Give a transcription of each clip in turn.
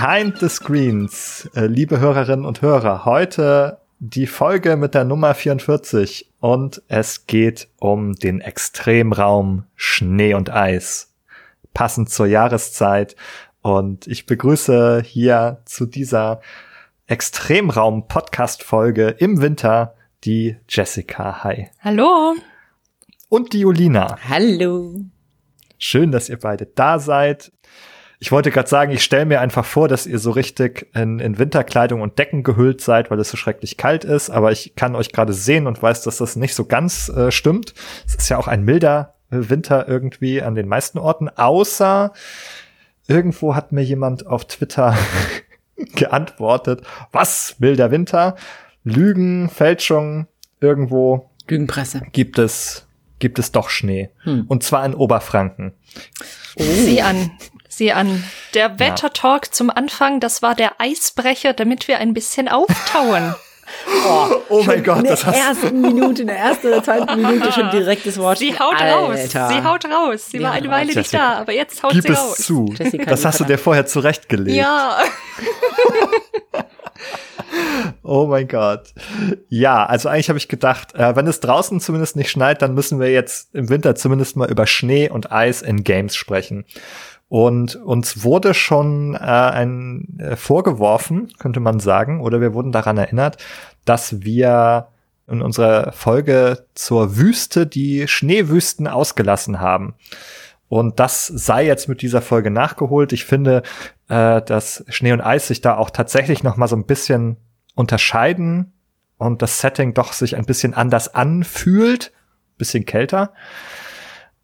Behind the Screens, äh, liebe Hörerinnen und Hörer, heute die Folge mit der Nummer 44 und es geht um den Extremraum Schnee und Eis. Passend zur Jahreszeit und ich begrüße hier zu dieser Extremraum-Podcast-Folge im Winter die Jessica. Hi. Hallo. Und die Julina. Hallo. Schön, dass ihr beide da seid. Ich wollte gerade sagen, ich stelle mir einfach vor, dass ihr so richtig in, in Winterkleidung und Decken gehüllt seid, weil es so schrecklich kalt ist. Aber ich kann euch gerade sehen und weiß, dass das nicht so ganz äh, stimmt. Es ist ja auch ein milder äh, Winter irgendwie an den meisten Orten, außer irgendwo hat mir jemand auf Twitter geantwortet, was milder Winter? Lügen, Fälschung, irgendwo Lügenpresse. gibt es gibt es doch Schnee. Hm. Und zwar in Oberfranken. Oh. Sieh an, sieh an. Der Wettertalk ja. zum Anfang, das war der Eisbrecher, damit wir ein bisschen auftauen. Oh, oh mein Gott, das hast In der ersten Minute, in der ersten oder zweiten Minute schon direkt das Wort. Sie haut Alter. raus, sie haut raus. Sie ja, war eine Weile Jessica, nicht da, aber jetzt haut gib sie es raus. zu. Jessica, das hast du dir vorher zurechtgelegt. Ja. Oh mein Gott. Ja, also eigentlich habe ich gedacht, äh, wenn es draußen zumindest nicht schneit, dann müssen wir jetzt im Winter zumindest mal über Schnee und Eis in Games sprechen. Und uns wurde schon äh, ein äh, vorgeworfen, könnte man sagen, oder wir wurden daran erinnert, dass wir in unserer Folge zur Wüste die Schneewüsten ausgelassen haben. Und das sei jetzt mit dieser Folge nachgeholt. Ich finde, äh, dass Schnee und Eis sich da auch tatsächlich noch mal so ein bisschen unterscheiden und das Setting doch sich ein bisschen anders anfühlt, bisschen kälter.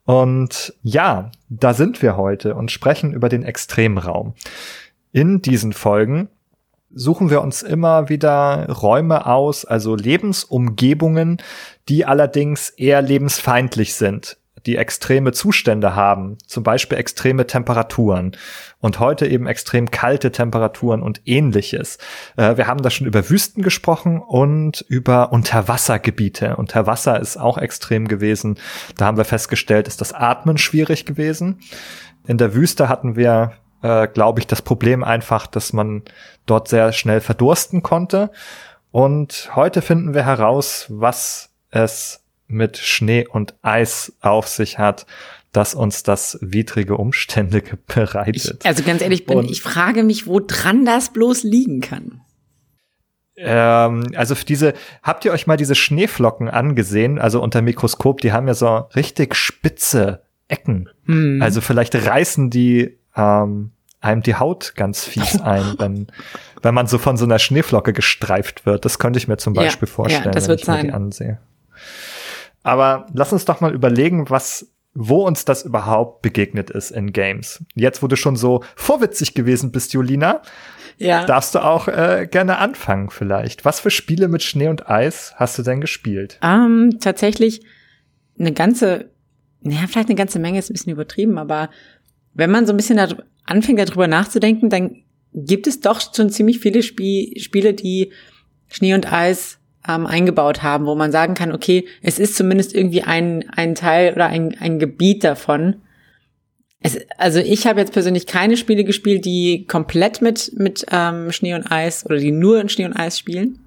Und ja, da sind wir heute und sprechen über den Extremraum. In diesen Folgen suchen wir uns immer wieder Räume aus, also Lebensumgebungen, die allerdings eher lebensfeindlich sind die extreme Zustände haben, zum Beispiel extreme Temperaturen und heute eben extrem kalte Temperaturen und ähnliches. Äh, wir haben da schon über Wüsten gesprochen und über Unterwassergebiete. Unterwasser ist auch extrem gewesen. Da haben wir festgestellt, ist das Atmen schwierig gewesen. In der Wüste hatten wir, äh, glaube ich, das Problem einfach, dass man dort sehr schnell verdursten konnte. Und heute finden wir heraus, was es mit Schnee und Eis auf sich hat, dass uns das widrige Umstände bereitet. Ich, also ganz ehrlich, bin, ich frage mich, wo dran das bloß liegen kann. Ähm, also für diese, habt ihr euch mal diese Schneeflocken angesehen? Also unter Mikroskop, die haben ja so richtig spitze Ecken. Hm. Also vielleicht reißen die ähm, einem die Haut ganz fies ein, wenn, wenn man so von so einer Schneeflocke gestreift wird. Das könnte ich mir zum Beispiel ja, vorstellen, ja, das wenn ich sein. mir die ansehe. Aber lass uns doch mal überlegen, was wo uns das überhaupt begegnet ist in Games. Jetzt, wo du schon so vorwitzig gewesen bist, Julina, ja. darfst du auch äh, gerne anfangen vielleicht. Was für Spiele mit Schnee und Eis hast du denn gespielt? Um, ähm, tatsächlich eine ganze, naja, vielleicht eine ganze Menge ist ein bisschen übertrieben, aber wenn man so ein bisschen anfängt, darüber nachzudenken, dann gibt es doch schon ziemlich viele Spie Spiele, die Schnee und Eis ähm, eingebaut haben, wo man sagen kann, okay, es ist zumindest irgendwie ein, ein Teil oder ein, ein Gebiet davon. Es, also ich habe jetzt persönlich keine Spiele gespielt, die komplett mit, mit ähm, Schnee und Eis oder die nur in Schnee und Eis spielen.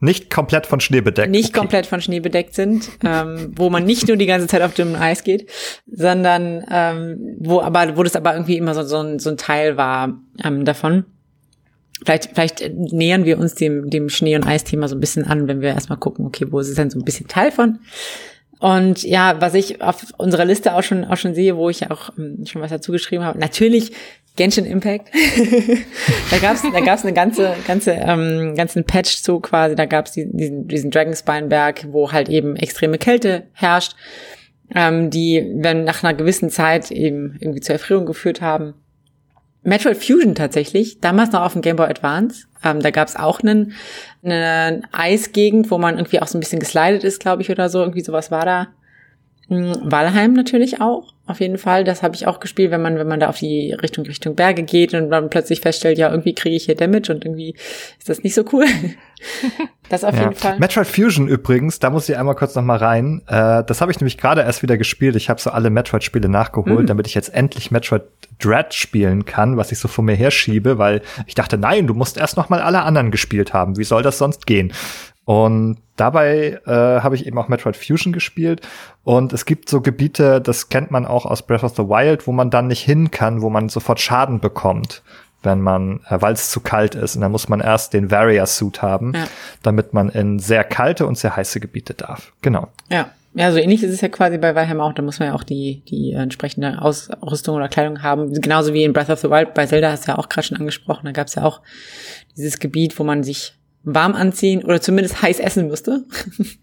Nicht komplett von Schnee bedeckt. Nicht okay. komplett von Schnee bedeckt sind, ähm, wo man nicht nur die ganze Zeit auf dem Eis geht, sondern ähm, wo aber wo das aber irgendwie immer so, so, ein, so ein Teil war ähm, davon. Vielleicht, vielleicht nähern wir uns dem, dem Schnee- und Eisthema so ein bisschen an, wenn wir erstmal gucken, okay, wo ist es denn so ein bisschen Teil von? Und ja, was ich auf unserer Liste auch schon, auch schon sehe, wo ich auch ähm, schon was dazu geschrieben habe, natürlich Genshin Impact. da gab's da gab's eine ganze, ganze, ähm, ganzen Patch zu quasi. Da gab's diesen, diesen Dragonspine-Berg, wo halt eben extreme Kälte herrscht, ähm, die, wenn nach einer gewissen Zeit eben irgendwie zur Erfrierung geführt haben. Metroid Fusion tatsächlich, damals noch auf dem Game Boy Advance. Ähm, da gab es auch einen, eine Eisgegend, wo man irgendwie auch so ein bisschen geslidet ist, glaube ich, oder so. Irgendwie sowas war da. Hm, Valheim natürlich auch, auf jeden Fall. Das habe ich auch gespielt, wenn man, wenn man da auf die Richtung Richtung Berge geht und dann plötzlich feststellt, ja, irgendwie kriege ich hier Damage und irgendwie ist das nicht so cool. das auf ja. jeden Fall. Metroid Fusion übrigens, da muss ich einmal kurz noch mal rein. Äh, das habe ich nämlich gerade erst wieder gespielt. Ich habe so alle Metroid-Spiele nachgeholt, mhm. damit ich jetzt endlich Metroid Dread spielen kann, was ich so vor mir herschiebe, weil ich dachte, nein, du musst erst noch mal alle anderen gespielt haben. Wie soll das sonst gehen? Und dabei äh, habe ich eben auch Metroid Fusion gespielt. Und es gibt so Gebiete, das kennt man auch aus Breath of the Wild, wo man dann nicht hin kann, wo man sofort Schaden bekommt, wenn man, äh, weil es zu kalt ist. Und dann muss man erst den Warrior Suit haben, ja. damit man in sehr kalte und sehr heiße Gebiete darf. Genau. Ja. Ja, so ähnlich ist es ja quasi bei Valheim auch. Da muss man ja auch die, die entsprechende Ausrüstung oder Kleidung haben. Genauso wie in Breath of the Wild. Bei Zelda hast du ja auch gerade schon angesprochen. Da gab es ja auch dieses Gebiet, wo man sich warm anziehen oder zumindest heiß essen müsste.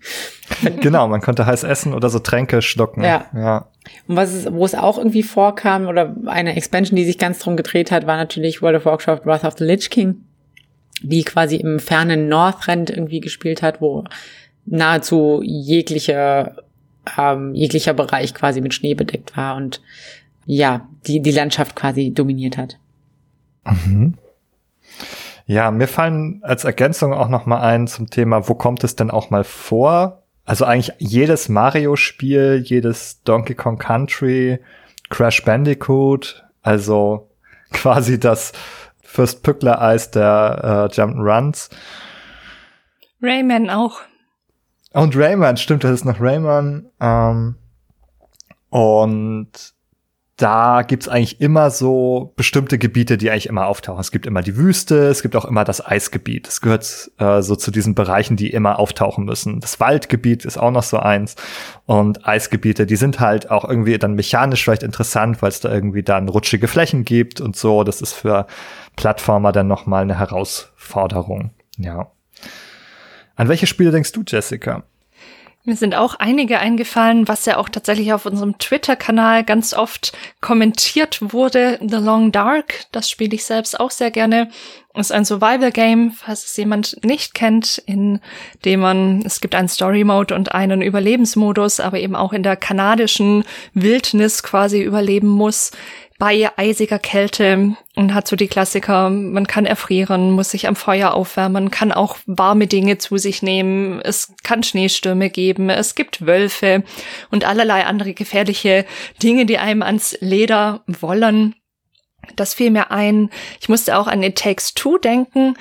genau, man konnte heiß essen oder so Tränke schlucken. Ja. ja. Und was es, wo es auch irgendwie vorkam oder eine Expansion, die sich ganz drum gedreht hat, war natürlich World of Warcraft Wrath of the Lich King, die quasi im fernen Northrend irgendwie gespielt hat, wo nahezu jeglicher ähm, jeglicher Bereich quasi mit Schnee bedeckt war und ja, die die Landschaft quasi dominiert hat. Mhm. Ja, mir fallen als Ergänzung auch noch mal ein zum Thema, wo kommt es denn auch mal vor? Also eigentlich jedes Mario-Spiel, jedes Donkey Kong Country, Crash Bandicoot, also quasi das First Pückler-Eis der äh, Jump'n'Runs. Rayman auch. Und Rayman, stimmt, das ist noch Rayman. Ähm, und da gibt's eigentlich immer so bestimmte Gebiete, die eigentlich immer auftauchen. Es gibt immer die Wüste, es gibt auch immer das Eisgebiet. Das gehört äh, so zu diesen Bereichen, die immer auftauchen müssen. Das Waldgebiet ist auch noch so eins. Und Eisgebiete, die sind halt auch irgendwie dann mechanisch vielleicht interessant, weil es da irgendwie dann rutschige Flächen gibt und so. Das ist für Plattformer dann noch mal eine Herausforderung. Ja. An welche Spiele denkst du, Jessica? Mir sind auch einige eingefallen, was ja auch tatsächlich auf unserem Twitter-Kanal ganz oft kommentiert wurde. The Long Dark, das spiele ich selbst auch sehr gerne. Ist ein Survival-Game, falls es jemand nicht kennt, in dem man, es gibt einen Story-Mode und einen Überlebensmodus, aber eben auch in der kanadischen Wildnis quasi überleben muss bei eisiger Kälte und hat so die Klassiker, man kann erfrieren, muss sich am Feuer aufwärmen, kann auch warme Dinge zu sich nehmen, es kann Schneestürme geben, es gibt Wölfe und allerlei andere gefährliche Dinge, die einem ans Leder wollen. Das fiel mir ein. Ich musste auch an It Takes Two denken.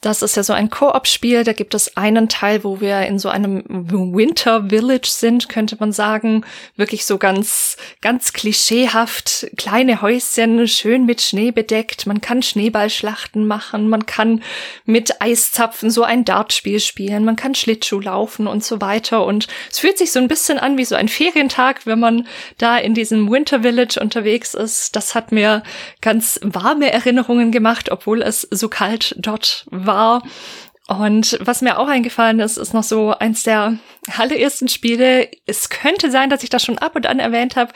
Das ist ja so ein Koop-Spiel. Da gibt es einen Teil, wo wir in so einem Winter Village sind, könnte man sagen. Wirklich so ganz, ganz klischeehaft. Kleine Häuschen, schön mit Schnee bedeckt. Man kann Schneeballschlachten machen. Man kann mit Eiszapfen so ein Dartspiel spielen. Man kann Schlittschuh laufen und so weiter. Und es fühlt sich so ein bisschen an wie so ein Ferientag, wenn man da in diesem Winter Village unterwegs ist. Das hat mir ganz warme Erinnerungen gemacht, obwohl es so kalt dort war war. Und was mir auch eingefallen ist, ist noch so eins der allerersten Spiele. Es könnte sein, dass ich das schon ab und an erwähnt habe,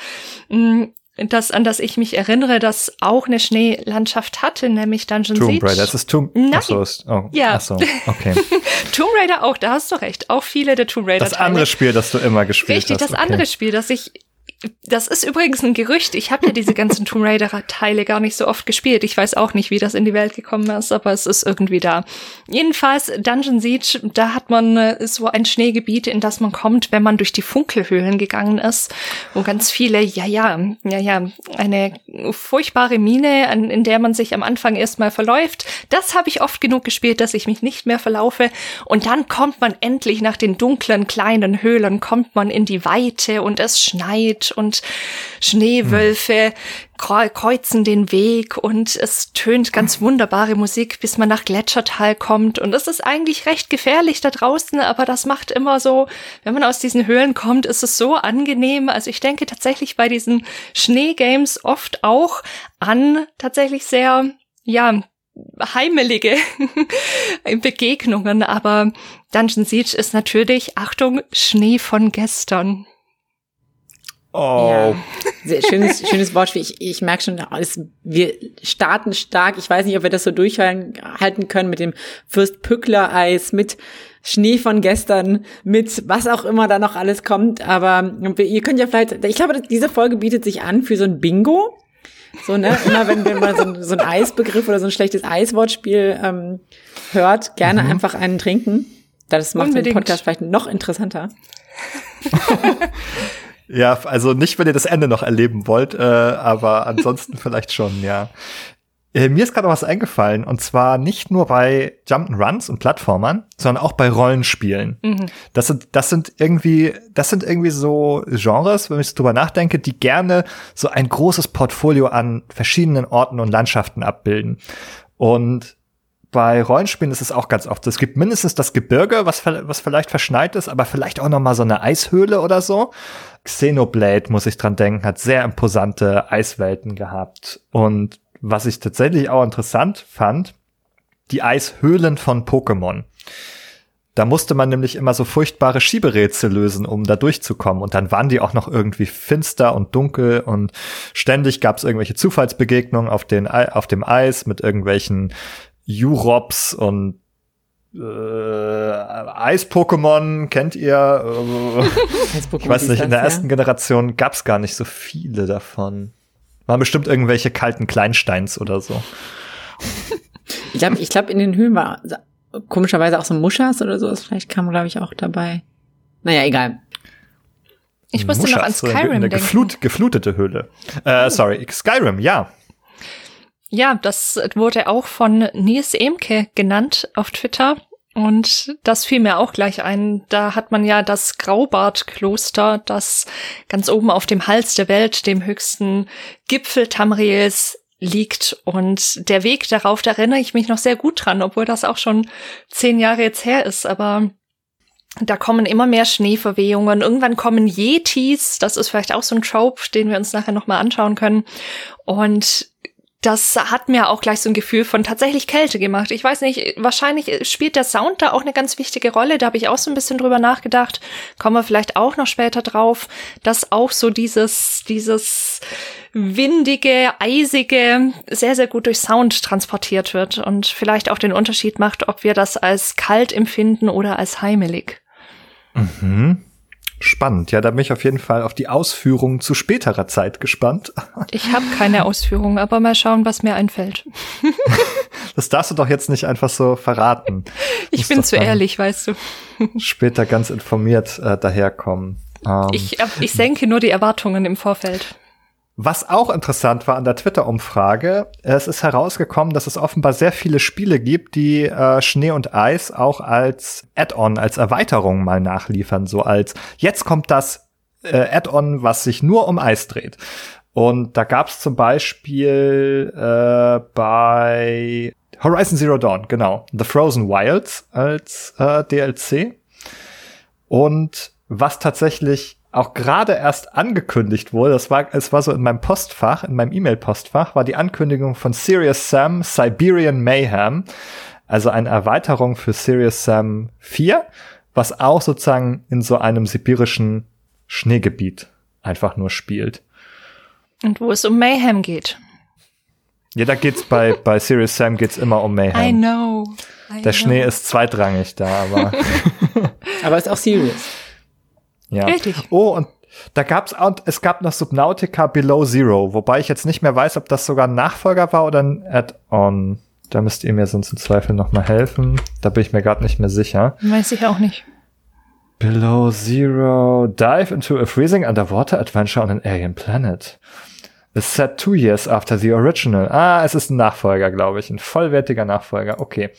mm, das, an das ich mich erinnere, das auch eine Schneelandschaft hatte, nämlich Dungeon Tomb Siege. Tomb Raider, das ist Tomb Nein. Ist, oh, ja. Achso, okay. Tomb Raider auch, da hast du recht. Auch viele der Tomb Raider. Das andere Spiel, das du immer gespielt Richtig, hast. Richtig, das okay. andere Spiel, das ich das ist übrigens ein Gerücht. Ich habe ja diese ganzen Tomb Raider-Teile gar nicht so oft gespielt. Ich weiß auch nicht, wie das in die Welt gekommen ist, aber es ist irgendwie da. Jedenfalls, Dungeon Siege, da hat man äh, so ein Schneegebiet, in das man kommt, wenn man durch die Funkelhöhlen gegangen ist, wo ganz viele, ja, ja, ja, ja, eine furchtbare Mine, an, in der man sich am Anfang erstmal verläuft. Das habe ich oft genug gespielt, dass ich mich nicht mehr verlaufe. Und dann kommt man endlich nach den dunklen kleinen Höhlen, kommt man in die Weite und es schneit und Schneewölfe kreuzen den Weg und es tönt ganz wunderbare Musik, bis man nach Gletschertal kommt. Und es ist eigentlich recht gefährlich da draußen, aber das macht immer so, wenn man aus diesen Höhlen kommt, ist es so angenehm. Also ich denke tatsächlich bei diesen Schneegames oft auch an tatsächlich sehr, ja, heimelige Begegnungen, aber Dungeon Siege ist natürlich, Achtung, Schnee von gestern. Oh. Ja, schönes, schönes Wortspiel. Ich, ich merke schon, es, wir starten stark. Ich weiß nicht, ob wir das so durchhalten können mit dem Fürst Pückler Eis, mit Schnee von gestern mit was auch immer da noch alles kommt. Aber ihr könnt ja vielleicht, ich glaube, diese Folge bietet sich an für so ein Bingo. So, ne? Immer wenn, wenn man so, so ein Eisbegriff oder so ein schlechtes Eiswortspiel ähm, hört, gerne mhm. einfach einen trinken. Das macht Unbedingt. den Podcast vielleicht noch interessanter. ja, also nicht, wenn ihr das Ende noch erleben wollt, äh, aber ansonsten vielleicht schon, ja. Äh, mir ist gerade was eingefallen, und zwar nicht nur bei Jump'n'Runs und Plattformern, sondern auch bei Rollenspielen. Mhm. Das sind, das sind irgendwie, das sind irgendwie so Genres, wenn ich drüber nachdenke, die gerne so ein großes Portfolio an verschiedenen Orten und Landschaften abbilden. Und bei Rollenspielen ist es auch ganz oft. Es gibt mindestens das Gebirge, was, was vielleicht verschneit ist, aber vielleicht auch noch mal so eine Eishöhle oder so. Xenoblade, muss ich dran denken, hat sehr imposante Eiswelten gehabt. Und was ich tatsächlich auch interessant fand, die Eishöhlen von Pokémon. Da musste man nämlich immer so furchtbare Schieberätsel lösen, um da durchzukommen. Und dann waren die auch noch irgendwie finster und dunkel und ständig gab es irgendwelche Zufallsbegegnungen auf, den, auf dem Eis mit irgendwelchen Jurops und äh, Eis-Pokémon kennt ihr. ich weiß nicht, in der ersten Generation gab es gar nicht so viele davon. Waren bestimmt irgendwelche kalten Kleinsteins oder so. ich glaube, ich glaub, in den Höhlen war komischerweise auch so Muschas oder so. Vielleicht kam, glaube ich, auch dabei. Naja, egal. Ich musste Muschas, noch an Skyrim eine denken. Geflut, geflutete Höhle. Äh, oh. Sorry, Skyrim, ja. Ja, das wurde auch von Nils Emke genannt auf Twitter. Und das fiel mir auch gleich ein. Da hat man ja das Graubart-Kloster, das ganz oben auf dem Hals der Welt, dem höchsten Gipfel Tamriels liegt. Und der Weg darauf, da erinnere ich mich noch sehr gut dran, obwohl das auch schon zehn Jahre jetzt her ist. Aber da kommen immer mehr Schneeverwehungen. Irgendwann kommen Yetis. Das ist vielleicht auch so ein Trope, den wir uns nachher nochmal anschauen können. Und das hat mir auch gleich so ein Gefühl von tatsächlich Kälte gemacht. Ich weiß nicht, wahrscheinlich spielt der Sound da auch eine ganz wichtige Rolle. Da habe ich auch so ein bisschen drüber nachgedacht. Kommen wir vielleicht auch noch später drauf, dass auch so dieses, dieses windige, eisige sehr, sehr gut durch Sound transportiert wird und vielleicht auch den Unterschied macht, ob wir das als kalt empfinden oder als heimelig. Mhm. Spannend. Ja, da bin ich auf jeden Fall auf die Ausführungen zu späterer Zeit gespannt. Ich habe keine Ausführungen, aber mal schauen, was mir einfällt. das darfst du doch jetzt nicht einfach so verraten. Ich bin zu ehrlich, weißt du. später ganz informiert äh, daherkommen. Ähm, ich, ich senke nur die Erwartungen im Vorfeld. Was auch interessant war an der Twitter-Umfrage, es ist herausgekommen, dass es offenbar sehr viele Spiele gibt, die äh, Schnee und Eis auch als Add-on, als Erweiterung mal nachliefern, so als jetzt kommt das äh, Add-on, was sich nur um Eis dreht. Und da gab es zum Beispiel äh, bei Horizon Zero Dawn, genau, The Frozen Wilds als äh, DLC. Und was tatsächlich auch gerade erst angekündigt wurde, das war, es war so in meinem Postfach, in meinem E-Mail-Postfach, war die Ankündigung von Serious Sam Siberian Mayhem, also eine Erweiterung für Serious Sam 4, was auch sozusagen in so einem sibirischen Schneegebiet einfach nur spielt. Und wo es um Mayhem geht. Ja, da geht's bei, bei Serious Sam geht's immer um Mayhem. I know. I Der know. Schnee ist zweitrangig da, aber. aber ist auch serious. Ja. Richtig. Oh, und da gab's auch, es gab noch Subnautica Below Zero, wobei ich jetzt nicht mehr weiß, ob das sogar ein Nachfolger war oder ein Add-on. Da müsst ihr mir sonst im Zweifel noch mal helfen. Da bin ich mir gerade nicht mehr sicher. Weiß ich auch nicht. Below Zero, dive into a freezing underwater adventure on an alien planet. Is set two years after the original. Ah, es ist ein Nachfolger, glaube ich. Ein vollwertiger Nachfolger. Okay.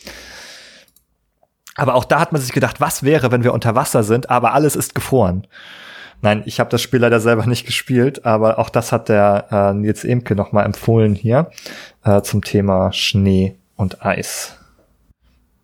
Aber auch da hat man sich gedacht, was wäre, wenn wir unter Wasser sind, aber alles ist gefroren. Nein, ich habe das Spiel leider selber nicht gespielt, aber auch das hat der äh, Nils Emke noch mal empfohlen hier äh, zum Thema Schnee und Eis.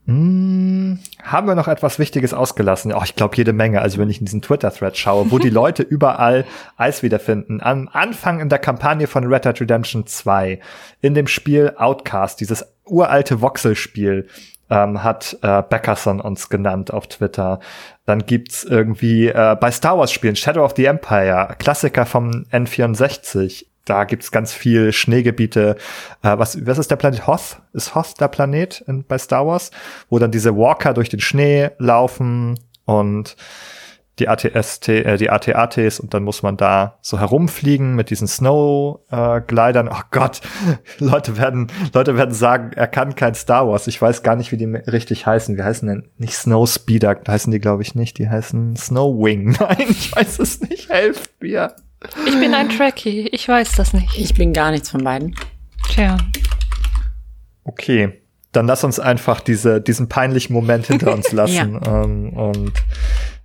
Hm, haben wir noch etwas Wichtiges ausgelassen? Oh, ich glaube jede Menge. Also wenn ich in diesen Twitter-Thread schaue, wo die Leute überall Eis wiederfinden. Am Anfang in der Kampagne von Red Dead Redemption 2, in dem Spiel Outcast, dieses uralte Voxel-Spiel, ähm, hat äh, Beckerson uns genannt auf Twitter. Dann gibt's irgendwie äh, bei Star Wars Spielen Shadow of the Empire, Klassiker vom N64. da gibt's ganz viel Schneegebiete. Äh, was, was ist der Planet Hoth? Ist Hoth der Planet in, bei Star Wars? Wo dann diese Walker durch den Schnee laufen und die ATST, äh, die ATATs und dann muss man da so herumfliegen mit diesen Snow-Glidern. Äh, oh Gott, Leute werden, Leute werden sagen, er kann kein Star Wars. Ich weiß gar nicht, wie die richtig heißen. Wie heißen denn nicht Snow Speeder? Heißen die, glaube ich, nicht. Die heißen Snow Wing. Nein, ich weiß es nicht. Helft mir. Ich bin ein Trekkie. Ich weiß das nicht. Ich bin gar nichts von beiden. Tja. Okay. Dann lass uns einfach diese, diesen peinlichen Moment hinter uns lassen. ja. ähm, und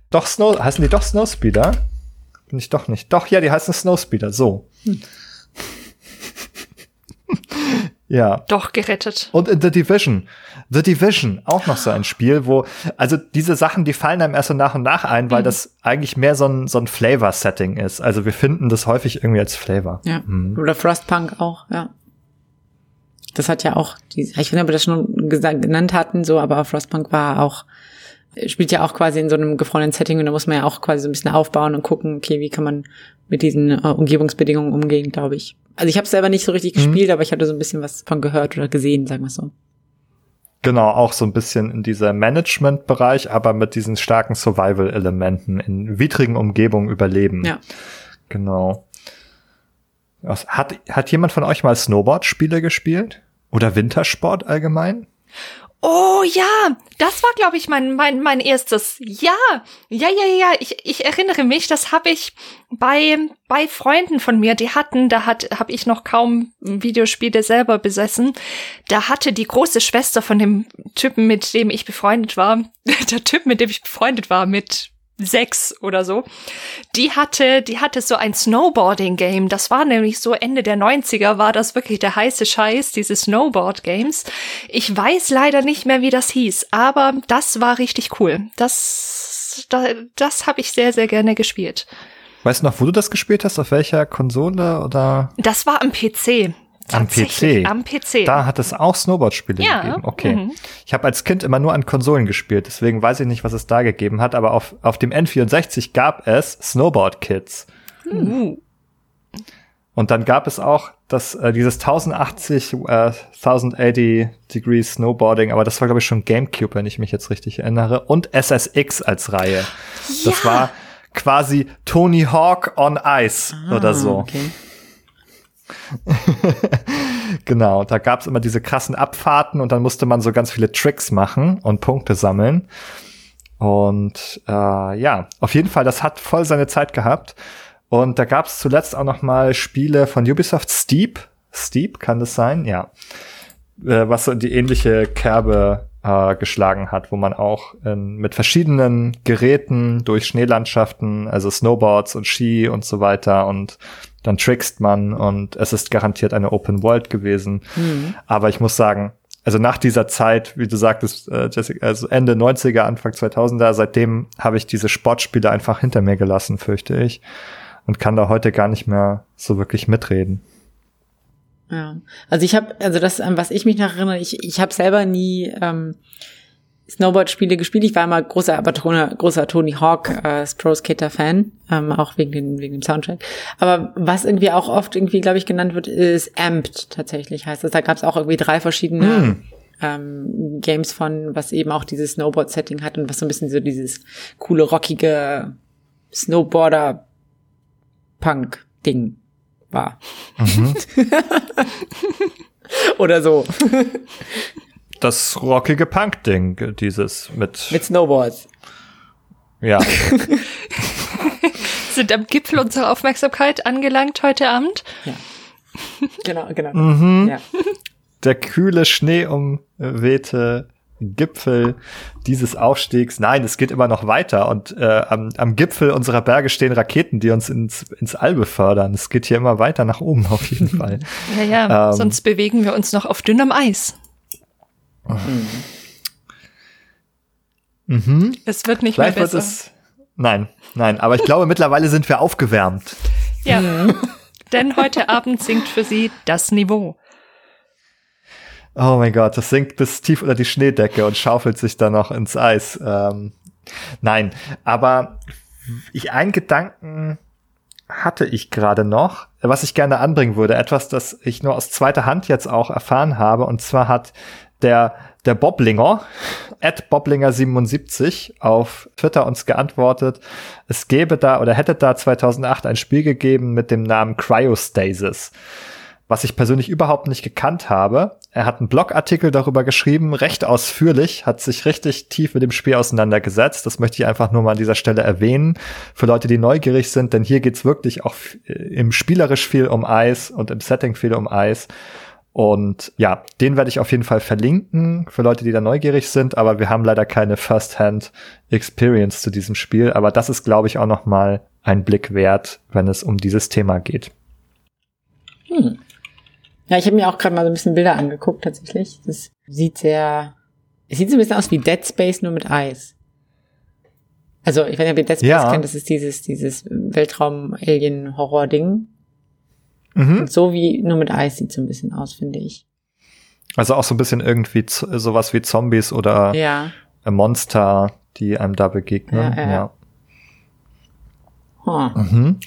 doch Snow, heißen die doch Snowspeeder? Bin ich doch nicht. Doch, ja, die heißen Snowspeeder, so. Hm. ja. Doch gerettet. Und in The Division. The Division, auch noch so ein Spiel, wo, also diese Sachen, die fallen einem erst so nach und nach ein, weil mhm. das eigentlich mehr so ein, so ein Flavor-Setting ist. Also wir finden das häufig irgendwie als Flavor. Ja. Mhm. Oder Frostpunk auch, ja. Das hat ja auch, die, ich weiß nicht, ob wir das schon genannt hatten, so, aber Frostpunk war auch spielt ja auch quasi in so einem gefrorenen Setting und da muss man ja auch quasi so ein bisschen aufbauen und gucken, okay, wie kann man mit diesen äh, Umgebungsbedingungen umgehen, glaube ich. Also ich habe selber nicht so richtig mhm. gespielt, aber ich hatte so ein bisschen was von gehört oder gesehen, sagen wir so. Genau, auch so ein bisschen in dieser Management-Bereich, aber mit diesen starken Survival-Elementen in widrigen Umgebungen überleben. Ja. Genau. Hat, hat jemand von euch mal Snowboard-Spiele gespielt? Oder Wintersport allgemein? Oh ja, das war, glaube ich, mein, mein, mein erstes. Ja, ja, ja, ja, ich, ich erinnere mich, das habe ich bei, bei Freunden von mir, die hatten, da hat, habe ich noch kaum Videospiele selber besessen. Da hatte die große Schwester von dem Typen, mit dem ich befreundet war, der Typ, mit dem ich befreundet war, mit sechs oder so. Die hatte, die hatte so ein Snowboarding-Game. Das war nämlich so Ende der 90er war das wirklich der heiße Scheiß, diese Snowboard-Games. Ich weiß leider nicht mehr, wie das hieß, aber das war richtig cool. Das, das, das habe ich sehr, sehr gerne gespielt. Weißt du noch, wo du das gespielt hast? Auf welcher Konsole oder? Das war am PC. Am PC. Am PC. Da hat es auch Snowboard-Spiele ja. gegeben. Okay. Mhm. Ich habe als Kind immer nur an Konsolen gespielt, deswegen weiß ich nicht, was es da gegeben hat, aber auf, auf dem N64 gab es Snowboard Kids. Mhm. Und dann gab es auch das, äh, dieses 1080, äh, 1080 Degrees Snowboarding, aber das war, glaube ich, schon GameCube, wenn ich mich jetzt richtig erinnere. Und SSX als Reihe. Ja. Das war quasi Tony Hawk on Ice ah, oder so. Okay. genau, da gab es immer diese krassen Abfahrten und dann musste man so ganz viele Tricks machen und Punkte sammeln. Und äh, ja, auf jeden Fall, das hat voll seine Zeit gehabt. Und da gab es zuletzt auch noch mal Spiele von Ubisoft Steep. Steep kann das sein? Ja. Äh, was so die ähnliche Kerbe äh, geschlagen hat, wo man auch in, mit verschiedenen Geräten durch Schneelandschaften, also Snowboards und Ski und so weiter und dann trickst man und es ist garantiert eine Open World gewesen. Mhm. Aber ich muss sagen, also nach dieser Zeit, wie du sagtest, äh, Jessica, also Ende 90er, Anfang 2000er, seitdem habe ich diese Sportspiele einfach hinter mir gelassen, fürchte ich. Und kann da heute gar nicht mehr so wirklich mitreden. Ja, also ich habe, also das, an was ich mich noch erinnere, ich, ich habe selber nie ähm, Snowboard-Spiele gespielt. Ich war immer großer, aber großer Tony Hawk äh, Pro Skater Fan, ähm, auch wegen, den, wegen dem Soundtrack. Aber was irgendwie auch oft irgendwie, glaube ich, genannt wird, ist Amped tatsächlich heißt das. Da gab es auch irgendwie drei verschiedene mm. ähm, Games von, was eben auch dieses Snowboard-Setting hat und was so ein bisschen so dieses coole, rockige Snowboarder-Punk-Ding war. Mhm. Oder so das rockige Punk-Ding, dieses mit. Mit Snowboards. Ja. Sind am Gipfel unserer Aufmerksamkeit angelangt heute Abend. Ja. Genau, genau. Mhm. Ja. Der kühle, schneeumwehte Gipfel dieses Aufstiegs. Nein, es geht immer noch weiter und äh, am, am Gipfel unserer Berge stehen Raketen, die uns ins, ins All befördern. Es geht hier immer weiter nach oben auf jeden Fall. Ja, ja, ähm, sonst bewegen wir uns noch auf dünnem Eis. Mhm. Mhm. Es wird nicht Vielleicht mehr besser. Es, nein, nein, aber ich glaube, mittlerweile sind wir aufgewärmt. Ja, mhm. denn heute Abend sinkt für sie das Niveau. Oh mein Gott, das sinkt bis tief unter die Schneedecke und schaufelt sich dann noch ins Eis. Ähm, nein, aber ich einen Gedanken hatte ich gerade noch, was ich gerne anbringen würde. Etwas, das ich nur aus zweiter Hand jetzt auch erfahren habe. Und zwar hat der, der Boblinger, at Boblinger77 auf Twitter uns geantwortet, es gäbe da oder hätte da 2008 ein Spiel gegeben mit dem Namen Cryostasis was ich persönlich überhaupt nicht gekannt habe. Er hat einen Blogartikel darüber geschrieben, recht ausführlich, hat sich richtig tief mit dem Spiel auseinandergesetzt. Das möchte ich einfach nur mal an dieser Stelle erwähnen, für Leute, die neugierig sind, denn hier geht's wirklich auch im spielerisch viel um Eis und im Setting viel um Eis. Und ja, den werde ich auf jeden Fall verlinken für Leute, die da neugierig sind, aber wir haben leider keine First-Hand Experience zu diesem Spiel, aber das ist glaube ich auch noch mal ein Blick wert, wenn es um dieses Thema geht. Hm. Ja, ich habe mir auch gerade mal so ein bisschen Bilder angeguckt tatsächlich. Das sieht sehr, es sieht so ein bisschen aus wie Dead Space nur mit Eis. Also ich weiß nicht, ob ihr Dead Space ja. kennt, das ist dieses, dieses Weltraum-Alien-Horror-Ding. Mhm. So wie nur mit Eis sieht so ein bisschen aus, finde ich. Also auch so ein bisschen irgendwie sowas wie Zombies oder ja. Monster, die einem da begegnen. Ja. ja. ja. Huh. Mhm.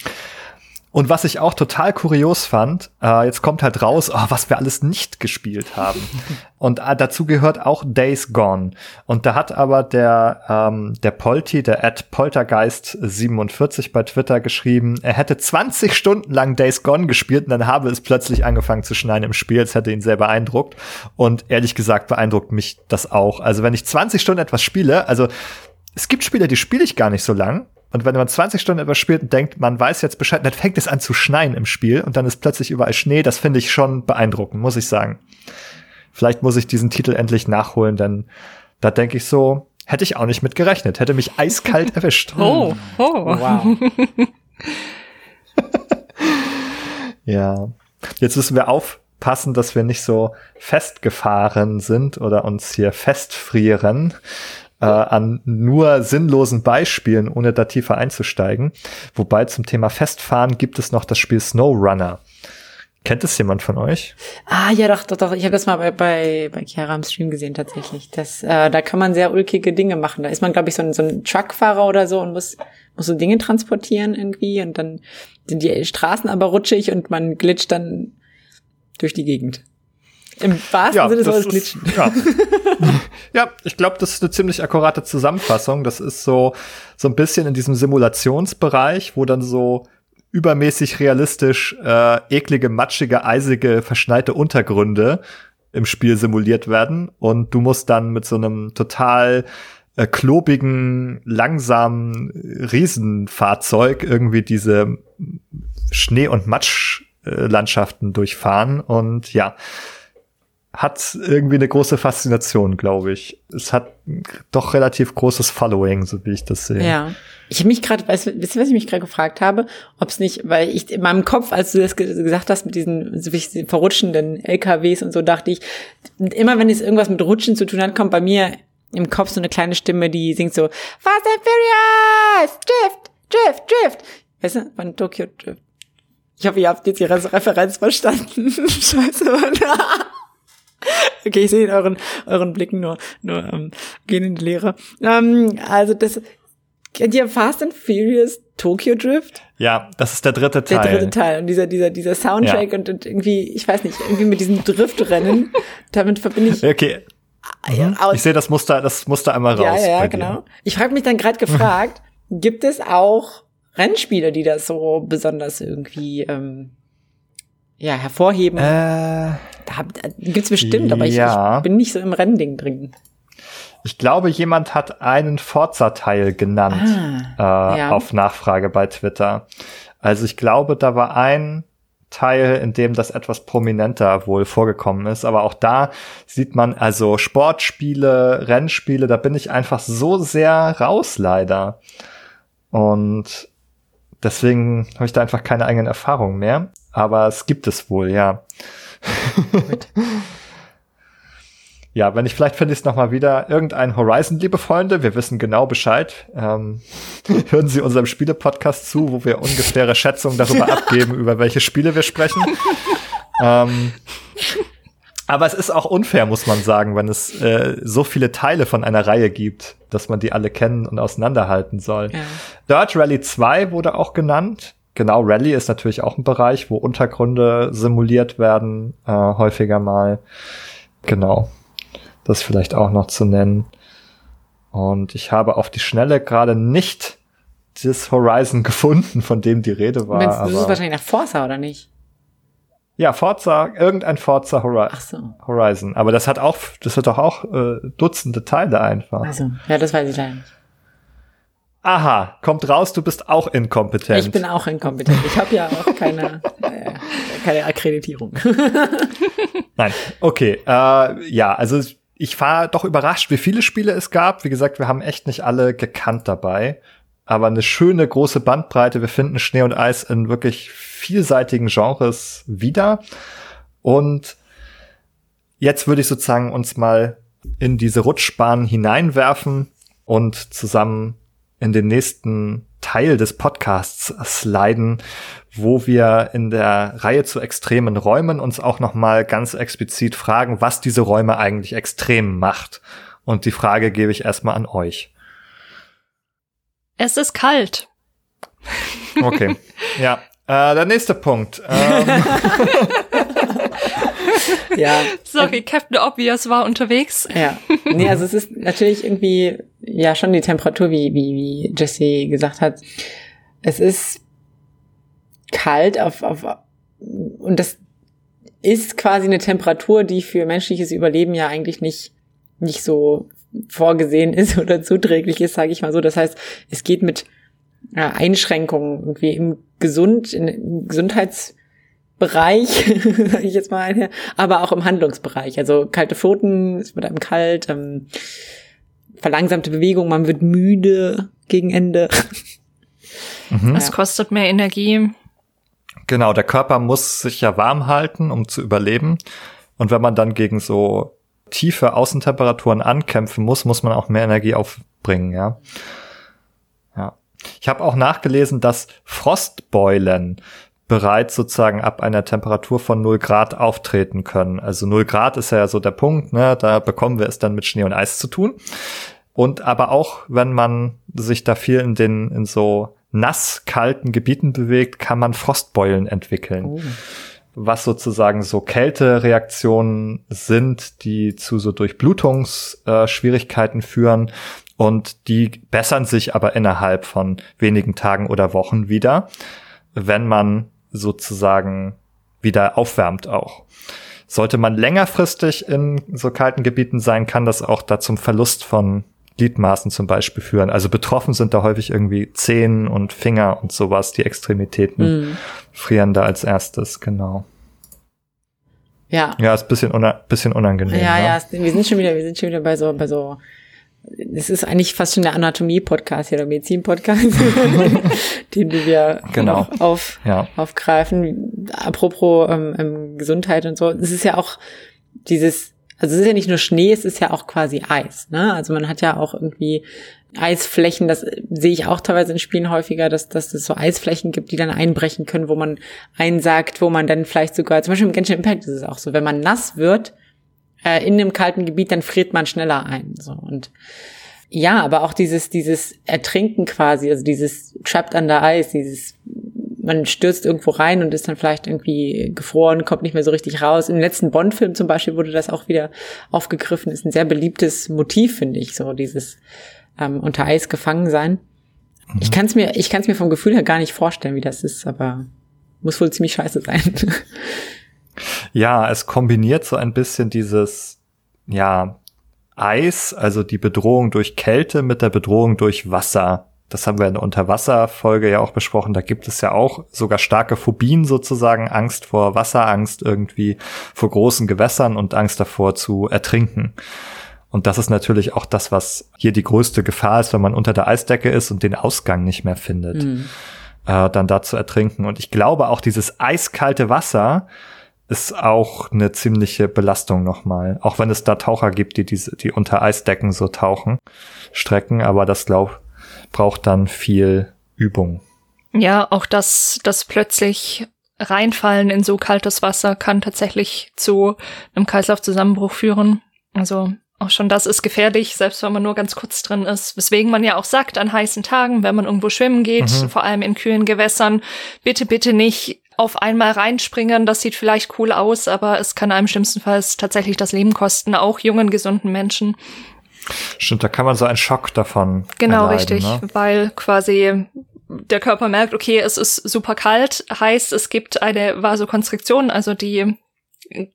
Und was ich auch total kurios fand, äh, jetzt kommt halt raus, oh, was wir alles nicht gespielt haben. Und äh, dazu gehört auch Days Gone. Und da hat aber der, ähm, der Polti, der Ad Poltergeist47 bei Twitter geschrieben, er hätte 20 Stunden lang Days Gone gespielt und dann habe es plötzlich angefangen zu schneien im Spiel. Es hätte ihn sehr beeindruckt. Und ehrlich gesagt beeindruckt mich das auch. Also wenn ich 20 Stunden etwas spiele, also es gibt Spiele, die spiele ich gar nicht so lang. Und wenn man 20 Stunden etwas spielt und denkt, man weiß jetzt Bescheid, dann fängt es an zu schneien im Spiel und dann ist plötzlich überall Schnee. Das finde ich schon beeindruckend, muss ich sagen. Vielleicht muss ich diesen Titel endlich nachholen, denn da denke ich so, hätte ich auch nicht mit gerechnet. Hätte mich eiskalt erwischt. Oh, oh. Wow. ja. Jetzt müssen wir aufpassen, dass wir nicht so festgefahren sind oder uns hier festfrieren äh, an nur sinnlosen Beispielen, ohne da tiefer einzusteigen. Wobei zum Thema Festfahren gibt es noch das Spiel SnowRunner. Kennt es jemand von euch? Ah, ja, doch, doch, doch. Ich habe das mal bei, bei, bei Chiara am Stream gesehen tatsächlich. Das, äh, da kann man sehr ulkige Dinge machen. Da ist man, glaube ich, so ein, so ein Truckfahrer oder so und muss, muss so Dinge transportieren irgendwie und dann sind die Straßen aber rutschig und man glitscht dann durch die Gegend. Im wahrsten ja, Sinne des glitschen. Ja. ja, ich glaube, das ist eine ziemlich akkurate Zusammenfassung. Das ist so, so ein bisschen in diesem Simulationsbereich, wo dann so übermäßig realistisch äh, eklige, matschige, eisige, verschneite Untergründe im Spiel simuliert werden. Und du musst dann mit so einem total äh, klobigen, langsamen Riesenfahrzeug irgendwie diese Schnee- und Matschlandschaften durchfahren. Und ja, hat irgendwie eine große Faszination, glaube ich. Es hat doch relativ großes Following, so wie ich das sehe. Ja. Ich habe mich gerade, weißt du, was ich mich gerade gefragt habe? Ob es nicht, weil ich in meinem Kopf, als du das gesagt hast mit diesen so verrutschenden LKWs und so, dachte ich, immer wenn es irgendwas mit Rutschen zu tun hat, kommt bei mir im Kopf so eine kleine Stimme, die singt so, Fast and Furious, Drift, Drift, Drift. Weißt du, von Tokyo Drift. Ich hoffe, ihr habt jetzt die Referenz verstanden. Scheiße, Mann. Okay, ich sehe in euren, euren Blicken nur, nur ähm, gehen in die Leere. Ähm, also das, kennt ihr Fast and Furious Tokyo Drift? Ja, das ist der dritte Teil. Der dritte Teil. Und dieser, dieser, dieser Soundtrack ja. und, und irgendwie, ich weiß nicht, irgendwie mit diesem Driftrennen, damit verbinde ich. Okay. Mhm. Ich sehe das Muster, das Muster einmal raus. Ja, ja, genau. Ich habe mich dann gerade gefragt, gibt es auch Rennspiele, die das so besonders irgendwie ähm, ja, hervorheben? Äh, da gibt's bestimmt, aber ich, ja. ich bin nicht so im Rennding drin. Ich glaube, jemand hat einen Forza-Teil genannt ah, äh, ja. auf Nachfrage bei Twitter. Also ich glaube, da war ein Teil, in dem das etwas prominenter wohl vorgekommen ist. Aber auch da sieht man also Sportspiele, Rennspiele, da bin ich einfach so sehr raus leider. Und deswegen habe ich da einfach keine eigenen Erfahrungen mehr aber es gibt es wohl, ja. Ja, wenn ich vielleicht finde ich es nochmal wieder irgendein Horizon, liebe Freunde, wir wissen genau Bescheid. Ähm, hören Sie unserem Spiele-Podcast zu, wo wir ungefähre Schätzungen darüber abgeben, über welche Spiele wir sprechen. ähm, aber es ist auch unfair, muss man sagen, wenn es äh, so viele Teile von einer Reihe gibt, dass man die alle kennen und auseinanderhalten soll. Ja. Dirt Rally 2 wurde auch genannt genau, Rally ist natürlich auch ein Bereich, wo Untergründe simuliert werden, äh, häufiger mal. Genau. Das vielleicht auch noch zu nennen. Und ich habe auf die Schnelle gerade nicht das Horizon gefunden, von dem die Rede war. das ist wahrscheinlich nach Forza, oder nicht? Ja, Forza, irgendein Forza Hori so. Horizon. Aber das hat auch, das hat doch auch äh, Dutzende Teile einfach. Also, ja, das weiß ich leider nicht. Aha, kommt raus, du bist auch inkompetent. Ich bin auch inkompetent. Ich habe ja auch keine, äh, keine Akkreditierung. Nein, okay. Äh, ja, also ich war doch überrascht, wie viele Spiele es gab. Wie gesagt, wir haben echt nicht alle gekannt dabei. Aber eine schöne große Bandbreite. Wir finden Schnee und Eis in wirklich vielseitigen Genres wieder. Und jetzt würde ich sozusagen uns mal in diese Rutschbahn hineinwerfen und zusammen in den nächsten Teil des Podcasts sliden, wo wir in der Reihe zu extremen Räumen uns auch noch mal ganz explizit fragen, was diese Räume eigentlich extrem macht. Und die Frage gebe ich erstmal an euch. Es ist kalt. Okay. Ja, äh, der nächste Punkt. Ähm. ja. Sorry, Captain Obvious war unterwegs. Ja. Nee, also es ist natürlich irgendwie, ja, schon die Temperatur, wie, wie, wie Jesse gesagt hat. Es ist kalt auf, auf, und das ist quasi eine Temperatur, die für menschliches Überleben ja eigentlich nicht, nicht so vorgesehen ist oder zuträglich ist, sage ich mal so. Das heißt, es geht mit Einschränkungen irgendwie im Gesund, im Gesundheitsbereich, sage ich jetzt mal einher, aber auch im Handlungsbereich. Also kalte Pfoten, es wird einem kalt, ähm, verlangsamte Bewegung, man wird müde gegen Ende. Mhm. Es kostet mehr Energie. Genau, der Körper muss sich ja warm halten, um zu überleben. Und wenn man dann gegen so tiefe Außentemperaturen ankämpfen muss, muss man auch mehr Energie aufbringen, ja. Ich habe auch nachgelesen, dass Frostbeulen bereits sozusagen ab einer Temperatur von 0 Grad auftreten können. Also 0 Grad ist ja so der Punkt, ne? da bekommen wir es dann mit Schnee und Eis zu tun. Und aber auch, wenn man sich da viel in den, in so nass kalten Gebieten bewegt, kann man Frostbeulen entwickeln. Oh. Was sozusagen so Kältereaktionen sind, die zu so Durchblutungsschwierigkeiten äh, führen und die bessern sich aber innerhalb von wenigen Tagen oder Wochen wieder, wenn man sozusagen wieder aufwärmt auch. Sollte man längerfristig in so kalten Gebieten sein, kann das auch da zum Verlust von Gliedmaßen zum Beispiel führen. Also betroffen sind da häufig irgendwie Zehen und Finger und sowas. Die Extremitäten mm. frieren da als erstes, genau. Ja. Ja, ist bisschen, una bisschen unangenehm. Ja, ne? ja, wir sind schon wieder, wir sind schon wieder bei so, bei so es ist eigentlich fast schon der Anatomie-Podcast hier, der Medizin-Podcast, den wir genau. auf, ja. aufgreifen. Apropos ähm, ähm, Gesundheit und so, es ist ja auch dieses, also es ist ja nicht nur Schnee, es ist ja auch quasi Eis. Ne? Also man hat ja auch irgendwie Eisflächen, das sehe ich auch teilweise in Spielen häufiger, dass, dass es so Eisflächen gibt, die dann einbrechen können, wo man einsagt, wo man dann vielleicht sogar, zum Beispiel im Genshin Impact ist es auch so, wenn man nass wird, äh, in einem kalten Gebiet, dann friert man schneller ein. So und ja, aber auch dieses dieses Ertrinken quasi, also dieses trapped under ice, dieses man stürzt irgendwo rein und ist dann vielleicht irgendwie gefroren, kommt nicht mehr so richtig raus. Im letzten Bond-Film zum Beispiel wurde das auch wieder aufgegriffen. Ist ein sehr beliebtes Motiv, finde ich, so dieses ähm, unter Eis gefangen sein. Mhm. Ich kann es mir, ich kann es mir vom Gefühl her gar nicht vorstellen, wie das ist, aber muss wohl ziemlich scheiße sein. Ja, es kombiniert so ein bisschen dieses, ja, Eis, also die Bedrohung durch Kälte mit der Bedrohung durch Wasser. Das haben wir in der Unterwasserfolge ja auch besprochen. Da gibt es ja auch sogar starke Phobien sozusagen, Angst vor Wasserangst irgendwie vor großen Gewässern und Angst davor zu ertrinken. Und das ist natürlich auch das, was hier die größte Gefahr ist, wenn man unter der Eisdecke ist und den Ausgang nicht mehr findet, mhm. äh, dann da zu ertrinken. Und ich glaube auch dieses eiskalte Wasser, ist auch eine ziemliche Belastung nochmal. Auch wenn es da Taucher gibt, die diese, die unter Eisdecken so tauchen, Strecken, aber das glaub, braucht dann viel Übung. Ja, auch das, das plötzlich reinfallen in so kaltes Wasser kann tatsächlich zu einem Kreislaufzusammenbruch führen. Also Auch schon das ist gefährlich, selbst wenn man nur ganz kurz drin ist. Weswegen man ja auch sagt, an heißen Tagen, wenn man irgendwo schwimmen geht, mhm. vor allem in kühlen Gewässern, bitte, bitte nicht auf einmal reinspringen. Das sieht vielleicht cool aus, aber es kann einem schlimmstenfalls tatsächlich das Leben kosten, auch jungen, gesunden Menschen. Stimmt, da kann man so einen Schock davon. Genau, erleiden, richtig, ne? weil quasi der Körper merkt, okay, es ist super kalt, heißt, es gibt eine Vasokonstriktion, also die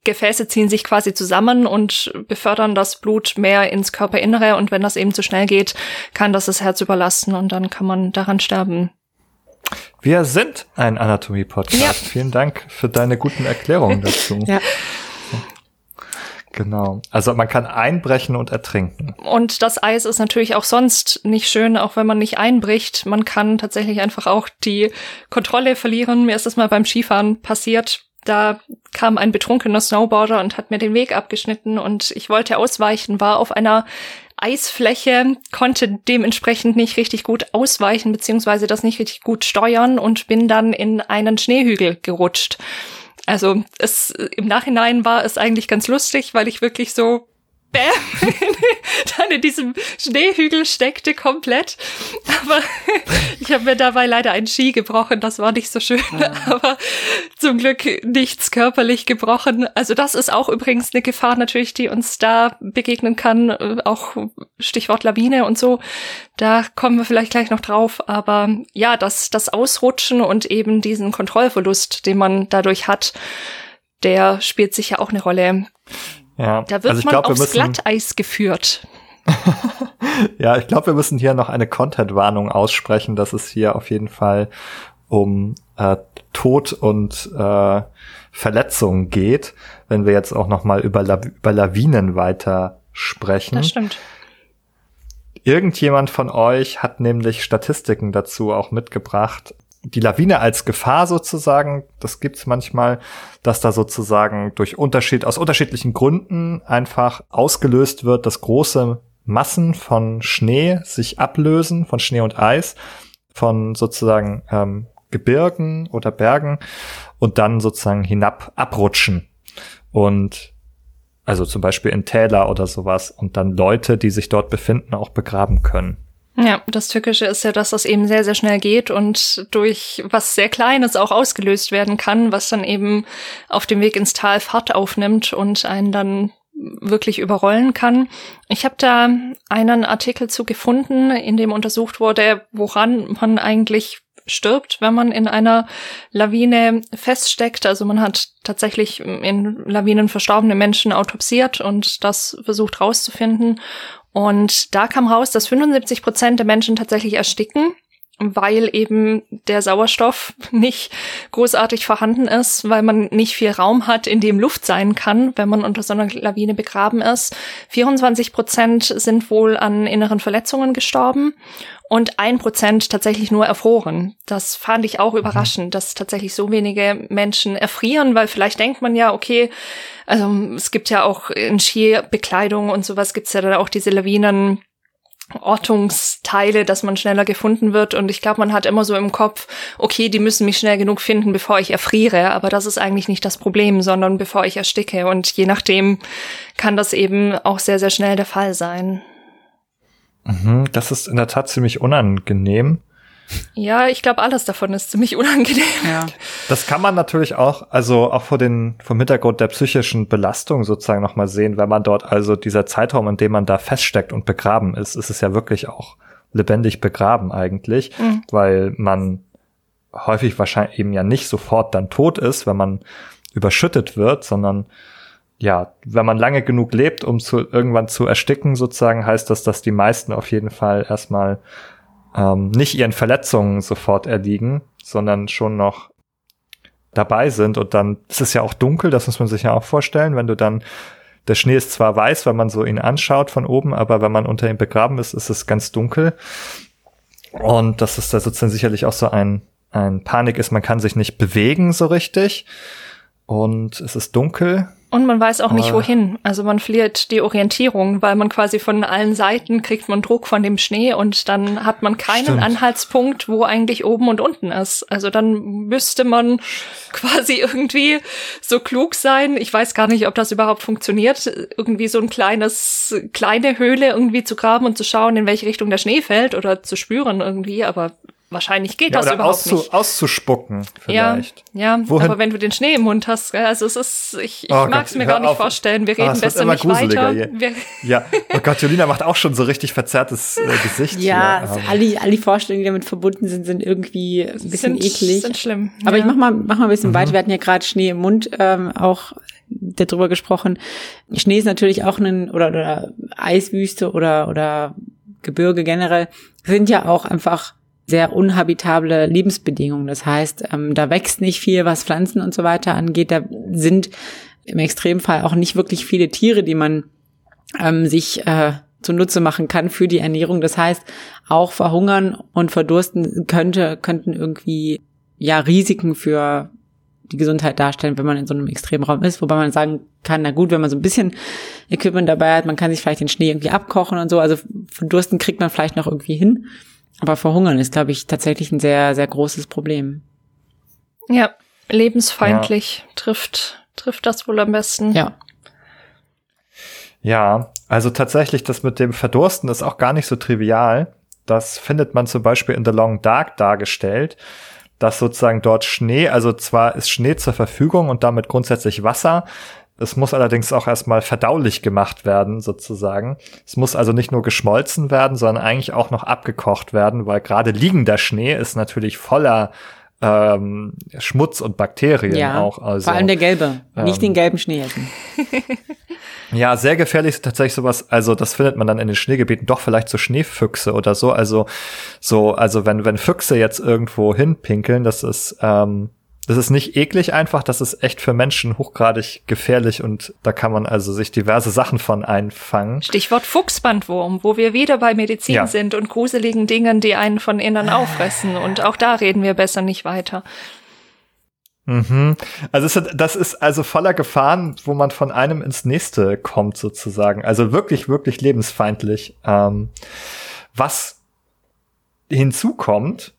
Gefäße ziehen sich quasi zusammen und befördern das Blut mehr ins Körperinnere und wenn das eben zu schnell geht, kann das das Herz überlasten und dann kann man daran sterben. Wir sind ein Anatomie-Podcast. Ja. Vielen Dank für deine guten Erklärungen dazu. ja. Genau. Also man kann einbrechen und ertrinken. Und das Eis ist natürlich auch sonst nicht schön, auch wenn man nicht einbricht. Man kann tatsächlich einfach auch die Kontrolle verlieren. Mir ist das mal beim Skifahren passiert. Da kam ein betrunkener Snowboarder und hat mir den Weg abgeschnitten und ich wollte ausweichen, war auf einer Eisfläche, konnte dementsprechend nicht richtig gut ausweichen, beziehungsweise das nicht richtig gut steuern und bin dann in einen Schneehügel gerutscht. Also es im Nachhinein war es eigentlich ganz lustig, weil ich wirklich so bäm, dann in diesem Schneehügel steckte komplett. Aber ich habe mir dabei leider einen Ski gebrochen. Das war nicht so schön. Ja. Aber zum Glück nichts körperlich gebrochen. Also das ist auch übrigens eine Gefahr natürlich, die uns da begegnen kann. Auch Stichwort Lawine und so. Da kommen wir vielleicht gleich noch drauf. Aber ja, das, das Ausrutschen und eben diesen Kontrollverlust, den man dadurch hat, der spielt sicher auch eine Rolle. Ja. Da wird also man glaub, aufs müssen, Glatteis geführt. ja, ich glaube, wir müssen hier noch eine Content-Warnung aussprechen, dass es hier auf jeden Fall um äh, Tod und äh, Verletzungen geht, wenn wir jetzt auch noch mal über, La über Lawinen weiter sprechen. Das stimmt. Irgendjemand von euch hat nämlich Statistiken dazu auch mitgebracht, die Lawine als Gefahr sozusagen, das gibt's manchmal, dass da sozusagen durch Unterschied, aus unterschiedlichen Gründen einfach ausgelöst wird, dass große Massen von Schnee sich ablösen, von Schnee und Eis, von sozusagen ähm, Gebirgen oder Bergen und dann sozusagen hinab abrutschen. Und also zum Beispiel in Täler oder sowas und dann Leute, die sich dort befinden, auch begraben können. Ja, das Tückische ist ja, dass das eben sehr, sehr schnell geht und durch was sehr Kleines auch ausgelöst werden kann, was dann eben auf dem Weg ins Tal Fahrt aufnimmt und einen dann wirklich überrollen kann. Ich habe da einen Artikel zu gefunden, in dem untersucht wurde, woran man eigentlich stirbt, wenn man in einer Lawine feststeckt. Also man hat tatsächlich in Lawinen verstorbene Menschen autopsiert und das versucht rauszufinden. Und da kam raus, dass 75 Prozent der Menschen tatsächlich ersticken, weil eben der Sauerstoff nicht großartig vorhanden ist, weil man nicht viel Raum hat, in dem Luft sein kann, wenn man unter so einer Lawine begraben ist. 24 Prozent sind wohl an inneren Verletzungen gestorben und ein Prozent tatsächlich nur erfroren. Das fand ich auch mhm. überraschend, dass tatsächlich so wenige Menschen erfrieren, weil vielleicht denkt man ja, okay, also es gibt ja auch in Skibekleidung und sowas gibt's ja dann auch diese Lawinen. Ortungsteile, dass man schneller gefunden wird. Und ich glaube, man hat immer so im Kopf, okay, die müssen mich schnell genug finden, bevor ich erfriere. Aber das ist eigentlich nicht das Problem, sondern bevor ich ersticke. Und je nachdem kann das eben auch sehr, sehr schnell der Fall sein. Mhm, das ist in der Tat ziemlich unangenehm. Ja, ich glaube, alles davon ist ziemlich unangenehm. Ja. Das kann man natürlich auch, also auch vor den, vom Hintergrund der psychischen Belastung sozusagen nochmal sehen, wenn man dort also dieser Zeitraum, in dem man da feststeckt und begraben ist, ist es ja wirklich auch lebendig begraben eigentlich, mhm. weil man häufig wahrscheinlich eben ja nicht sofort dann tot ist, wenn man überschüttet wird, sondern ja, wenn man lange genug lebt, um zu irgendwann zu ersticken, sozusagen, heißt das, dass die meisten auf jeden Fall erstmal ähm, nicht ihren Verletzungen sofort erliegen, sondern schon noch dabei sind und dann ist es ja auch dunkel, das muss man sich ja auch vorstellen, wenn du dann der Schnee ist zwar weiß, wenn man so ihn anschaut von oben, aber wenn man unter ihm begraben ist, ist es ganz dunkel. Und das ist da sozusagen sicherlich auch so ein, ein Panik ist, man kann sich nicht bewegen so richtig. Und es ist dunkel Und man weiß auch nicht Aber- wohin. Also man verliert die Orientierung, weil man quasi von allen Seiten kriegt man Druck von dem Schnee und dann hat man keinen Stimmt. Anhaltspunkt, wo eigentlich oben und unten ist. Also dann müsste man quasi irgendwie so klug sein. Ich weiß gar nicht, ob das überhaupt funktioniert, irgendwie so ein kleines, kleine Höhle irgendwie zu graben und zu schauen, in welche Richtung der Schnee fällt oder zu spüren irgendwie, aber wahrscheinlich geht Ja, das oder überhaupt auszu nicht. auszuspucken Ja, vielleicht. ja, Wohin- aber wenn du den Schnee im Mund hast, gell, also es ist, ich, ich Oh mag es mir gar nicht auf. vorstellen. Wir Ah, reden wird besser immer nicht weiter. hier. Wir, Ja, oh Gott, Julina macht auch schon so richtig verzerrtes äh, Gesicht. Ja, Ähm, alle, alle Vorstellungen, die damit verbunden sind, sind irgendwie ein bisschen sind, eklig. Sind schlimm. Aber ja. ich mach mal, mach mal ein bisschen Mhm. weiter. Wir hatten ja gerade Schnee im Mund ähm, auch darüber gesprochen. Schnee ist natürlich auch ein oder, oder Eiswüste oder oder Gebirge generell sind ja auch einfach sehr unhabitable Lebensbedingungen. Das heißt, ähm, da wächst nicht viel, was Pflanzen und so weiter angeht. Da sind im Extremfall auch nicht wirklich viele Tiere, die man ähm, sich äh, zunutze machen kann für die Ernährung. Das heißt, auch verhungern und verdursten könnte, könnten irgendwie ja Risiken für die Gesundheit darstellen, wenn man in so einem Extremraum ist, wobei man sagen kann, na gut, wenn man so ein bisschen Equipment dabei hat, man kann sich vielleicht den Schnee irgendwie abkochen und so, also verdursten kriegt man vielleicht noch irgendwie hin, aber verhungern ist, glaube ich, tatsächlich ein sehr, sehr großes Problem. ja, lebensfeindlich trifft, trifft das wohl am besten. Ja. Ja, also tatsächlich, das mit dem Verdursten ist auch gar nicht so trivial. Das findet man zum Beispiel in The Long Dark dargestellt, dass sozusagen dort Schnee, also zwar ist Schnee zur Verfügung und damit grundsätzlich Wasser, es muss allerdings auch erstmal verdaulich gemacht werden, sozusagen. Es muss also nicht nur geschmolzen werden, sondern eigentlich auch noch abgekocht werden, weil gerade liegender Schnee ist natürlich voller ähm, Schmutz und Bakterien Ja, auch. Also, vor allem der gelbe, nicht ähm, den gelben Schnee essen. Ja, sehr gefährlich ist tatsächlich sowas, also das findet man dann in den Schneegebieten, doch vielleicht so Schneefüchse oder so. Also so, also wenn, wenn Füchse jetzt irgendwo hinpinkeln, das ist, ähm, das ist nicht eklig einfach, das ist echt für Menschen hochgradig gefährlich und da kann man also sich diverse Sachen von einfangen. Stichwort Fuchsbandwurm, wo wir wieder bei Medizin Ja. sind und gruseligen Dingen, die einen von innen auffressen. Und auch da reden wir besser nicht weiter. Mhm. Also das ist also voller Gefahren, wo man von einem ins nächste kommt sozusagen. Also wirklich, wirklich lebensfeindlich. Ähm, was hinzukommt,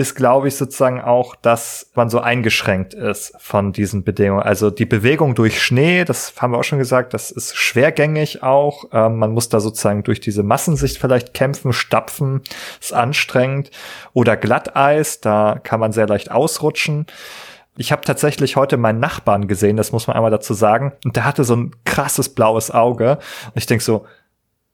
ist, glaube ich, sozusagen auch, dass man so eingeschränkt ist von diesen Bedingungen. Also die Bewegung durch Schnee, das haben wir auch schon gesagt, das ist schwergängig auch. Ähm, man muss da sozusagen durch diese Massensicht vielleicht kämpfen, stapfen, ist anstrengend. Oder Glatteis, da kann man sehr leicht ausrutschen. Ich habe tatsächlich heute meinen Nachbarn gesehen, das muss man einmal dazu sagen. Und der hatte so ein krasses blaues Auge. Und ich denk so,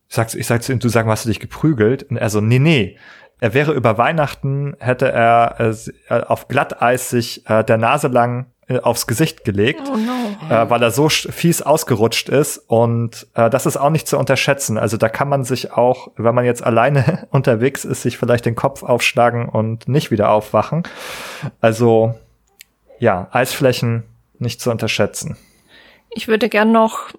ich sag, ich sag zu ihm, du sag hast du dich geprügelt? Und er so, nee, nee. Er wäre über Weihnachten, hätte er äh, äh, auf Glatteis sich äh, der Nase lang äh, aufs Gesicht gelegt, Oh no. äh, weil er so fies ausgerutscht ist. Und äh, das ist auch nicht zu unterschätzen. Also da kann man sich auch, wenn man jetzt alleine unterwegs ist, sich vielleicht den Kopf aufschlagen und nicht wieder aufwachen. Also ja, Eisflächen nicht zu unterschätzen. Ich würde gern noch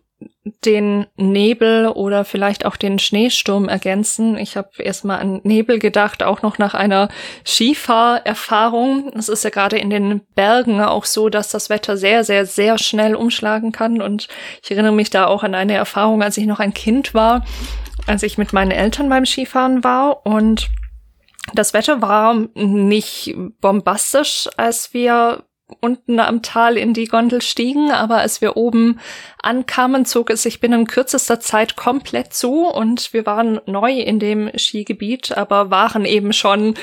den Nebel oder vielleicht auch den Schneesturm ergänzen. Ich habe erstmal an Nebel gedacht, auch noch nach einer Skifahrerfahrung. Es ist ja gerade in den Bergen auch so, dass das Wetter sehr, sehr, sehr schnell umschlagen kann. Und ich erinnere mich da auch an eine Erfahrung, als ich noch ein Kind war, als ich mit meinen Eltern beim Skifahren war und das Wetter war nicht bombastisch, als wir unten am Tal in die Gondel stiegen, aber als wir oben ankamen, zog es sich binnen kürzester Zeit komplett zu und wir waren neu in dem Skigebiet, aber waren eben schon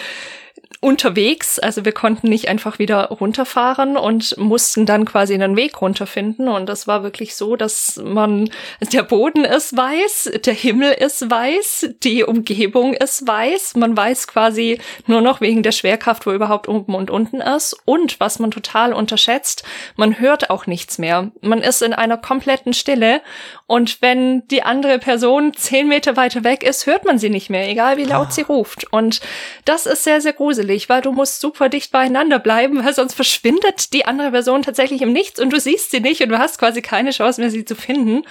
unterwegs, also wir konnten nicht einfach wieder runterfahren und mussten dann quasi einen Weg runterfinden. Und das war wirklich so, dass man, der Boden ist weiß, der Himmel ist weiß, die Umgebung ist weiß, man weiß quasi nur noch wegen der Schwerkraft, wo überhaupt oben und unten ist. Und was man total unterschätzt, man hört auch nichts mehr. Man ist in einer kompletten Stille. Und wenn die andere Person zehn Meter weiter weg ist, hört man sie nicht mehr, egal wie laut sie ruft. Und das ist sehr, sehr gruselig gruselig, weil du musst super dicht beieinander bleiben, weil sonst verschwindet die andere Person tatsächlich im Nichts und du siehst sie nicht und du hast quasi keine Chance mehr, sie zu finden.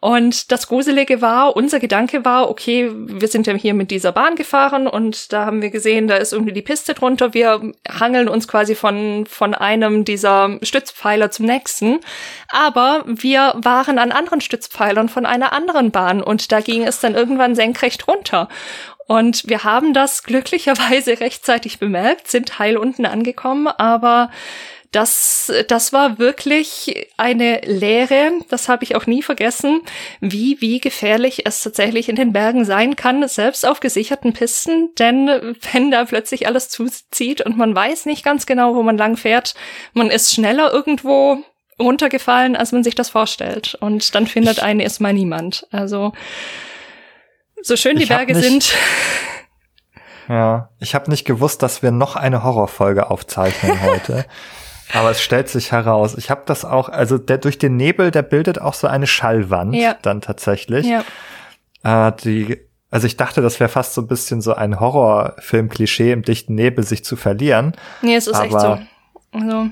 Und das Gruselige war, unser Gedanke war, okay, wir sind ja hier mit dieser Bahn gefahren und da haben wir gesehen, da ist irgendwie die Piste drunter. Wir hangeln uns quasi von, von einem dieser Stützpfeiler zum nächsten. Aber wir waren an anderen Stützpfeilern von einer anderen Bahn und da ging es dann irgendwann senkrecht runter. Und wir haben das glücklicherweise rechtzeitig bemerkt, sind heil unten angekommen, aber das, das war wirklich eine Lehre, das habe ich auch nie vergessen, wie, wie gefährlich es tatsächlich in den Bergen sein kann, selbst auf gesicherten Pisten, denn wenn da plötzlich alles zuzieht und man weiß nicht ganz genau, wo man lang fährt, man ist schneller irgendwo runtergefallen, als man sich das vorstellt. Und dann findet einen erstmal niemand. Also, so schön die Berge nicht, sind. Ja, ich habe nicht gewusst, dass wir noch eine Horrorfolge aufzeichnen heute. Aber es stellt sich heraus. Ich habe das auch, also der durch den Nebel, der bildet auch so eine Schallwand ja. dann tatsächlich. Ja. Äh, die, also ich dachte, das wäre fast so ein bisschen so ein Horrorfilm-Klischee im dichten Nebel sich zu verlieren. Nee, es ist echt so. Also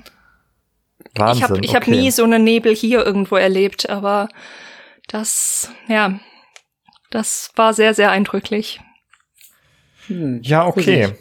Wahnsinn, ich habe ich okay. hab nie so einen Nebel hier irgendwo erlebt, aber das, ja, das war sehr, sehr eindrücklich. Hm, ja, okay.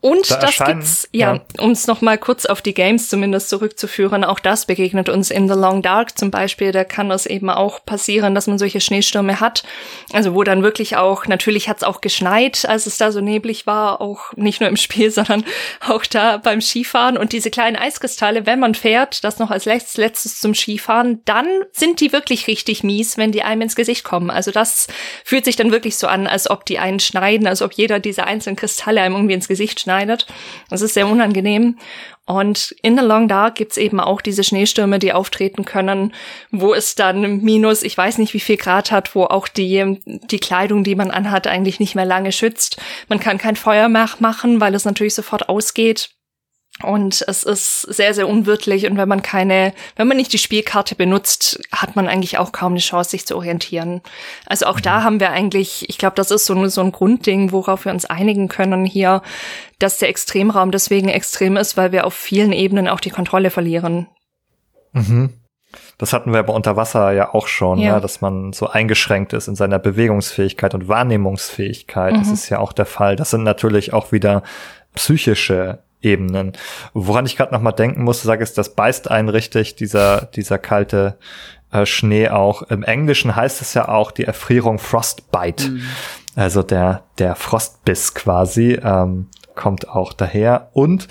Und da das gibt's, ja, ja. um es nochmal kurz auf die Games zumindest zurückzuführen, auch das begegnet uns in The Long Dark zum Beispiel. Da kann es eben auch passieren, dass man solche Schneestürme hat. Also wo dann wirklich auch, natürlich hat's auch geschneit, als es da so neblig war, auch nicht nur im Spiel, sondern auch da beim Skifahren. Und diese kleinen Eiskristalle, wenn man fährt, das noch als letztes, letztes zum Skifahren, dann sind die wirklich richtig mies, wenn die einem ins Gesicht kommen. Also das fühlt sich dann wirklich so an, als ob die einen schneiden, als ob jeder dieser einzelnen Kristalle einem irgendwie ins Gesicht schneidet. Das ist sehr unangenehm. Und in The Long Dark gibt's eben auch diese Schneestürme, die auftreten können, wo es dann minus, ich weiß nicht wie viel Grad hat, wo auch die, die Kleidung, die man anhat, eigentlich nicht mehr lange schützt. Man kann kein Feuer mehr machen, weil es natürlich sofort ausgeht. Und es ist sehr, sehr unwirtlich. Und wenn man keine, wenn man nicht die Spielkarte benutzt, hat man eigentlich auch kaum eine Chance, sich zu orientieren. Also auch da mhm. haben wir eigentlich, ich glaube, das ist so ein, so ein Grundding, worauf wir uns einigen können hier, dass der Extremraum deswegen extrem ist, weil wir auf vielen Ebenen auch die Kontrolle verlieren. Mhm. Das hatten wir aber unter Wasser ja auch schon, ja. ne? dass man so eingeschränkt ist in seiner Bewegungsfähigkeit und Wahrnehmungsfähigkeit. Mhm. Das ist ja auch der Fall. Das sind natürlich auch wieder psychische Ebenen. Woran ich gerade noch mal denken musste, sage ist, das beißt einen richtig, dieser, dieser kalte äh, Schnee auch. Im Englischen heißt es ja auch die Erfrierung Frostbite. Mhm. Also der, der Frostbiss quasi ähm, kommt auch daher. Und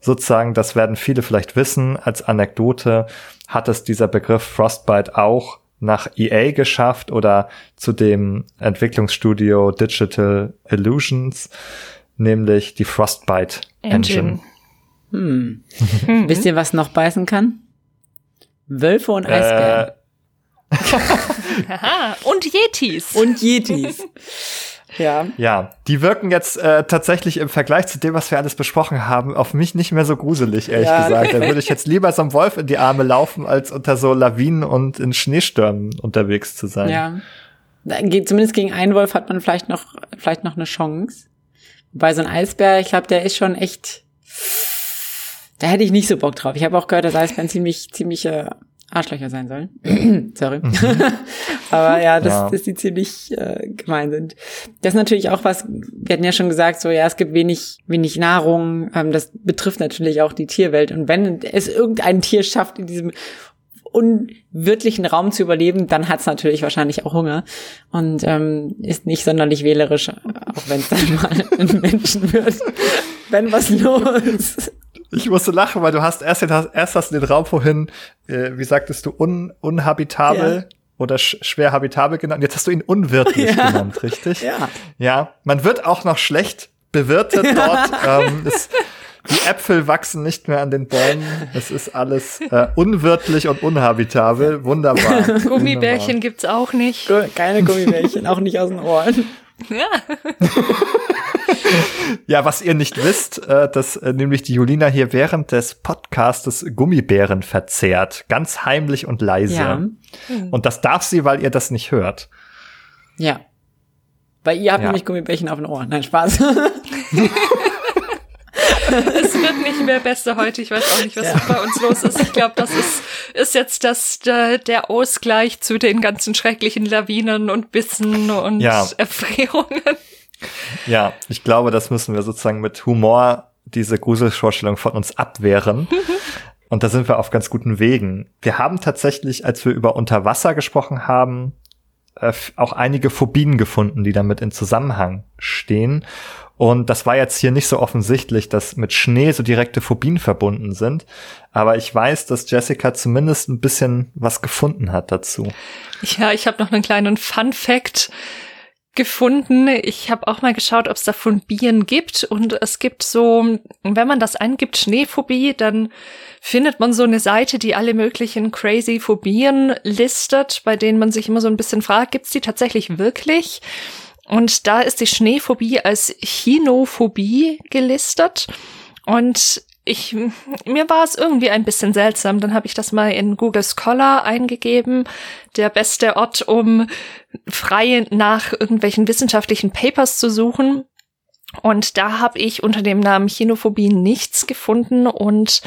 sozusagen, das werden viele vielleicht wissen, als Anekdote hat es dieser Begriff Frostbite auch nach EA geschafft oder zu dem Entwicklungsstudio Digital Illusions nämlich die Frostbite Engine. Engine. Hm. Wisst ihr, was noch beißen kann? Wölfe und Eisbären. Äh. Aha, und Yetis. Und Yetis. Ja. Ja, die wirken jetzt äh, tatsächlich im Vergleich zu dem, was wir alles besprochen haben, auf mich nicht mehr so gruselig, ehrlich ja. gesagt. Da würde ich jetzt lieber so einem Wolf in die Arme laufen, als unter so Lawinen und in Schneestürmen unterwegs zu sein. Ja. Zumindest gegen einen Wolf hat man vielleicht noch, vielleicht noch eine Chance. Wobei so ein Eisbär, ich glaube, der ist schon echt. Da hätte ich nicht so Bock drauf. Ich habe auch gehört, dass Eisbären ziemlich, ziemliche Arschlöcher sein sollen. Sorry. Mhm. Aber ja, das, ja. dass die ziemlich äh, gemein sind. Das ist natürlich auch was, wir hatten ja schon gesagt, so ja, es gibt wenig, wenig Nahrung. Ähm, das betrifft natürlich auch die Tierwelt. Und wenn es irgendein Tier schafft, in diesem unwirtlichen Raum zu überleben, dann hat es natürlich wahrscheinlich auch Hunger und ähm, ist nicht sonderlich wählerisch, auch wenn es dann mal ein Menschen wird, wenn was los. Ich musste lachen, weil du hast erst, erst hast du den Raum vorhin, äh, wie sagtest du, un, unhabitabel ja. oder sch schwer habitabel genannt. Jetzt hast du ihn unwirtlich ja. genannt, richtig? Ja. Ja, man wird auch noch schlecht bewirtet ja. dort. Ähm, ist, die Äpfel wachsen nicht mehr an den Bäumen. Es ist alles äh, unwirtlich und unhabitabel. Wunderbar. Gummibärchen Wunderbar. gibt's auch nicht. Keine Gummibärchen, auch nicht aus den Ohren. Ja. ja, was ihr nicht wisst, äh, dass äh, nämlich die Julina hier während des Podcastes Gummibären verzehrt. Ganz heimlich und leise. Ja. Und das darf sie, weil ihr das nicht hört. Ja. Weil ihr habt ja. nämlich Gummibärchen auf den Ohren. Nein, Spaß. es wird nicht mehr besser heute. Ich weiß auch nicht, was ja. bei uns los ist. Ich glaube, das ist, ist jetzt das, der, der Ausgleich zu den ganzen schrecklichen Lawinen und Bissen und ja. Erfrierungen. Ja, ich glaube, das müssen wir sozusagen mit Humor diese Gruselvorstellung von uns abwehren. Und da sind wir auf ganz guten Wegen. Wir haben tatsächlich, als wir über Unterwasser gesprochen haben, äh, auch einige Phobien gefunden, die damit in Zusammenhang stehen. Und das war jetzt hier nicht so offensichtlich, dass mit Schnee so direkte Phobien verbunden sind. Aber ich weiß, dass Jessica zumindest ein bisschen was gefunden hat dazu. Ja, ich habe noch einen kleinen Fun Fact gefunden. Ich habe auch mal geschaut, ob es da Phobien gibt. Und es gibt so, wenn man das eingibt, Schneephobie, dann findet man so eine Seite, die alle möglichen crazy Phobien listet, bei denen man sich immer so ein bisschen fragt, gibt's die tatsächlich wirklich? Und da ist die Schneephobie als Chinophobie gelistet. Und ich, mir war es irgendwie ein bisschen seltsam. Dann habe ich das mal in Google Scholar eingegeben. Der beste Ort, um frei nach irgendwelchen wissenschaftlichen Papers zu suchen. Und da habe ich unter dem Namen Chinophobie nichts gefunden und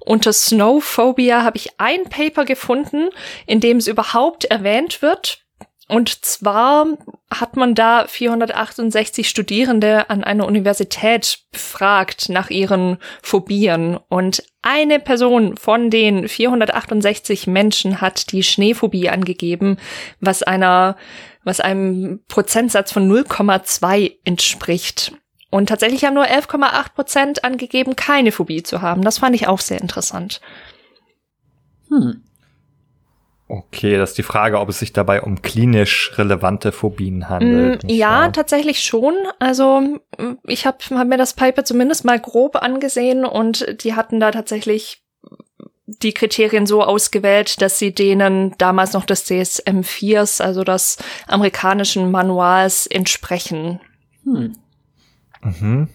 unter Snowphobia habe ich ein Paper gefunden, in dem es überhaupt erwähnt wird. Und zwar hat man da 468 Studierende an einer Universität befragt nach ihren Phobien. Und eine Person von den 468 Menschen hat die Schneephobie angegeben, was einer, was einem Prozentsatz von 0,2 entspricht. Und tatsächlich haben nur 11,8 Prozent angegeben, keine Phobie zu haben. Das fand ich auch sehr interessant. Hm. Okay, das ist die Frage, ob es sich dabei um klinisch relevante Phobien handelt. Mm, ja, wahr? tatsächlich schon. Also ich habe hab mir das Piper zumindest mal grob angesehen und die hatten da tatsächlich die Kriterien so ausgewählt, dass sie denen damals noch des DSM 4s, also des amerikanischen Manuals, entsprechen. Hm. Mhm.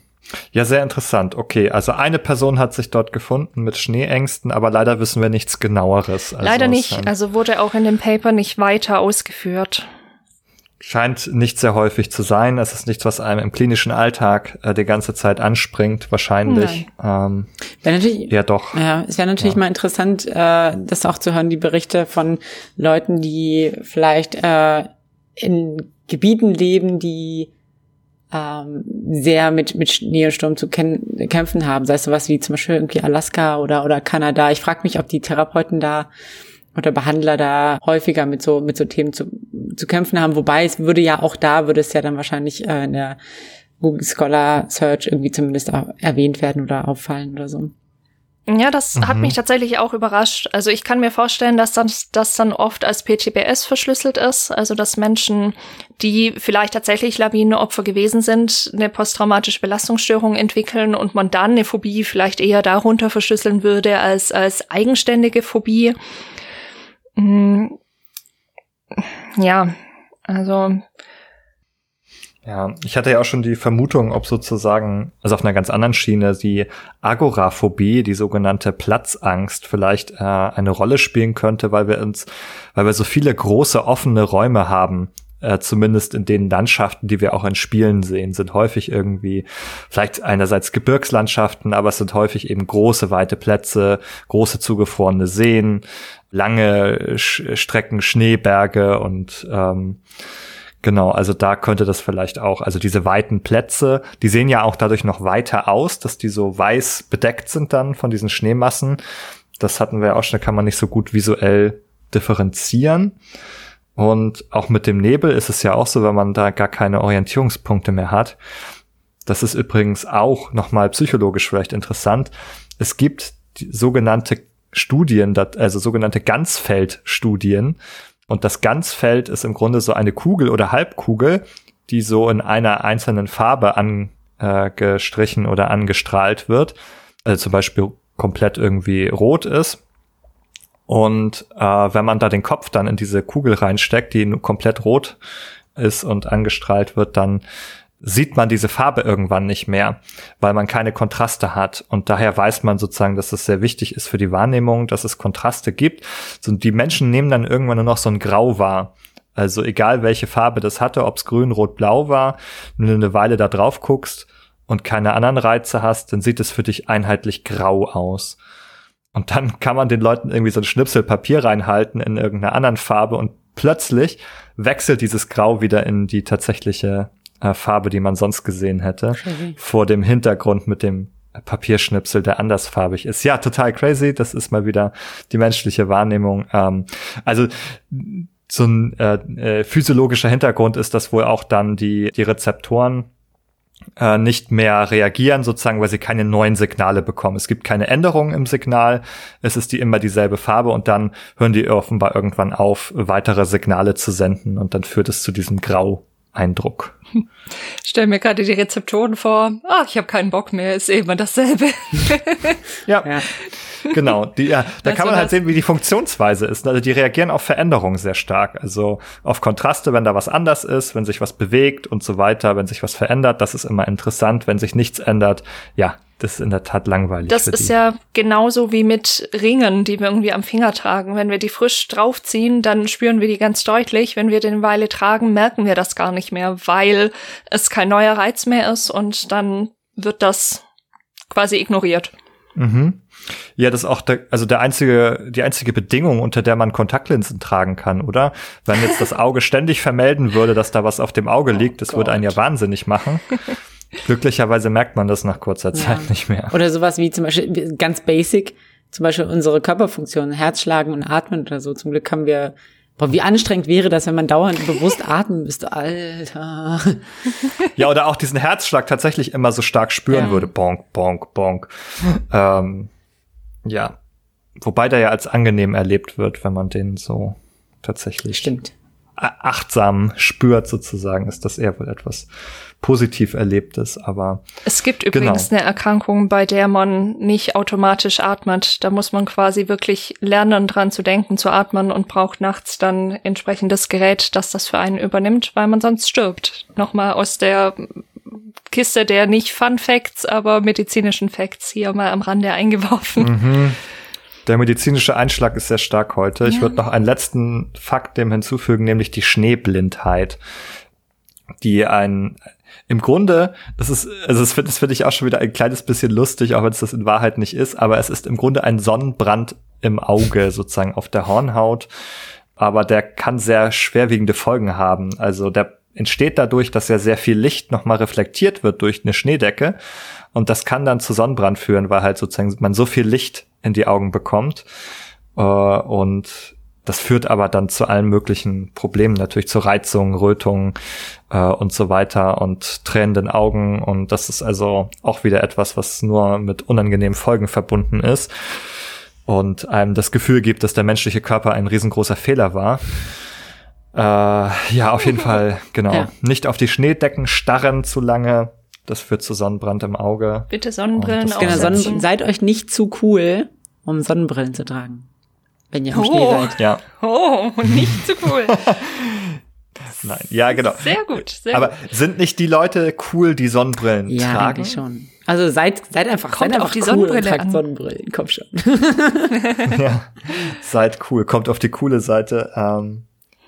Ja, sehr interessant. Okay, also eine Person hat sich dort gefunden mit Schneeängsten, aber leider wissen wir nichts genaueres. Also leider nicht. Also wurde auch in dem Paper nicht weiter ausgeführt. Scheint nicht sehr häufig zu sein. Es ist nichts, was einem im klinischen Alltag äh, die ganze Zeit anspringt, wahrscheinlich. Ähm, natürlich, ja, doch. Ja, es wäre natürlich ja. mal interessant, äh, das auch zu hören, die Berichte von Leuten, die vielleicht äh, in Gebieten leben, die ähm, sehr mit, mit Schnee und Sturm zu kämpfen haben, sei es sowas wie zum Beispiel irgendwie Alaska oder, oder Kanada. Ich frage mich, ob die Therapeuten da oder Behandler da häufiger mit so, mit so Themen zu, zu kämpfen haben. Wobei es würde ja auch da, würde es ja dann wahrscheinlich äh, in der Google Scholar Search irgendwie zumindest erwähnt werden oder auffallen oder so. Ja, das mhm. hat mich tatsächlich auch überrascht. Also ich kann mir vorstellen, dass das, das dann oft als PTBS verschlüsselt ist. Also dass Menschen, die vielleicht tatsächlich Lawinenopfer gewesen sind, eine posttraumatische Belastungsstörung entwickeln und man dann eine Phobie vielleicht eher darunter verschlüsseln würde als als eigenständige Phobie. Mhm. Ja, also ja, ich hatte ja auch schon die Vermutung, ob sozusagen, also auf einer ganz anderen Schiene, die Agoraphobie, die sogenannte Platzangst, vielleicht äh, eine Rolle spielen könnte, weil wir uns, weil wir so viele große offene Räume haben, äh, zumindest in den Landschaften, die wir auch in Spielen sehen, sind häufig irgendwie vielleicht einerseits Gebirgslandschaften, aber es sind häufig eben große, weite Plätze, große zugefrorene Seen, lange Sch Strecken, Schneeberge und ähm, Genau, also da könnte das vielleicht auch, also diese weiten Plätze, die sehen ja auch dadurch noch weiter aus, dass die so weiß bedeckt sind dann von diesen Schneemassen. Das hatten wir auch schon, da kann man nicht so gut visuell differenzieren. Und auch mit dem Nebel ist es ja auch so, wenn man da gar keine Orientierungspunkte mehr hat. Das ist übrigens auch nochmal psychologisch vielleicht interessant. Es gibt sogenannte Studien, also sogenannte Ganzfeldstudien, und das Ganzfeld ist im Grunde so eine Kugel oder Halbkugel, die so in einer einzelnen Farbe angestrichen äh, oder angestrahlt wird. Also zum Beispiel komplett irgendwie rot ist. Und äh, wenn man da den Kopf dann in diese Kugel reinsteckt, die komplett rot ist und angestrahlt wird, dann sieht man diese Farbe irgendwann nicht mehr, weil man keine Kontraste hat. Und daher weiß man sozusagen, dass es sehr wichtig ist für die Wahrnehmung, dass es Kontraste gibt. So, die Menschen nehmen dann irgendwann nur noch so ein Grau wahr. Also egal welche Farbe das hatte, ob es grün, rot, blau war, wenn du eine Weile da drauf guckst, und keine anderen Reize hast, dann sieht es für dich einheitlich grau aus. Und dann kann man den Leuten irgendwie so ein Schnipsel Papier reinhalten in irgendeiner anderen Farbe und plötzlich wechselt dieses Grau wieder in die tatsächliche äh, Farbe, die man sonst gesehen hätte, Crazy. vor dem Hintergrund mit dem Papierschnipsel, der andersfarbig ist. Ja, total crazy. Das ist mal wieder die menschliche Wahrnehmung. Ähm, also so ein äh, äh, physiologischer Hintergrund ist, dass wohl auch dann die, die Rezeptoren äh, nicht mehr reagieren, sozusagen, weil sie keine neuen Signale bekommen. Es gibt keine Änderungen im Signal, es ist die immer dieselbe Farbe und dann hören die offenbar irgendwann auf, weitere Signale zu senden und dann führt es zu diesem Grau-Eindruck. Stell mir gerade die Rezeptoren vor. Ah, ich habe keinen Bock mehr, ist eh immer dasselbe. Ja, Ja. Genau. Die, ja, da kann man halt sehen, wie die Funktionsweise ist. Also die reagieren auf Veränderungen sehr stark. Also auf Kontraste, wenn da was anders ist, wenn sich was bewegt und so weiter, wenn sich was verändert, das ist immer interessant. Wenn sich nichts ändert, ja, das ist in der Tat langweilig. Das ist ja genauso wie mit Ringen, die wir irgendwie am Finger tragen. Wenn wir die frisch draufziehen, dann spüren wir die ganz deutlich. Wenn wir den Weile tragen, merken wir das gar nicht mehr, weil es kein neuer Reiz mehr ist und dann wird das quasi ignoriert. Mhm. Ja, das ist auch der, also der einzige, die einzige Bedingung, unter der man Kontaktlinsen tragen kann, oder? Wenn jetzt das Auge ständig vermelden würde, dass da was auf dem Auge liegt, das würde einen ja wahnsinnig machen. Glücklicherweise merkt man das nach kurzer Zeit Ja. nicht mehr. Oder sowas wie zum Beispiel ganz basic, zum Beispiel unsere Körperfunktionen, Herzschlagen und Atmen oder so. Zum Glück haben wir, boah, wie anstrengend wäre das, wenn man dauernd bewusst atmen müsste. Alter. Ja, oder auch diesen Herzschlag tatsächlich immer so stark spüren Ja. würde. Bonk, bonk, bonk. ähm, ja. Wobei der ja als angenehm erlebt wird, wenn man den so tatsächlich Stimmt. achtsam spürt, sozusagen, ist das eher wohl etwas positiv Erlebtes, aber Es gibt übrigens Genau. eine Erkrankung, bei der man nicht automatisch atmet. Da muss man quasi wirklich lernen, dran zu denken, zu atmen und braucht nachts dann entsprechendes Gerät, das das für einen übernimmt, weil man sonst stirbt. Nochmal aus der Kiste der nicht Fun Facts, aber medizinischen Facts hier mal am Rande eingeworfen. Der medizinische Einschlag ist sehr stark heute. Ich Ja. würde noch einen letzten Fakt dem hinzufügen, nämlich die Schneeblindheit, die ein im Grunde, das ist, also das finde find ich auch schon wieder ein kleines bisschen lustig, auch wenn es das in Wahrheit nicht ist, aber es ist im Grunde ein Sonnenbrand im Auge, sozusagen auf der Hornhaut. Aber der kann sehr schwerwiegende Folgen haben. Also der entsteht dadurch, dass ja sehr viel Licht nochmal reflektiert wird durch eine Schneedecke. Und das kann dann zu Sonnenbrand führen, weil halt sozusagen man so viel Licht in die Augen bekommt. Äh, und das führt aber dann zu allen möglichen Problemen, natürlich zu Reizungen, Rötungen äh, und so weiter und tränenden Augen. Und das ist also auch wieder etwas, was nur mit unangenehmen Folgen verbunden ist und einem das Gefühl gibt, dass der menschliche Körper ein riesengroßer Fehler war. Äh, ja, auf jeden Fall, genau. Ja. Nicht auf die Schneedecken starren zu lange. Das führt zu Sonnenbrand im Auge. Bitte Sonnenbrillen Genau, aufsetzen. Sonnen seid euch nicht zu cool, um Sonnenbrillen zu tragen. Wenn ihr am Oh. Schnee seid. Ja, Oh, nicht zu cool. nein, ja, genau. Sehr gut, sehr Aber gut. sind nicht die Leute cool, die Sonnenbrillen Ja, tragen? eigentlich schon. Also seid, seid einfach, Kommt seid auf einfach die cool Sonnenbrille und tragt an. Sonnenbrillen. Komm schon. Ja, seid cool, kommt auf die coole Seite. Ähm,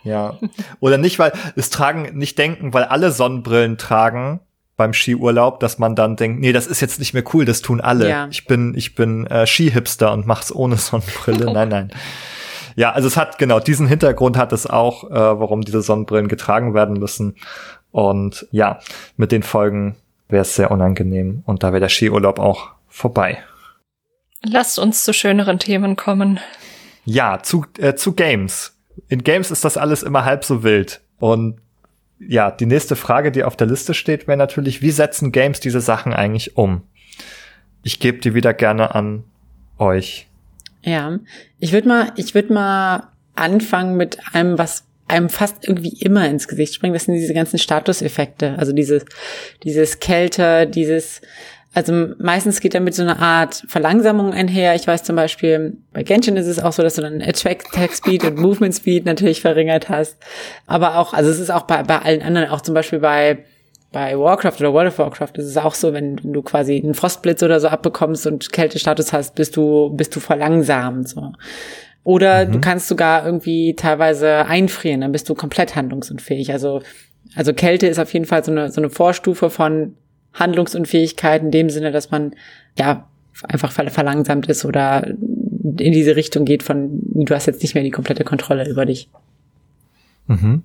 ja. Oder nicht, weil es tragen, nicht denken, weil alle Sonnenbrillen tragen beim Skiurlaub, dass man dann denkt, nee, das ist jetzt nicht mehr cool, das tun alle. Ja. Ich bin, ich bin äh, Skihipster und mach's ohne Sonnenbrille. Nein, nein. Ja, also es hat genau diesen Hintergrund hat es auch, äh, warum diese Sonnenbrillen getragen werden müssen. Und ja, mit den Folgen wäre es sehr unangenehm und da wäre der Skiurlaub auch vorbei. Lasst uns zu schöneren Themen kommen. Ja, zu, äh, zu Games. In Games ist das alles immer halb so wild. Und ja, die nächste Frage, die auf der Liste steht, wäre natürlich, wie setzen Games diese Sachen eigentlich um? Ich gebe die wieder gerne an euch. Ja, ich würde mal, ich würde mal anfangen mit einem, was einem fast irgendwie immer ins Gesicht springt. Das sind diese ganzen Statuseffekte. Also dieses, dieses Kälte, dieses, also meistens geht damit so eine Art Verlangsamung einher. Ich weiß zum Beispiel, bei Genshin ist es auch so, dass du dann Attack Speed und Movement Speed natürlich verringert hast. Aber auch, also es ist auch bei, bei allen anderen, auch zum Beispiel bei, bei Warcraft oder World of Warcraft ist es auch so, wenn, wenn du quasi einen Frostblitz oder so abbekommst und Kältestatus hast, bist du, bist du verlangsamt, so. Oder du kannst sogar irgendwie teilweise einfrieren, dann bist du komplett handlungsunfähig. Also, also Kälte ist auf jeden Fall so eine, so eine Vorstufe von Handlungsunfähigkeit in dem Sinne, dass man ja einfach verlangsamt ist oder in diese Richtung geht von, du hast jetzt nicht mehr die komplette Kontrolle über dich. Mhm.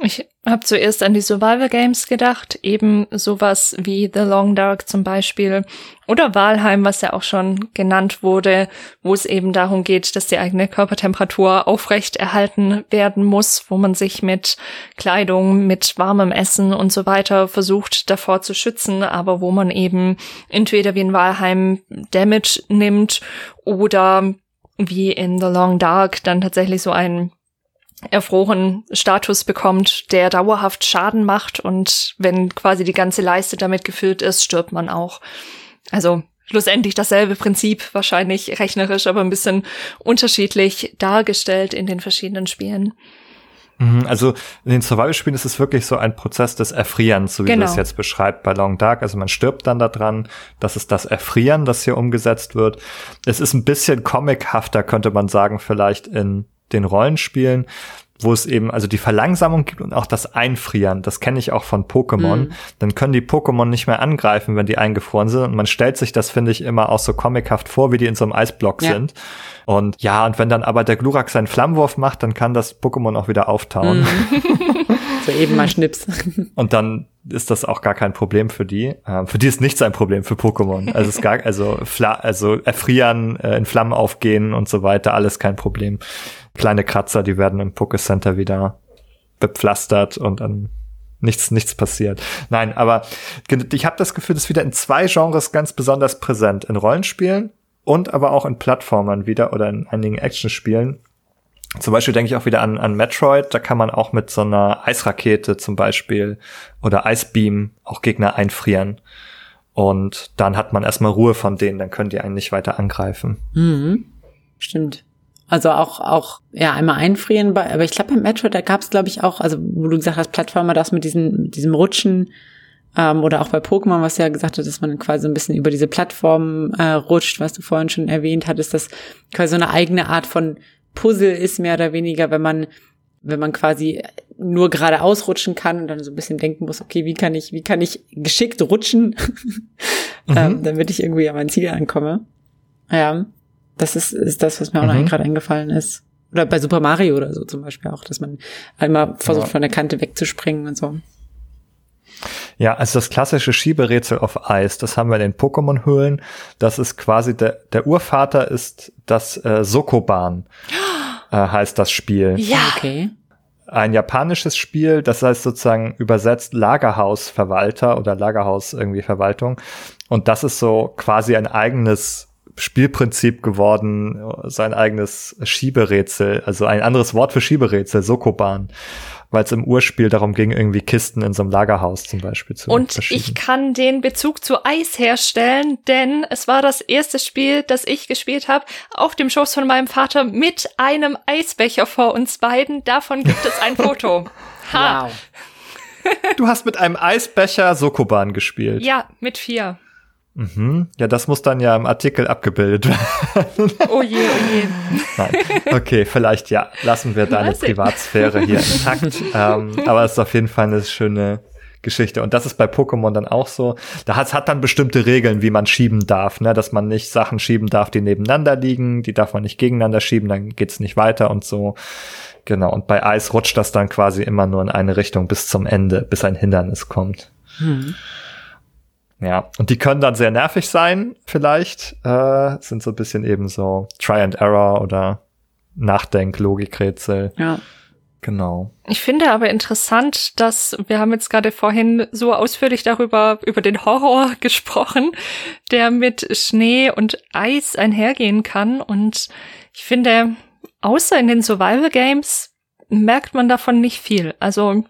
Ich habe zuerst an die Survival Games gedacht, eben sowas wie The Long Dark zum Beispiel oder Walheim, was ja auch schon genannt wurde, wo es eben darum geht, dass die eigene Körpertemperatur aufrecht erhalten werden muss, wo man sich mit Kleidung, mit warmem Essen und so weiter versucht davor zu schützen, aber wo man eben entweder wie in Walheim Damage nimmt oder wie in The Long Dark dann tatsächlich so ein erfroren Status bekommt, der dauerhaft Schaden macht und wenn quasi die ganze Leiste damit gefüllt ist, stirbt man auch. Also schlussendlich dasselbe Prinzip, wahrscheinlich rechnerisch, aber ein bisschen unterschiedlich dargestellt in den verschiedenen Spielen. Mhm, also in den Survival-Spielen ist es wirklich so ein Prozess des Erfrierens, so wie genau. das jetzt beschreibt bei Long Dark. Also man stirbt dann da dran. Das ist das Erfrieren, das hier umgesetzt wird. Es ist ein bisschen comichafter, könnte man sagen, vielleicht in den Rollenspielen, wo es eben also die Verlangsamung gibt und auch das Einfrieren. Das kenne ich auch von Pokémon. Mhm. Dann können die Pokémon nicht mehr angreifen, wenn die eingefroren sind. Und man stellt sich das, finde ich, immer auch so comichaft vor, wie die in so einem Eisblock ja. sind. Und ja, und wenn dann aber der Glurak seinen Flammenwurf macht, dann kann das Pokémon auch wieder auftauen. Mhm. so eben mal Schnips. Und dann ist das auch gar kein Problem für die. Ähm, für die ist nichts ein Problem für Pokémon. Also es gar, also, Fla also erfrieren, äh, in Flammen aufgehen und so weiter, alles kein Problem. Kleine Kratzer, die werden im Pokécenter wieder bepflastert und dann nichts, nichts passiert. Nein, aber ich habe das Gefühl, das ist wieder in zwei Genres ganz besonders präsent. In Rollenspielen und aber auch in Plattformern wieder oder in einigen Actionspielen. Zum Beispiel denke ich auch wieder an, an Metroid, da kann man auch mit so einer Eisrakete zum Beispiel oder Eisbeam auch Gegner einfrieren. Und dann hat man erstmal Ruhe von denen, dann können die einen nicht weiter angreifen. Mhm. Stimmt. Also auch, auch, ja, einmal einfrieren, aber ich glaube beim Metroid, da gab es, glaube ich, auch, also wo du gesagt hast, Plattformer, das mit diesem, diesem Rutschen, ähm, oder auch bei Pokémon, was ja gesagt hat, dass man quasi ein bisschen über diese Plattform äh, rutscht, was du vorhin schon erwähnt hattest, dass quasi so eine eigene Art von Puzzle ist, mehr oder weniger, wenn man, wenn man quasi nur gerade ausrutschen kann und dann so ein bisschen denken muss, okay, wie kann ich, wie kann ich geschickt rutschen, mhm. ähm, damit ich irgendwie an mein Ziel ankomme. Ja, das ist, ist das, was mir auch mhm. noch gerade eingefallen ist. Oder bei Super Mario oder so zum Beispiel auch, dass man einmal versucht, ja. von der Kante wegzuspringen und so. Ja, also das klassische Schieberätsel auf Eis, das haben wir in den Pokémon-Höhlen. Das ist quasi der, der Urvater ist das äh, Sokoban, äh, heißt das Spiel. Ja, okay. Ein japanisches Spiel, das heißt sozusagen übersetzt Lagerhausverwalter oder Lagerhaus irgendwie Verwaltung. Und das ist so quasi ein eigenes Spielprinzip geworden, sein eigenes Schieberätsel, also ein anderes Wort für Schieberätsel, Sokoban weil es im Urspiel darum ging, irgendwie Kisten in so einem Lagerhaus zum Beispiel zu Und ich kann den Bezug zu Eis herstellen, denn es war das erste Spiel, das ich gespielt habe, auf dem Schoß von meinem Vater mit einem Eisbecher vor uns beiden. Davon gibt es ein Foto. Ha. Wow. Du hast mit einem Eisbecher Sokoban gespielt. Ja, mit vier. Mhm. Ja, das muss dann ja im Artikel abgebildet werden. Oh je, oh je. Nein. Okay, vielleicht ja. Lassen wir deine Privatsphäre hier intakt. ähm, aber es ist auf jeden Fall eine schöne Geschichte. Und das ist bei Pokémon dann auch so. Da hat, hat dann bestimmte Regeln, wie man schieben darf, ne? dass man nicht Sachen schieben darf, die nebeneinander liegen, die darf man nicht gegeneinander schieben, dann geht's nicht weiter und so. Genau. Und bei Eis rutscht das dann quasi immer nur in eine Richtung bis zum Ende, bis ein Hindernis kommt. Hm. Ja, und die können dann sehr nervig sein, vielleicht. Äh, sind so ein bisschen eben so Try and Error oder Nachdenk, Logikrätsel. Ja. Genau. Ich finde aber interessant, dass wir haben jetzt gerade vorhin so ausführlich darüber, über den Horror gesprochen, der mit Schnee und Eis einhergehen kann. Und ich finde, außer in den Survival Games merkt man davon nicht viel. Also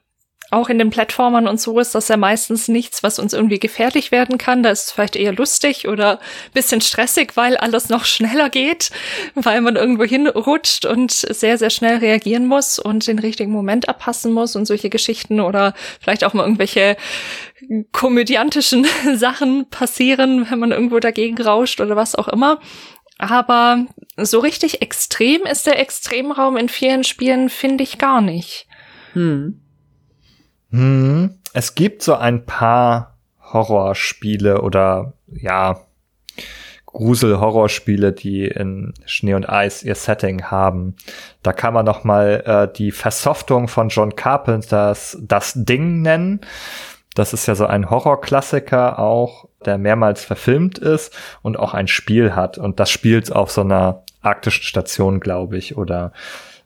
auch in den Plattformern und so ist das ja meistens nichts, was uns irgendwie gefährlich werden kann. Da ist es vielleicht eher lustig oder bisschen stressig, weil alles noch schneller geht, weil man irgendwo hinrutscht und sehr, sehr schnell reagieren muss und den richtigen Moment abpassen muss und solche Geschichten oder vielleicht auch mal irgendwelche komödiantischen Sachen passieren, wenn man irgendwo dagegen rauscht oder was auch immer. Aber so richtig extrem ist der Extremraum in vielen Spielen, finde ich gar nicht. Hm. Hm, es gibt so ein paar Horrorspiele oder ja, Grusel-Horrorspiele, die in Schnee und Eis ihr Setting haben. Da kann man noch mal äh, die Versoftung von John Carpenters Das Ding nennen. Das ist ja so ein Horrorklassiker auch, der mehrmals verfilmt ist und auch ein Spiel hat. Und das spielt auf so einer arktischen Station, glaube ich, oder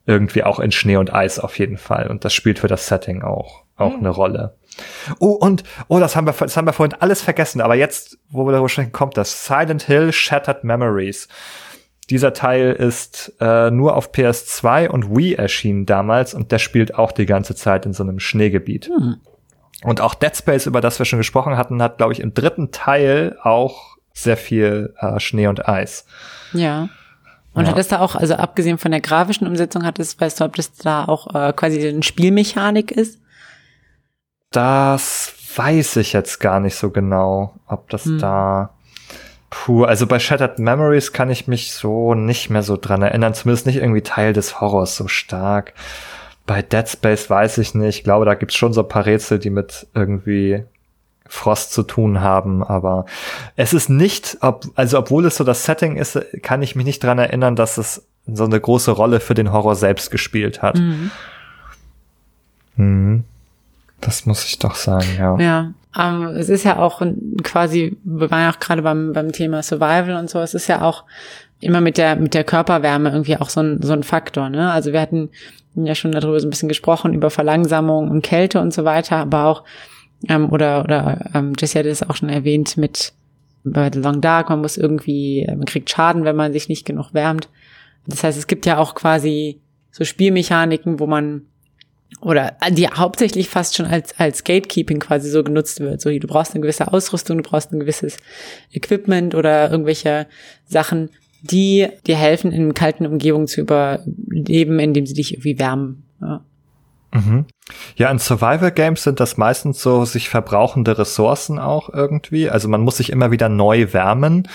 irgendwie auch in Schnee und Eis auf jeden Fall. Und das spielt für das Setting auch, auch mhm. eine Rolle. Oh, und, oh, das haben wir, das haben wir vorhin alles vergessen, aber jetzt, wo wir darüber sprechen, kommt das. Silent Hill Shattered Memories. Dieser Teil ist äh, nur auf PS2 und Wii erschienen damals und der spielt auch die ganze Zeit in so einem Schneegebiet. Hm. Und auch Dead Space, über das wir schon gesprochen hatten, hat, glaube ich, im dritten Teil auch sehr viel äh, Schnee und Eis. Ja. Und ja. hat es da auch, also abgesehen von der grafischen Umsetzung, hat es, weißt du, ob das da auch äh, quasi eine Spielmechanik ist? Das weiß ich jetzt gar nicht so genau, ob das hm. da. Puh, also bei Shattered Memories kann ich mich so nicht mehr so dran erinnern, zumindest nicht irgendwie Teil des Horrors so stark. Bei Dead Space weiß ich nicht. Ich glaube, da gibt's schon so ein paar Rätsel, die mit irgendwie Frost zu tun haben, aber es ist nicht, ob, also obwohl es so das Setting ist, kann ich mich nicht dran erinnern, dass es so eine große Rolle für den Horror selbst gespielt hat. Mhm. Mhm. Das muss ich doch sagen, ja. Ja, ähm, es ist ja auch quasi, wir waren ja auch gerade beim, beim Thema Survival und so, es ist ja auch immer mit der, mit der Körperwärme irgendwie auch so ein, so ein Faktor, ne? Also wir hatten ja schon darüber so ein bisschen gesprochen, über Verlangsamung und Kälte und so weiter, aber auch, ähm, oder, oder ähm, Jesse hat es auch schon erwähnt mit bei The Long Dark, man muss irgendwie, man kriegt Schaden, wenn man sich nicht genug wärmt. Das heißt, es gibt ja auch quasi so Spielmechaniken, wo man oder äh, die hauptsächlich fast schon als, als Gatekeeping quasi so genutzt wird. So, du brauchst eine gewisse Ausrüstung, du brauchst ein gewisses Equipment oder irgendwelche Sachen, die dir helfen, in kalten Umgebungen zu überleben, indem sie dich irgendwie wärmen. Ja. Mhm. Ja, in Survival Games sind das meistens so sich verbrauchende Ressourcen auch irgendwie. Also man muss sich immer wieder neu wärmen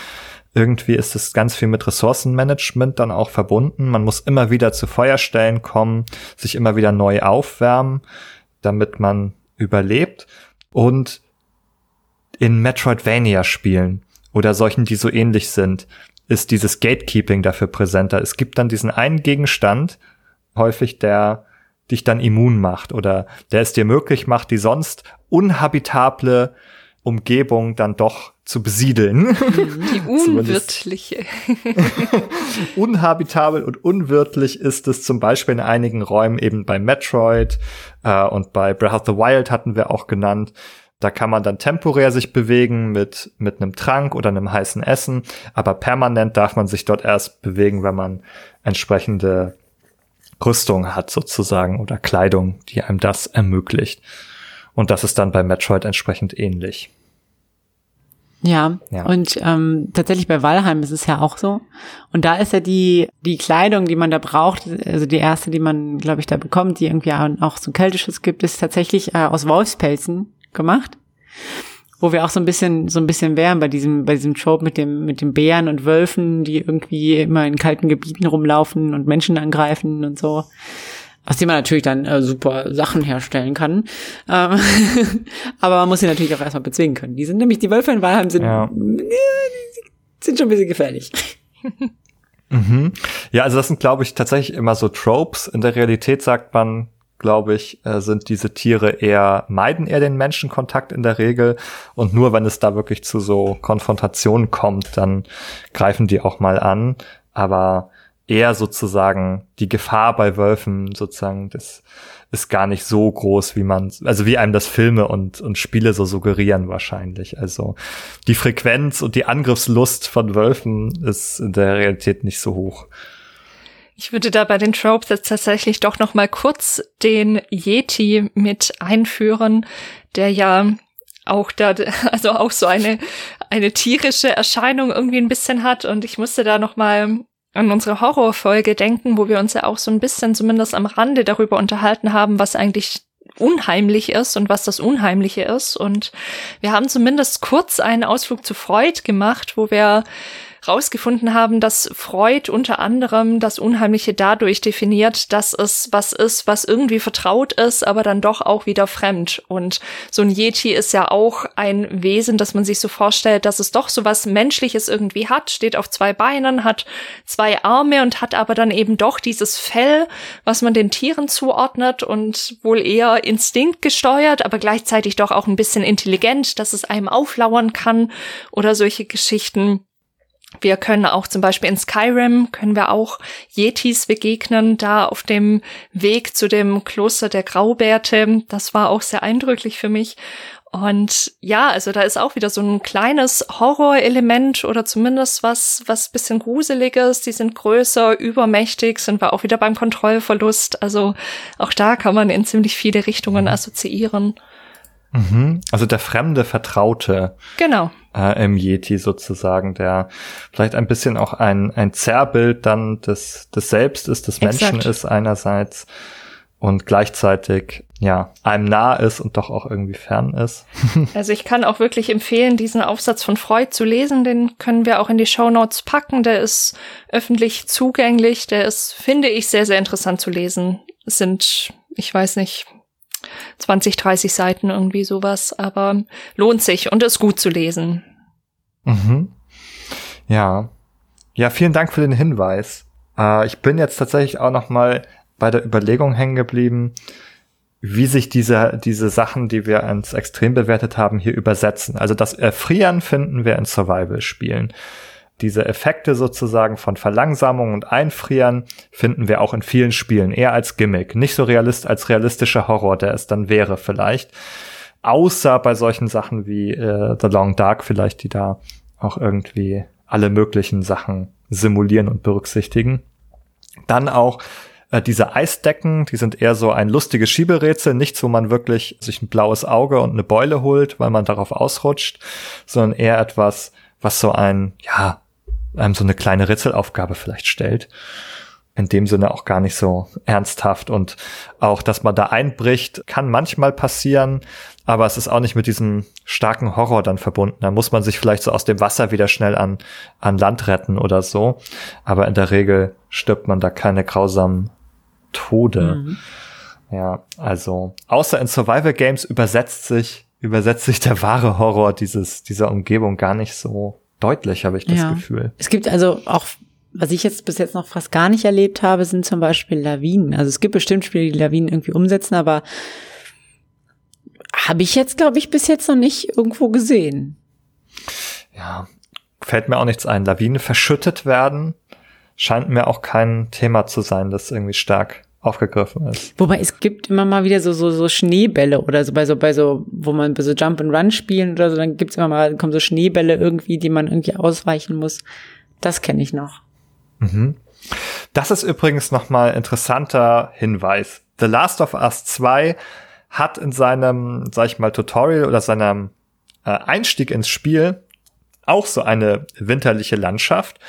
irgendwie ist es ganz viel mit Ressourcenmanagement dann auch verbunden. Man muss immer wieder zu Feuerstellen kommen, sich immer wieder neu aufwärmen, damit man überlebt. Und in Metroidvania-Spielen oder solchen, die so ähnlich sind, ist dieses Gatekeeping dafür präsenter. Es gibt dann diesen einen Gegenstand, häufig der dich dann immun macht oder der es dir möglich macht, die sonst unhabitable Umgebung dann doch zu besiedeln. Die unwirtliche. Unhabitabel und unwirtlich ist es zum Beispiel in einigen Räumen eben bei Metroid äh, und bei Breath of the Wild hatten wir auch genannt. Da kann man dann temporär sich bewegen mit, mit einem Trank oder einem heißen Essen, aber permanent darf man sich dort erst bewegen, wenn man entsprechende Rüstung hat sozusagen oder Kleidung, die einem das ermöglicht. Und das ist dann bei Metroid entsprechend ähnlich. Ja, ja. und ähm, tatsächlich bei Valheim ist es ja auch so. Und da ist ja die, die Kleidung, die man da braucht, also die erste, die man, glaube ich, da bekommt, die irgendwie auch so Kälteschutz gibt, ist tatsächlich äh, aus Wolfspelzen gemacht. Wo wir auch so ein bisschen, so ein bisschen wären bei diesem, bei diesem Trope mit dem, mit den Bären und Wölfen, die irgendwie immer in kalten Gebieten rumlaufen und Menschen angreifen und so aus dem man natürlich dann äh, super Sachen herstellen kann. Ähm aber man muss sie natürlich auch erstmal bezwingen können. Die sind nämlich, die Wölfe in Walheim sind, ja. sind schon ein bisschen gefährlich. Mhm. Ja, also das sind, glaube ich, tatsächlich immer so Tropes. In der Realität sagt man, glaube ich, äh, sind diese Tiere eher, meiden eher den Menschenkontakt in der Regel. Und nur wenn es da wirklich zu so Konfrontationen kommt, dann greifen die auch mal an. Aber eher sozusagen die Gefahr bei Wölfen sozusagen, das ist gar nicht so groß, wie man, also wie einem das Filme und, und Spiele so suggerieren wahrscheinlich. Also die Frequenz und die Angriffslust von Wölfen ist in der Realität nicht so hoch. Ich würde da bei den Tropes jetzt tatsächlich doch noch mal kurz den Yeti mit einführen, der ja auch da, also auch so eine, eine tierische Erscheinung irgendwie ein bisschen hat. Und ich musste da noch mal an unsere Horrorfolge denken, wo wir uns ja auch so ein bisschen zumindest am Rande darüber unterhalten haben, was eigentlich unheimlich ist und was das Unheimliche ist. Und wir haben zumindest kurz einen Ausflug zu Freud gemacht, wo wir rausgefunden haben, dass Freud unter anderem das Unheimliche dadurch definiert, dass es was ist, was irgendwie vertraut ist, aber dann doch auch wieder fremd. Und so ein Yeti ist ja auch ein Wesen, das man sich so vorstellt, dass es doch so was Menschliches irgendwie hat, steht auf zwei Beinen, hat zwei Arme und hat aber dann eben doch dieses Fell, was man den Tieren zuordnet und wohl eher instinktgesteuert, aber gleichzeitig doch auch ein bisschen intelligent, dass es einem auflauern kann oder solche Geschichten. Wir können auch zum Beispiel in Skyrim können wir auch Yetis begegnen, da auf dem Weg zu dem Kloster der Graubärte. Das war auch sehr eindrücklich für mich. Und ja, also da ist auch wieder so ein kleines Horrorelement oder zumindest was, was bisschen gruseliges. Die sind größer, übermächtig, sind wir auch wieder beim Kontrollverlust. Also auch da kann man in ziemlich viele Richtungen assoziieren. Mhm. Also der fremde Vertraute. Genau. Äh, Im Yeti sozusagen, der vielleicht ein bisschen auch ein, ein Zerrbild dann des, des Selbst ist, des Menschen Exakt. ist einerseits und gleichzeitig ja einem nah ist und doch auch irgendwie fern ist. also ich kann auch wirklich empfehlen, diesen Aufsatz von Freud zu lesen. Den können wir auch in die Show Notes packen. Der ist öffentlich zugänglich. Der ist, finde ich, sehr sehr interessant zu lesen. Es sind, ich weiß nicht, 20, 30 Seiten irgendwie sowas, aber lohnt sich und ist gut zu lesen. Mhm. Ja. Ja, vielen Dank für den Hinweis. Äh, ich bin jetzt tatsächlich auch noch mal bei der Überlegung hängen geblieben, wie sich diese, diese Sachen, die wir als extrem bewertet haben, hier übersetzen. Also das Erfrieren finden wir in Survival-Spielen. Diese Effekte sozusagen von Verlangsamung und Einfrieren finden wir auch in vielen Spielen, eher als Gimmick. Nicht so realist als realistischer Horror, der es dann wäre vielleicht. Außer bei solchen Sachen wie äh, The Long Dark vielleicht, die da auch irgendwie alle möglichen Sachen simulieren und berücksichtigen. Dann auch äh, diese Eisdecken, die sind eher so ein lustiges Schieberätsel, nichts, wo man wirklich sich ein blaues Auge und eine Beule holt, weil man darauf ausrutscht, sondern eher etwas, was so ein, ja, einem so eine kleine Rätselaufgabe vielleicht stellt. In dem Sinne auch gar nicht so ernsthaft und auch, dass man da einbricht, kann manchmal passieren, aber es ist auch nicht mit diesem starken Horror dann verbunden. Da muss man sich vielleicht so aus dem Wasser wieder schnell an, an Land retten oder so. Aber in der Regel stirbt man da keine grausamen Tode. Mhm. Ja, also außer in Survival Games übersetzt sich übersetzt sich der wahre Horror dieses dieser Umgebung gar nicht so deutlich, habe ich das ja. Gefühl. Es gibt also auch was ich jetzt bis jetzt noch fast gar nicht erlebt habe, sind zum Beispiel Lawinen. Also es gibt bestimmt Spiele, die Lawinen irgendwie umsetzen, aber habe ich jetzt, glaube ich, bis jetzt noch nicht irgendwo gesehen. Ja, fällt mir auch nichts ein. Lawinen verschüttet werden scheint mir auch kein Thema zu sein, das irgendwie stark aufgegriffen ist. Wobei es gibt immer mal wieder so so so Schneebälle oder so bei so bei so wo man bei so Jump and Run spielen oder so dann gibt's immer mal kommen so Schneebälle irgendwie, die man irgendwie ausweichen muss. Das kenne ich noch. Mhm. Das ist übrigens noch mal interessanter Hinweis. The Last of Us 2 hat in seinem, sag ich mal, Tutorial oder seinem äh, Einstieg ins Spiel auch so eine winterliche Landschaft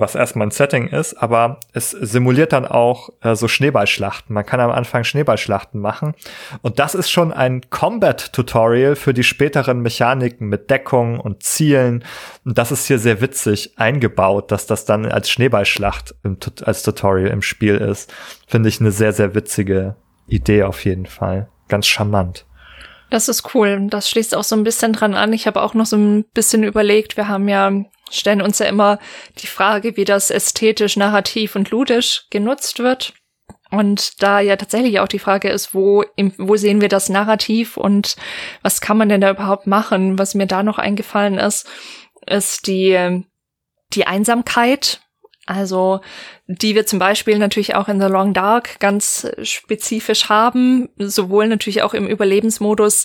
was erstmal ein Setting ist, aber es simuliert dann auch äh, so Schneeballschlachten. Man kann am Anfang Schneeballschlachten machen. Und das ist schon ein Combat-Tutorial für die späteren Mechaniken mit Deckung und Zielen. Und das ist hier sehr witzig eingebaut, dass das dann als Schneeballschlacht im, als Tutorial im Spiel ist. Finde ich eine sehr, sehr witzige Idee auf jeden Fall. Ganz charmant. Das ist cool. Das schließt auch so ein bisschen dran an. Ich habe auch noch so ein bisschen überlegt, wir haben ja stellen uns ja immer die Frage, wie das ästhetisch, narrativ und ludisch genutzt wird. Und da ja tatsächlich auch die Frage ist, wo, wo sehen wir das Narrativ und was kann man denn da überhaupt machen? Was mir da noch eingefallen ist, ist die, die Einsamkeit. Also, die wir zum Beispiel natürlich auch in The Long Dark ganz spezifisch haben, sowohl natürlich auch im Überlebensmodus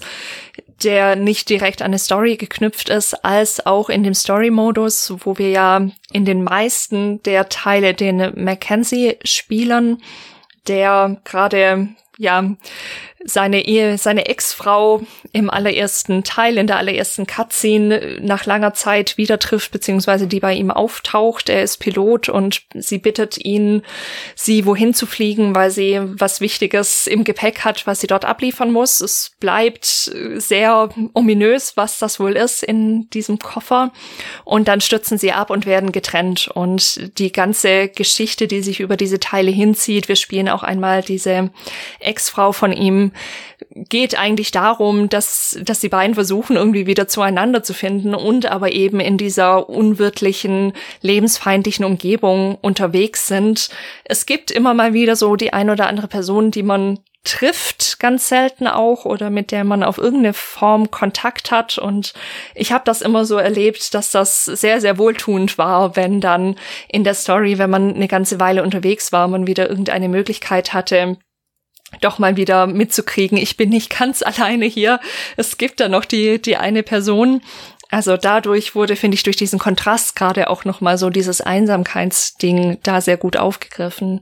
der nicht direkt an eine Story geknüpft ist, als auch in dem Story-Modus, wo wir ja in den meisten der Teile den Mackenzie spielen, der gerade ja seine Ehe, seine Ex-Frau im allerersten Teil, in der allerersten Cutscene nach langer Zeit wieder trifft, beziehungsweise die bei ihm auftaucht. Er ist Pilot und sie bittet ihn, sie wohin zu fliegen, weil sie was Wichtiges im Gepäck hat, was sie dort abliefern muss. Es bleibt sehr ominös, was das wohl ist in diesem Koffer. Und dann stürzen sie ab und werden getrennt. Und die ganze Geschichte, die sich über diese Teile hinzieht, wir spielen auch einmal diese Ex-Frau von ihm, geht eigentlich darum, dass, dass die beiden versuchen, irgendwie wieder zueinander zu finden und aber eben in dieser unwirtlichen, lebensfeindlichen Umgebung unterwegs sind. Es gibt immer mal wieder so die ein oder andere Person, die man trifft, ganz selten auch, oder mit der man auf irgendeine Form Kontakt hat. Und ich habe das immer so erlebt, dass das sehr, sehr wohltuend war, wenn dann in der Story, wenn man eine ganze Weile unterwegs war, man wieder irgendeine Möglichkeit hatte, doch mal wieder mitzukriegen, ich bin nicht ganz alleine hier. Es gibt da noch die, die eine Person. Also dadurch wurde, finde ich, durch diesen Kontrast gerade auch noch mal so dieses Einsamkeitsding da sehr gut aufgegriffen.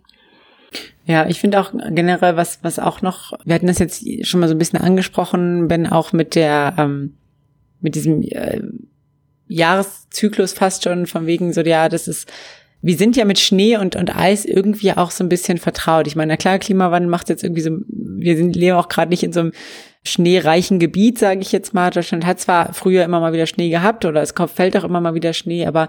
Ja, ich finde auch generell, was, was auch noch, wir hatten das jetzt schon mal so ein bisschen angesprochen, wenn auch mit der, ähm, mit diesem äh, Jahreszyklus fast schon, von wegen so, ja, das ist wir sind ja mit Schnee und, und Eis irgendwie auch so ein bisschen vertraut. Ich meine, na klar, Klimawandel macht jetzt irgendwie so, wir sind, leben auch gerade nicht in so einem schneereichen Gebiet, sage ich jetzt mal. Deutschland hat zwar früher immer mal wieder Schnee gehabt oder es fällt auch immer mal wieder Schnee, aber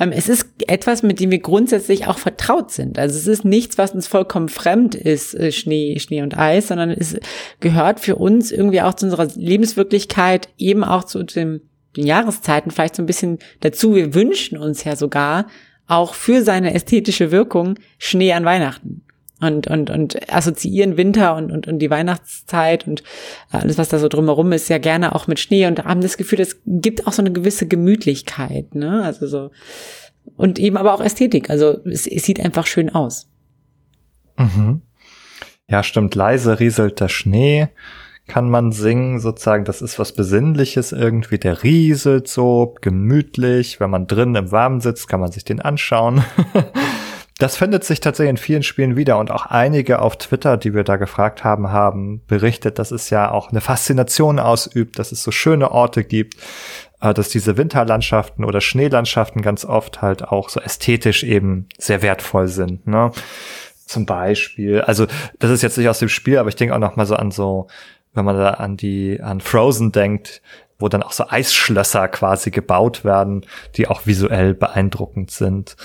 ähm, es ist etwas, mit dem wir grundsätzlich auch vertraut sind. Also es ist nichts, was uns vollkommen fremd ist, äh, Schnee, Schnee und Eis, sondern es gehört für uns irgendwie auch zu unserer Lebenswirklichkeit, eben auch zu dem, den Jahreszeiten vielleicht so ein bisschen dazu. Wir wünschen uns ja sogar, auch für seine ästhetische Wirkung Schnee an Weihnachten und, und, und assoziieren Winter und, und, und die Weihnachtszeit und alles, was da so drumherum ist, ja gerne auch mit Schnee und haben das Gefühl, es gibt auch so eine gewisse Gemütlichkeit, ne? Also so, und eben aber auch Ästhetik. Also es, es sieht einfach schön aus. Mhm. Ja, stimmt. Leise rieselt der Schnee kann man singen, sozusagen, das ist was Besinnliches irgendwie, der rieselt so gemütlich, wenn man drin im Warmen sitzt, kann man sich den anschauen. das findet sich tatsächlich in vielen Spielen wieder und auch einige auf Twitter, die wir da gefragt haben, haben berichtet, dass es ja auch eine Faszination ausübt, dass es so schöne Orte gibt, äh, dass diese Winterlandschaften oder Schneelandschaften ganz oft halt auch so ästhetisch eben sehr wertvoll sind. Ne? Zum Beispiel, also das ist jetzt nicht aus dem Spiel, aber ich denke auch noch mal so an so wenn man da an die, an Frozen denkt, wo dann auch so Eisschlösser quasi gebaut werden, die auch visuell beeindruckend sind.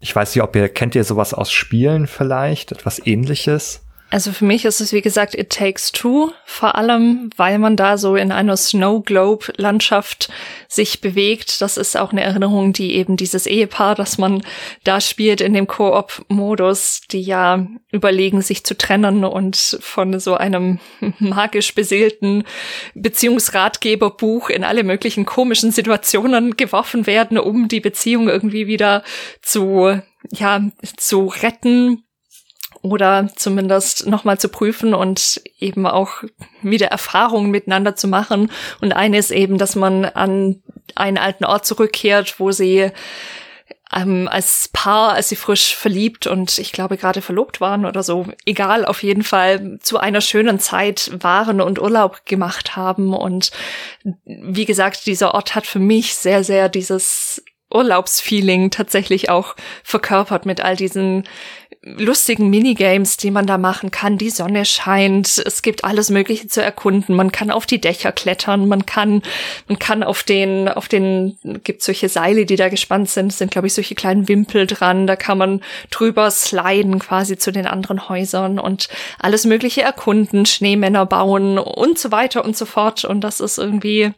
Ich weiß nicht, ob ihr, kennt ihr sowas aus Spielen vielleicht? Etwas ähnliches? Also für mich ist es, wie gesagt, It Takes Two, vor allem, weil man da so in einer Snow Globe Landschaft sich bewegt. Das ist auch eine Erinnerung, die eben dieses Ehepaar, das man da spielt in dem Koop-Modus, die ja überlegen, sich zu trennen und von so einem magisch beseelten Beziehungsratgeberbuch in alle möglichen komischen Situationen geworfen werden, um die Beziehung irgendwie wieder zu, ja, zu retten oder zumindest nochmal zu prüfen und eben auch wieder Erfahrungen miteinander zu machen. Und eine ist eben, dass man an einen alten Ort zurückkehrt, wo sie ähm, als Paar, als sie frisch verliebt und ich glaube gerade verlobt waren oder so, egal, auf jeden Fall zu einer schönen Zeit waren und Urlaub gemacht haben. Und wie gesagt, dieser Ort hat für mich sehr, sehr dieses Urlaubsfeeling tatsächlich auch verkörpert mit all diesen lustigen Minigames, die man da machen kann. Die Sonne scheint, es gibt alles Mögliche zu erkunden. Man kann auf die Dächer klettern, man kann, man kann auf den, auf den, gibt solche Seile, die da gespannt sind, sind glaube ich solche kleinen Wimpel dran. Da kann man drüber sliden quasi zu den anderen Häusern und alles Mögliche erkunden, Schneemänner bauen und so weiter und so fort. Und das ist irgendwie,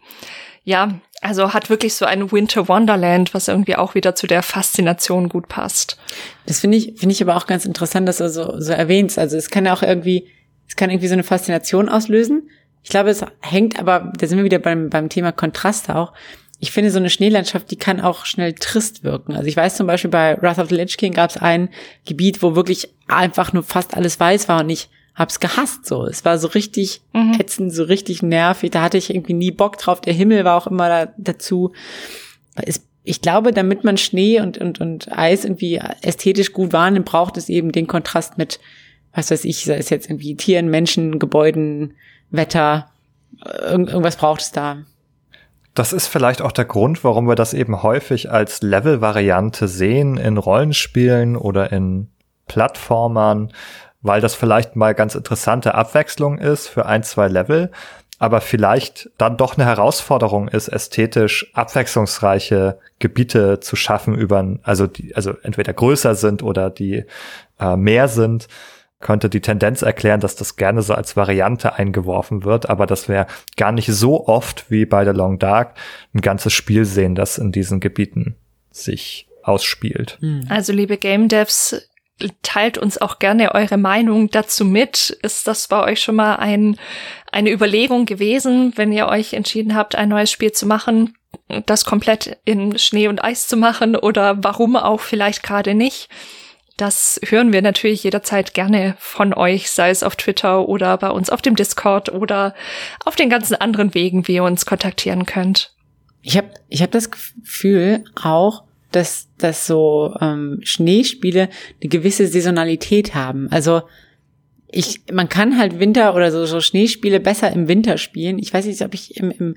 ja, also hat wirklich so ein Winter Wonderland, was irgendwie auch wieder zu der Faszination gut passt. Das finde ich, finde ich aber auch ganz interessant, dass du so, so erwähnst. Also es kann ja auch irgendwie, es kann irgendwie so eine Faszination auslösen. Ich glaube, es hängt aber, da sind wir wieder beim, beim Thema Kontraste auch. Ich finde, so eine Schneelandschaft, die kann auch schnell trist wirken. Also ich weiß zum Beispiel bei Wrath of the Lich King gab es ein Gebiet, wo wirklich einfach nur fast alles weiß war und ich hab's gehasst so. Es war so richtig mhm. ätzend, so richtig nervig. Da hatte ich irgendwie nie Bock drauf. Der Himmel war auch immer da, dazu. Es, ich glaube, damit man Schnee und, und, und Eis irgendwie ästhetisch gut wahrnimmt, braucht es eben den Kontrast mit was weiß ich, sei es jetzt irgendwie Tieren, Menschen, Gebäuden, Wetter, irgend, irgendwas braucht es da. Das ist vielleicht auch der Grund, warum wir das eben häufig als Level-Variante sehen in Rollenspielen oder in Plattformern, weil das vielleicht mal ganz interessante Abwechslung ist für ein, zwei Level, aber vielleicht dann doch eine Herausforderung ist, ästhetisch abwechslungsreiche Gebiete zu schaffen, über, also die, also entweder größer sind oder die äh, mehr sind, könnte die Tendenz erklären, dass das gerne so als Variante eingeworfen wird, aber dass wir gar nicht so oft wie bei The Long Dark ein ganzes Spiel sehen, das in diesen Gebieten sich ausspielt. Hm. Also liebe Game Devs, teilt uns auch gerne eure Meinung dazu mit. Ist das bei euch schon mal ein, eine Überlegung gewesen, wenn ihr euch entschieden habt, ein neues Spiel zu machen, das komplett in Schnee und Eis zu machen oder warum auch vielleicht gerade nicht? Das hören wir natürlich jederzeit gerne von euch, sei es auf Twitter oder bei uns auf dem Discord oder auf den ganzen anderen Wegen, wie ihr uns kontaktieren könnt. Ich habe ich hab das Gefühl auch, dass, dass so ähm, Schneespiele eine gewisse Saisonalität haben. Also ich, man kann halt Winter oder so, so Schneespiele besser im Winter spielen. Ich weiß nicht, ob ich im, im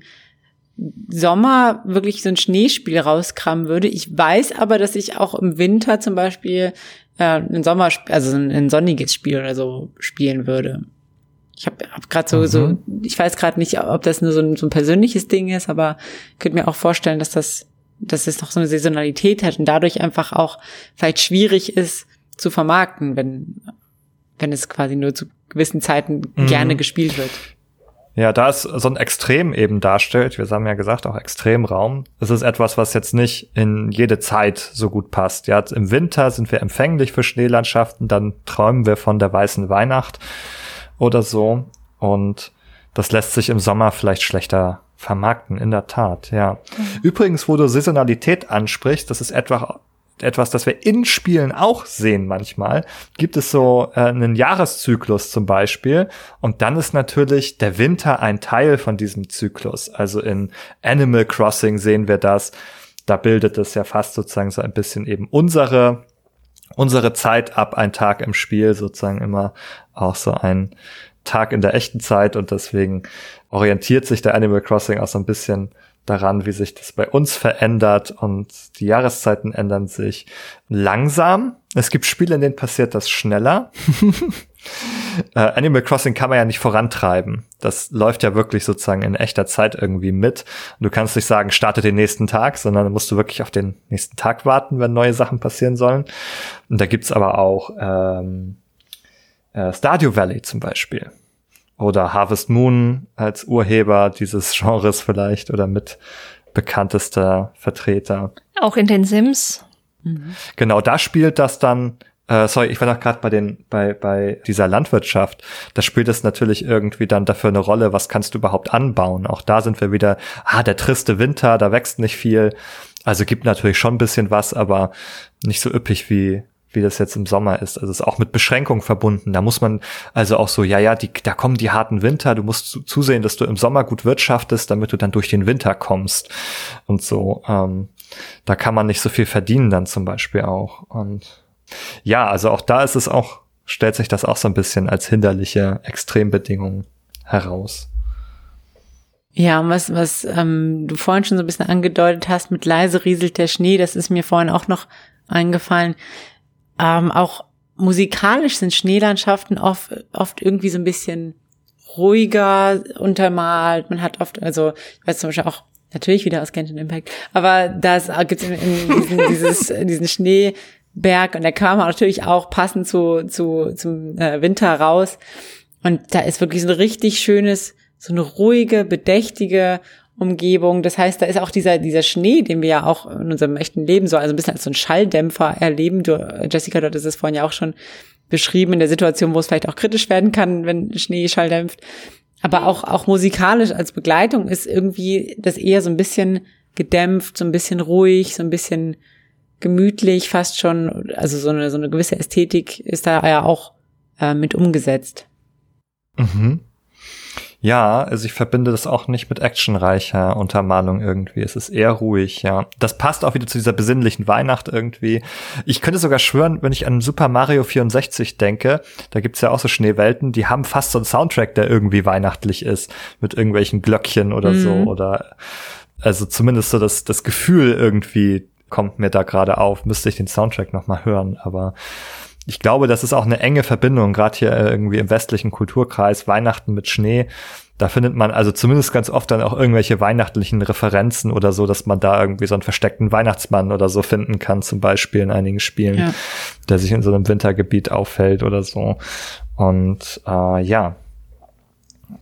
Sommer wirklich so ein Schneespiel rauskramen würde. Ich weiß aber, dass ich auch im Winter zum Beispiel äh, ein Sommer, also ein, ein sonniges Spiel oder so spielen würde. Ich habe hab, hab gerade so, mhm. so, ich weiß gerade nicht, ob das nur so ein, so ein persönliches Ding ist, aber ich könnte mir auch vorstellen, dass das dass es noch so eine Saisonalität hat und dadurch einfach auch vielleicht schwierig ist zu vermarkten, wenn, wenn es quasi nur zu gewissen Zeiten mhm. gerne gespielt wird. Ja, da es so ein Extrem eben darstellt, wir haben ja gesagt, auch Extremraum, es ist etwas, was jetzt nicht in jede Zeit so gut passt. Ja, im Winter sind wir empfänglich für Schneelandschaften, dann träumen wir von der weißen Weihnacht oder so. Und das lässt sich im Sommer vielleicht schlechter vermarkten, in der Tat, ja. Mhm. Übrigens, wo du Saisonalität ansprichst, das ist etwa etwas, das wir in Spielen auch sehen manchmal, gibt es so äh, einen Jahreszyklus zum Beispiel und dann ist natürlich der Winter ein Teil von diesem Zyklus. Also in Animal Crossing sehen wir das, da bildet es ja fast sozusagen so ein bisschen eben unsere unsere Zeit ab, ein Tag im Spiel sozusagen immer auch so ein Tag in der echten Zeit und deswegen orientiert sich der Animal Crossing auch so ein bisschen daran, wie sich das bei uns verändert und die Jahreszeiten ändern sich langsam. Es gibt Spiele, in denen passiert das schneller. äh, Animal Crossing kann man ja nicht vorantreiben. Das läuft ja wirklich sozusagen in echter Zeit irgendwie mit. Du kannst nicht sagen, starte den nächsten Tag, sondern musst du wirklich auf den nächsten Tag warten, wenn neue Sachen passieren sollen. Und da gibt's aber auch ähm, äh, Stardew Valley zum Beispiel. Oder Harvest Moon als Urheber dieses Genres vielleicht oder mit bekanntester Vertreter. Auch in den Sims. Mhm. Genau, da spielt das dann äh, sorry, ich war noch gerade bei den, bei, bei dieser Landwirtschaft. Da spielt es natürlich irgendwie dann dafür eine Rolle, was kannst du überhaupt anbauen. Auch da sind wir wieder, ah, der triste Winter, da wächst nicht viel. Also gibt natürlich schon ein bisschen was, aber nicht so üppig wie, wie das jetzt im Sommer ist. Also es ist auch mit Beschränkungen verbunden. Da muss man also auch so, ja, ja, die, da kommen die harten Winter. Du musst zu, zusehen, dass du im Sommer gut wirtschaftest, damit du dann durch den Winter kommst und so. Ähm, da kann man nicht so viel verdienen dann zum Beispiel auch. Und ja, also auch da ist es auch, stellt sich das auch so ein bisschen als hinderliche Extrembedingungen heraus. Ja, was, was ähm, du vorhin schon so ein bisschen angedeutet hast, mit leise rieselt der Schnee, das ist mir vorhin auch noch eingefallen. Ähm, auch musikalisch sind Schneelandschaften oft, oft irgendwie so ein bisschen ruhiger untermalt. Man hat oft, also ich weiß zum Beispiel auch natürlich wieder aus Genshin Impact, aber da gibt es dieses, diesen Schneeberg und der kam natürlich auch passend zu, zu zum äh, Winter raus. Und da ist wirklich so ein richtig schönes, so eine ruhige, bedächtige Umgebung. Das heißt, da ist auch dieser, dieser Schnee, den wir ja auch in unserem echten Leben so, also ein bisschen als so ein Schalldämpfer erleben. Du, Jessica, du hattest es vorhin ja auch schon beschrieben in der Situation, wo es vielleicht auch kritisch werden kann, wenn Schnee Schall dämpft. Aber auch, auch musikalisch als Begleitung ist irgendwie das eher so ein bisschen gedämpft, so ein bisschen ruhig, so ein bisschen gemütlich, fast schon, also so eine, so eine gewisse Ästhetik ist da ja auch äh, mit umgesetzt. Mhm. Ja, also ich verbinde das auch nicht mit actionreicher Untermalung irgendwie. Es ist eher ruhig, ja. Das passt auch wieder zu dieser besinnlichen Weihnacht irgendwie. Ich könnte sogar schwören, wenn ich an Super Mario 64 denke, da gibt's ja auch so Schneewelten, die haben fast so einen Soundtrack, der irgendwie weihnachtlich ist, mit irgendwelchen Glöckchen oder mhm. so oder also zumindest so das, das Gefühl irgendwie kommt mir da gerade auf. Müsste ich den Soundtrack noch mal hören, aber ich glaube, das ist auch eine enge Verbindung, gerade hier irgendwie im westlichen Kulturkreis, Weihnachten mit Schnee. Da findet man also zumindest ganz oft dann auch irgendwelche weihnachtlichen Referenzen oder so, dass man da irgendwie so einen versteckten Weihnachtsmann oder so finden kann, zum Beispiel in einigen Spielen, ja. der sich in so einem Wintergebiet auffällt oder so. Und äh, ja,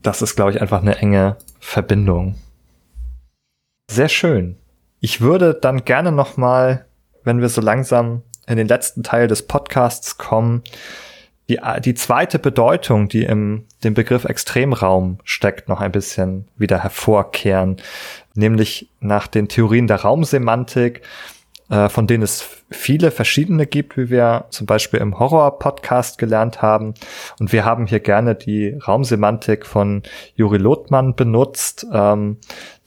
das ist, glaube ich, einfach eine enge Verbindung. Sehr schön. Ich würde dann gerne noch mal, wenn wir so langsam in den letzten Teil des Podcasts kommen, die, die zweite Bedeutung, die im dem Begriff Extremraum steckt, noch ein bisschen wieder hervorkehren, nämlich nach den Theorien der Raumsemantik, äh, von denen es viele verschiedene gibt, wie wir zum Beispiel im Horror-Podcast gelernt haben. Und wir haben hier gerne die Raumsemantik von Juri Lothmann benutzt, ähm,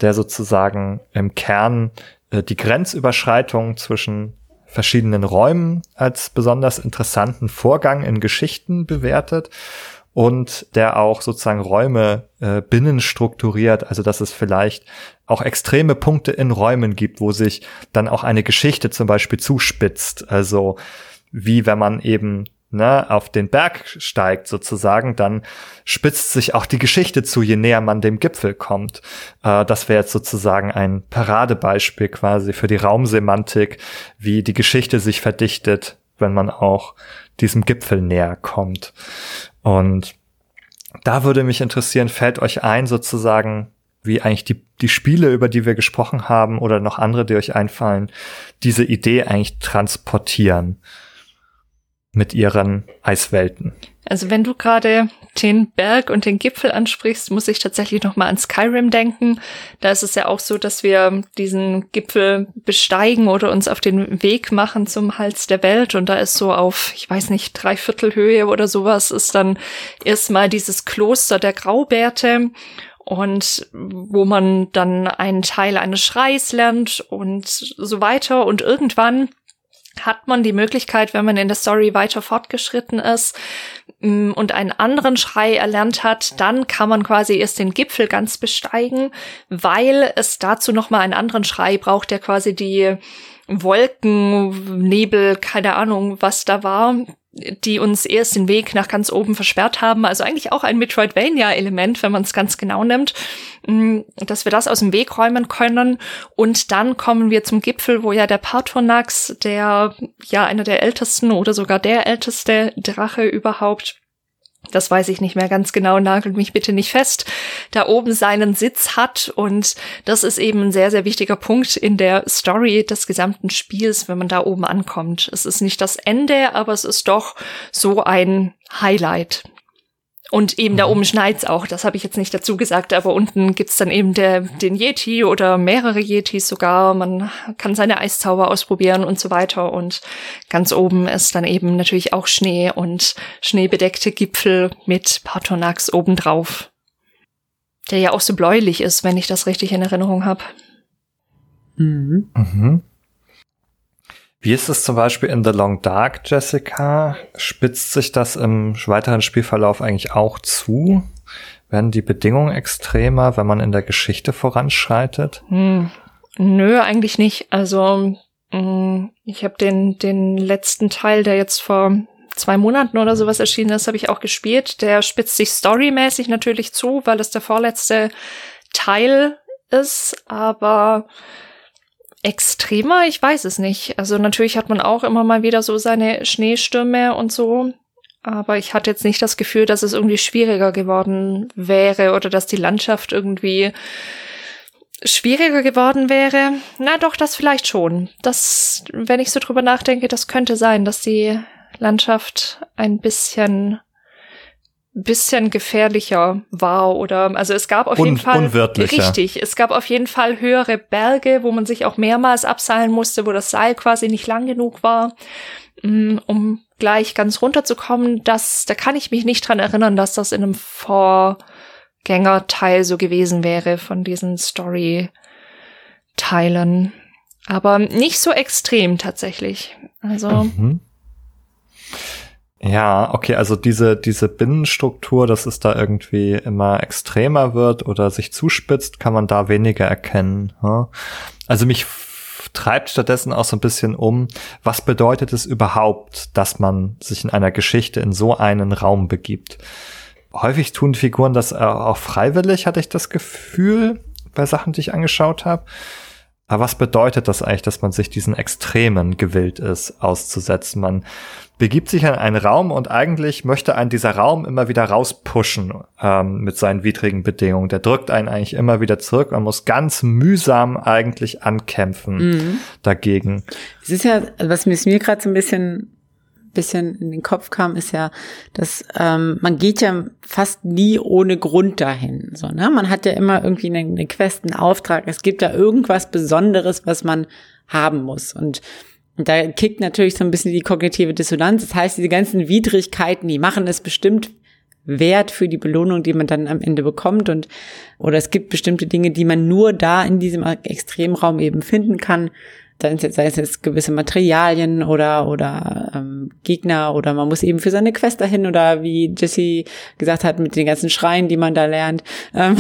der sozusagen im Kern äh, die Grenzüberschreitung zwischen verschiedenen Räumen als besonders interessanten Vorgang in Geschichten bewertet und der auch sozusagen Räume äh, binnen also dass es vielleicht auch extreme Punkte in Räumen gibt, wo sich dann auch eine Geschichte zum Beispiel zuspitzt, also wie wenn man eben ne, auf den Berg steigt sozusagen, dann spitzt sich auch die Geschichte zu, je näher man dem Gipfel kommt. Äh, das wäre jetzt sozusagen ein Paradebeispiel quasi für die Raumsemantik, wie die Geschichte sich verdichtet, wenn man auch diesem Gipfel näher kommt. Und da würde mich interessieren, fällt euch ein sozusagen, wie eigentlich die, die Spiele, über die wir gesprochen haben, oder noch andere, die euch einfallen, diese Idee eigentlich transportieren? Mit ihren Eiswelten. Also wenn du gerade den Berg und den Gipfel ansprichst, muss ich tatsächlich noch mal an Skyrim denken. Da ist es ja auch so, dass wir diesen Gipfel besteigen oder uns auf den Weg machen zum Hals der Welt und da ist so auf, ich weiß nicht, Dreiviertelhöhe oder sowas ist dann erstmal dieses Kloster der Graubärte und wo man dann einen Teil eines Schreis lernt und so weiter und irgendwann hat man die Möglichkeit, wenn man in der Story weiter fortgeschritten ist mm, und einen anderen Schrei erlernt hat, dann kann man quasi erst den Gipfel ganz besteigen, weil es dazu noch mal einen anderen Schrei braucht, der quasi die Wolken, Nebel, keine Ahnung, was da war, die uns erst den Weg nach ganz oben versperrt haben. Also eigentlich auch ein Metroidvania-Element, wenn man es ganz genau nimmt, mm, dass wir das aus dem Weg räumen können. Und dann kommen wir zum Gipfel, wo ja der Patronax, der ja einer der ältesten oder sogar der älteste Drache überhaupt das weiß ich nicht mehr ganz genau, nagelt mich bitte nicht fest, da oben seinen Sitz hat. Und das ist eben ein sehr, sehr wichtiger Punkt in der Story des gesamten Spiels, wenn man da oben ankommt. Es ist nicht das Ende, aber es ist doch so ein Highlight. Und eben mhm. da oben schneit's auch, das habe ich jetzt nicht dazu gesagt, aber unten gibt's dann eben der, den Yeti oder mehrere Yetis sogar. Man kann seine Eiszauber ausprobieren und so weiter. Und ganz oben ist dann eben natürlich auch Schnee und schneebedeckte Gipfel mit Patronax obendrauf. Der ja auch so bläulich ist, wenn ich das richtig in Erinnerung habe. Mhm. Mhm. Wie ist es zum Beispiel in The Long Dark, Jessica? Spitzt sich das im weiteren Spielverlauf eigentlich auch zu? Werden die Bedingungen extremer, wenn man in der Geschichte voranschreitet? Hm. Nö, eigentlich nicht. Also hm, ich habe den, den letzten Teil, der jetzt vor zwei Monaten oder sowas erschienen ist, habe ich auch gespielt. Der spitzt sich storymäßig natürlich zu, weil es der vorletzte Teil ist, aber extremer? Ich weiß es nicht. Also natürlich hat man auch immer mal wieder so seine Schneestürme und so. Aber ich hatte jetzt nicht das Gefühl, dass es irgendwie schwieriger geworden wäre oder dass die Landschaft irgendwie schwieriger geworden wäre. Na doch, das vielleicht schon. Das, wenn ich so drüber nachdenke, das könnte sein, dass die Landschaft ein bisschen bisschen gefährlicher war oder also es gab auf Un jeden Fall richtig, es gab auf jeden Fall höhere Berge, wo man sich auch mehrmals abseilen musste, wo das Seil quasi nicht lang genug war, mm, um gleich ganz runterzukommen. Das, da kann ich mich nicht dran erinnern, dass das in einem Vorgänger Gängerteil so gewesen wäre von diesen Story-Teilen. Aber nicht so extrem tatsächlich. Also. Mhm. Ja, okay, also diese, diese Binnenstruktur, dass es da irgendwie immer extremer wird oder sich zuspitzt, kann man da weniger erkennen. Hm? Also mich treibt stattdessen auch so ein bisschen um, was bedeutet es überhaupt, dass man sich in einer Geschichte in so einen Raum begibt? Häufig tun Figuren das auch freiwillig, hatte ich das Gefühl, bei Sachen, die ich angeschaut habe. Aber was bedeutet das eigentlich, dass man sich diesen Extremen gewillt ist, auszusetzen? Man begibt sich in einen Raum und eigentlich möchte einen dieser Raum immer wieder rauspushen ähm, mit seinen widrigen Bedingungen. Der drückt einen eigentlich immer wieder zurück. Man muss ganz mühsam eigentlich ankämpfen mhm. dagegen. Es ist ja, was mir gerade so ein bisschen bisschen in den Kopf kam, ist ja, dass ähm, man geht ja fast nie ohne Grund dahin. So, ne? Man hat ja immer irgendwie eine, eine Quest, einen Auftrag. Es gibt da irgendwas Besonderes, was man haben muss. Und, und da kickt natürlich so ein bisschen die kognitive Dissonanz. Das heißt, diese ganzen Widrigkeiten, die machen es bestimmt wert für die Belohnung, die man dann am Ende bekommt und oder es gibt bestimmte Dinge, die man nur da in diesem Extremraum eben finden kann sei es jetzt gewisse Materialien oder oder ähm, Gegner oder man muss eben für seine Quest dahin oder wie Jesse gesagt hat mit den ganzen Schreien, die man da lernt. Ähm,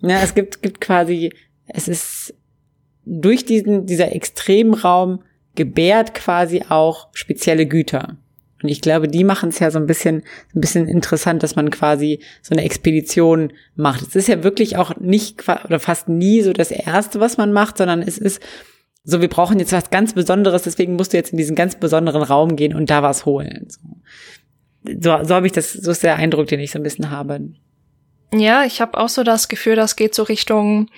ja, es gibt gibt quasi es ist durch diesen dieser Extremraum gebärt quasi auch spezielle Güter. Und ich glaube, die machen es ja so ein bisschen, ein bisschen interessant, dass man quasi so eine Expedition macht. Es ist ja wirklich auch nicht oder fast nie so das erste, was man macht, sondern es ist so, wir brauchen jetzt was ganz Besonderes, deswegen musst du jetzt in diesen ganz besonderen Raum gehen und da was holen. So, so, so habe ich das, so ist der Eindruck, den ich so ein bisschen habe. Ja, ich habe auch so das Gefühl, das geht so Richtung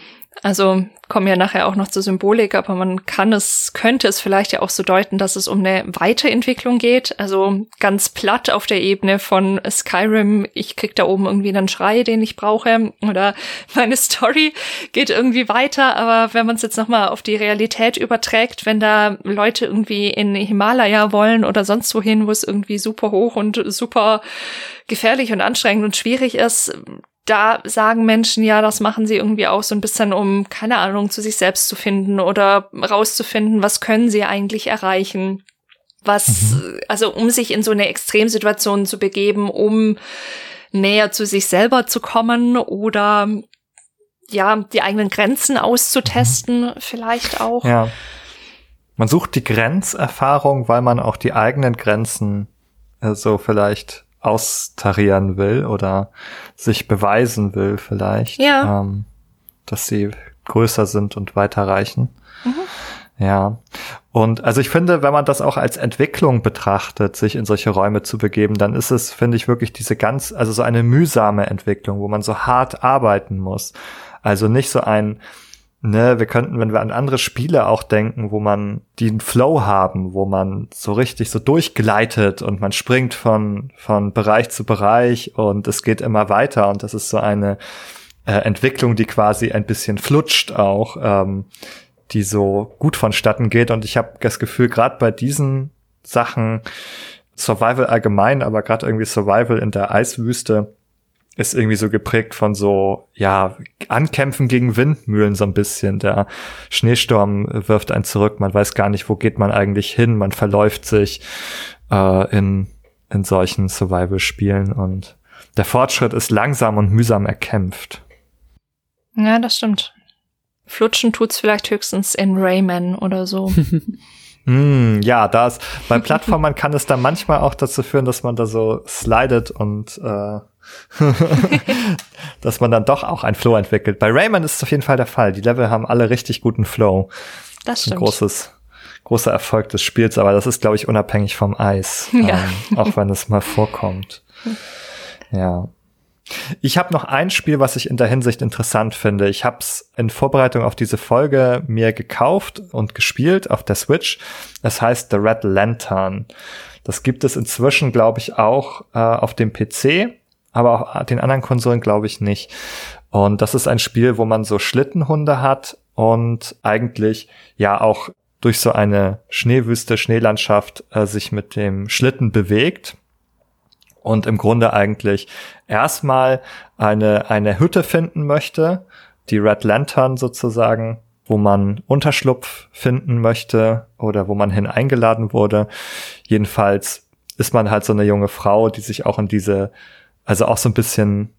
also kommen ja nachher auch noch zur Symbolik, aber man kann es, könnte es vielleicht ja auch so deuten, dass es um eine Weiterentwicklung geht. Also ganz platt auf der Ebene von Skyrim, ich krieg da oben irgendwie einen Schrei, den ich brauche, oder meine Story geht irgendwie weiter. Aber wenn man es jetzt nochmal auf die Realität überträgt, wenn da Leute irgendwie in Himalaya wollen oder sonst wohin, wo es irgendwie super hoch und super gefährlich und anstrengend und schwierig ist, da sagen Menschen ja, das machen sie irgendwie auch so ein bisschen, um, keine Ahnung, zu sich selbst zu finden oder rauszufinden, was können sie eigentlich erreichen. Was, mhm. also um sich in so eine Extremsituation zu begeben, um näher zu sich selber zu kommen oder ja, die eigenen Grenzen auszutesten, mhm. vielleicht auch. Ja. Man sucht die Grenzerfahrung, weil man auch die eigenen Grenzen äh, so vielleicht austarieren will oder sich beweisen will vielleicht, ja. ähm, dass sie größer sind und weiterreichen. Mhm. Ja. Und also ich finde, wenn man das auch als Entwicklung betrachtet, sich in solche Räume zu begeben, dann ist es, finde ich, wirklich diese ganz, also so eine mühsame Entwicklung, wo man so hart arbeiten muss. Also nicht so ein, ne, wir könnten, wenn wir an andere Spiele auch denken, wo man einen Flow haben, wo man so richtig so durchgleitet und man springt von, von Bereich zu Bereich und es geht immer weiter und das ist so eine äh, Entwicklung, die quasi ein bisschen flutscht auch, ähm, die so gut vonstatten geht. Und ich habe das Gefühl, gerade bei diesen Sachen, Survival allgemein, aber gerade irgendwie Survival in der Eiswüste, ist irgendwie so geprägt von so, ja, Ankämpfen gegen Windmühlen so ein bisschen. Der Schneesturm wirft einen zurück, man weiß gar nicht, wo geht man eigentlich hin, man verläuft sich äh, in, in solchen Survival-Spielen und der Fortschritt ist langsam und mühsam erkämpft. Ja, das stimmt. Flutschen tut's vielleicht höchstens in Rayman oder so. Mm, ja, das bei Plattformern kann es dann manchmal auch dazu führen, dass man da so slidet und äh, dass man dann doch auch einen Flow entwickelt. Bei Rayman ist es auf jeden Fall der Fall. Die Level haben alle richtig guten Flow. Das stimmt. Ein großes, großer Erfolg des Spiels, aber das ist, glaube ich, unabhängig vom Eis. Ja. Ähm, auch wenn es mal vorkommt. Ja. Ich habe noch ein Spiel, was ich in der Hinsicht interessant finde. Ich habe es in Vorbereitung auf diese Folge mir gekauft und gespielt auf der Switch. Es heißt The Red Lantern. Das gibt es inzwischen, glaube ich, auch äh, auf dem PC aber auch den anderen Konsolen glaube ich nicht. Und das ist ein Spiel, wo man so Schlittenhunde hat und eigentlich ja auch durch so eine Schneewüste, Schneelandschaft äh, sich mit dem Schlitten bewegt. Und im Grunde eigentlich erstmal eine, eine Hütte finden möchte, die Red Lantern sozusagen, wo man Unterschlupf finden möchte oder wo man hin eingeladen wurde. Jedenfalls ist man halt so eine junge Frau, die sich auch in diese, also auch so ein bisschen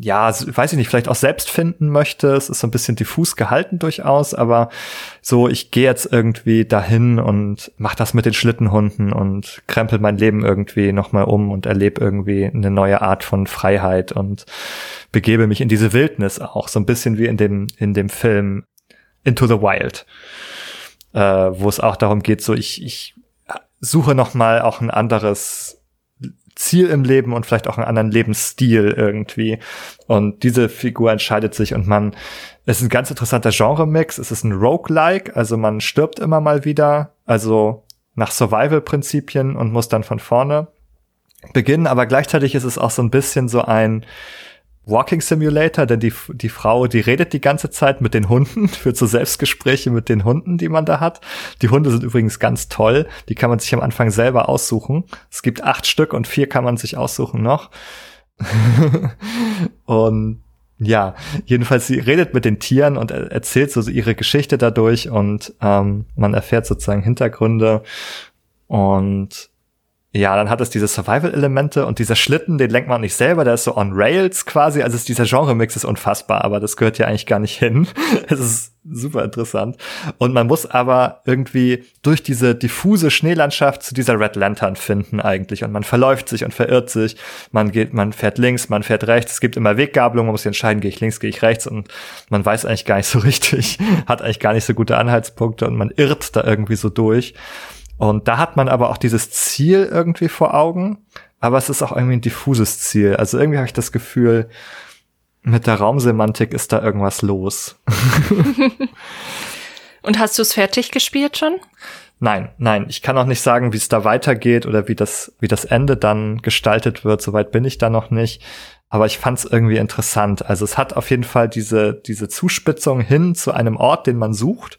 ja, weiß ich nicht, vielleicht auch selbst finden möchte. Es ist so ein bisschen diffus gehalten durchaus, aber so, ich gehe jetzt irgendwie dahin und mach das mit den Schlittenhunden und krempel mein Leben irgendwie nochmal um und erlebe irgendwie eine neue Art von Freiheit und begebe mich in diese Wildnis auch, so ein bisschen wie in dem, in dem Film Into the Wild, äh, wo es auch darum geht, so ich, ich suche nochmal auch ein anderes Ziel im Leben und vielleicht auch einen anderen Lebensstil irgendwie. Und diese Figur entscheidet sich und man, es ist ein ganz interessanter Genre-Mix. Es ist ein Roguelike, also man stirbt immer mal wieder, also nach Survival-Prinzipien und muss dann von vorne beginnen. Aber gleichzeitig ist es auch so ein bisschen so ein, Walking Simulator, denn die, die Frau, die redet die ganze Zeit mit den Hunden, führt so Selbstgespräche mit den Hunden, die man da hat. Die Hunde sind übrigens ganz toll. Die kann man sich am Anfang selber aussuchen. Es gibt acht Stück und vier kann man sich aussuchen noch. und ja, jedenfalls sie redet mit den Tieren und erzählt so ihre Geschichte dadurch und ähm, man erfährt sozusagen Hintergründe und ja, dann hat es diese Survival-Elemente und dieser Schlitten, den lenkt man nicht selber, der ist so on Rails quasi. Also ist dieser Genre-Mix ist unfassbar, aber das gehört ja eigentlich gar nicht hin. Es ist super interessant. Und man muss aber irgendwie durch diese diffuse Schneelandschaft zu dieser Red Lantern finden eigentlich. Und man verläuft sich und verirrt sich. Man geht, man fährt links, man fährt rechts. Es gibt immer Weggabelungen, man muss sich entscheiden, gehe ich links, gehe ich rechts. Und man weiß eigentlich gar nicht so richtig, hat eigentlich gar nicht so gute Anhaltspunkte und man irrt da irgendwie so durch. Und da hat man aber auch dieses Ziel irgendwie vor Augen, aber es ist auch irgendwie ein diffuses Ziel. Also irgendwie habe ich das Gefühl, mit der Raumsemantik ist da irgendwas los. Und hast du es fertig gespielt schon? Nein, nein, ich kann auch nicht sagen, wie es da weitergeht oder wie das, wie das Ende dann gestaltet wird. Soweit bin ich da noch nicht. Aber ich fand es irgendwie interessant. Also es hat auf jeden Fall diese, diese Zuspitzung hin zu einem Ort, den man sucht.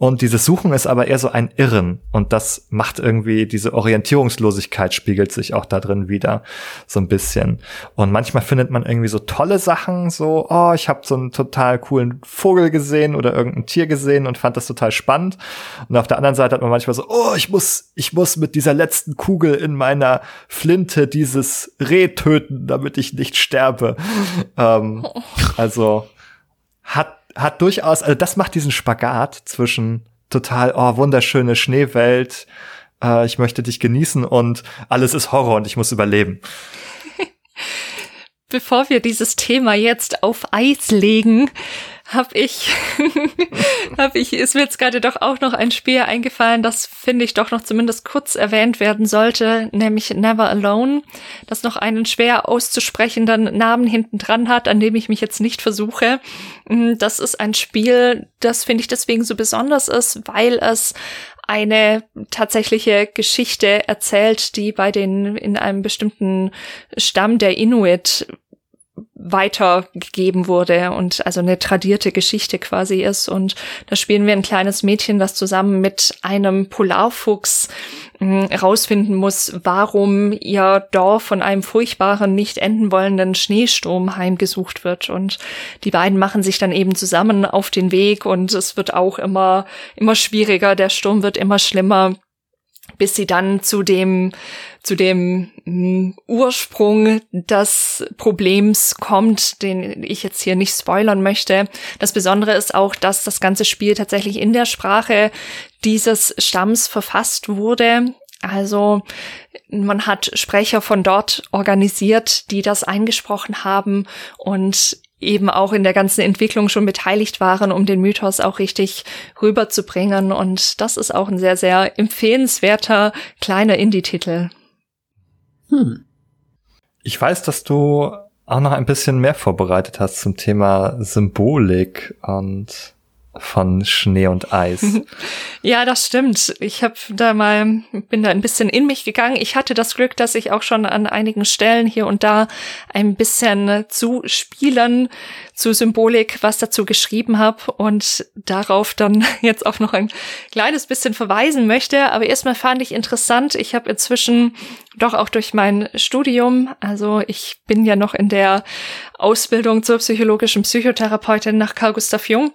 Und dieses Suchen ist aber eher so ein Irren. Und das macht irgendwie diese Orientierungslosigkeit spiegelt sich auch da drin wieder so ein bisschen. Und manchmal findet man irgendwie so tolle Sachen, so, oh, ich habe so einen total coolen Vogel gesehen oder irgendein Tier gesehen und fand das total spannend. Und auf der anderen Seite hat man manchmal so, oh, ich muss, ich muss mit dieser letzten Kugel in meiner Flinte dieses Reh töten, damit ich nicht sterbe. ähm, also hat hat durchaus, also das macht diesen Spagat zwischen total, oh, wunderschöne Schneewelt, äh, ich möchte dich genießen und alles ist Horror und ich muss überleben. Bevor wir dieses Thema jetzt auf Eis legen, habe ich, habe ich, ist mir jetzt gerade doch auch noch ein Spiel eingefallen, das finde ich doch noch zumindest kurz erwähnt werden sollte, nämlich Never Alone, das noch einen schwer auszusprechenden Namen hinten dran hat, an dem ich mich jetzt nicht versuche. Mm, das ist ein Spiel, das finde ich deswegen so besonders ist, weil es eine tatsächliche Geschichte erzählt, die bei den in einem bestimmten Stamm der Inuit weitergegeben wurde und also eine tradierte Geschichte quasi ist. Und da spielen wir ein kleines Mädchen, das zusammen mit einem Polarfuchs herausfinden hm, muss, warum ihr Dorf von einem furchtbaren, nicht enden wollenden Schneesturm heimgesucht wird. Und die beiden machen sich dann eben zusammen auf den Weg und es wird auch immer, immer schwieriger. Der Sturm wird immer schlimmer bis sie dann zu dem zu dem mm, Ursprung des Problems kommt, den ich jetzt hier nicht spoilern möchte. Das Besondere ist auch, dass das ganze Spiel tatsächlich in der Sprache dieses Stamms verfasst wurde. Also man hat Sprecher von dort organisiert, die das eingesprochen haben und eben auch in der ganzen Entwicklung schon beteiligt waren, um den Mythos auch richtig rüberzubringen. Und das ist auch ein sehr, sehr empfehlenswerter kleiner Indie-Titel. Hm. Ich weiß, dass du auch noch ein bisschen mehr vorbereitet hast zum Thema Symbolik und von Schnee und Eis. Ja, das stimmt. Ich habe da mal bin da ein bisschen in mich gegangen. Ich hatte das Glück, dass ich auch schon an einigen Stellen hier und da ein bisschen zu spielen zu Symbolik was dazu geschrieben habe und darauf dann jetzt auch noch ein kleines bisschen verweisen möchte. Aber erstmal fand ich interessant. Ich habe inzwischen doch auch durch mein Studium, also ich bin ja noch in der Ausbildung zur psychologischen Psychotherapeutin nach Carl Gustav Jung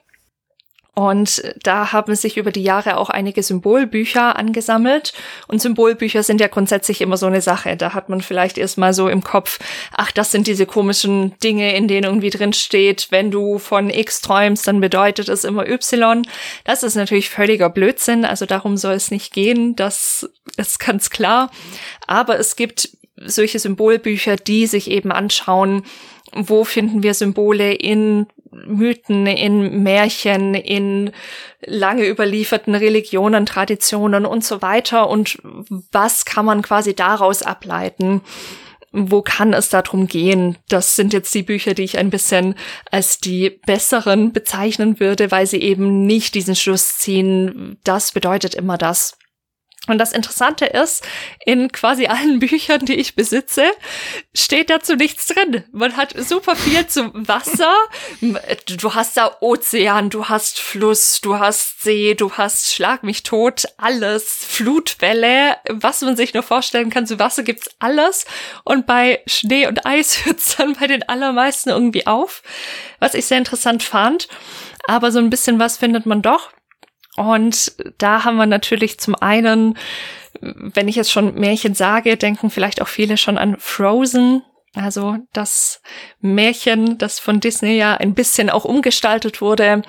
und da haben sich über die Jahre auch einige Symbolbücher angesammelt. Und Symbolbücher sind ja grundsätzlich immer so eine Sache. Da hat man vielleicht erstmal so im Kopf, ach, das sind diese komischen Dinge, in denen irgendwie drin steht, wenn du von X träumst, dann bedeutet es immer Y. Das ist natürlich völliger Blödsinn. Also darum soll es nicht gehen. Das ist ganz klar. Aber es gibt solche Symbolbücher, die sich eben anschauen, wo finden wir Symbole in Mythen, in Märchen, in lange überlieferten Religionen, Traditionen und so weiter und was kann man quasi daraus ableiten? Wo kann es darum gehen? Das sind jetzt die Bücher, die ich ein bisschen als die besseren bezeichnen würde, weil sie eben nicht diesen Schluss ziehen, das bedeutet immer das. Und das Interessante ist, in quasi allen Büchern, die ich besitze, steht dazu nichts drin. Man hat super viel zum Wasser. Du hast da Ozean, du hast Fluss, du hast See, du hast Schlag mich tot, alles, Flutwelle, was man sich nur vorstellen kann. Zu Wasser gibt's alles. Und bei Schnee und Eis hört's dann bei den allermeisten irgendwie auf. Was ich sehr interessant fand. Aber so ein bisschen was findet man doch. Und da haben wir natürlich zum einen, wenn ich jetzt schon Märchen sage, denken vielleicht auch viele schon an Frozen. Also das Märchen, das von Disney ja ein bisschen auch umgestaltet wurde.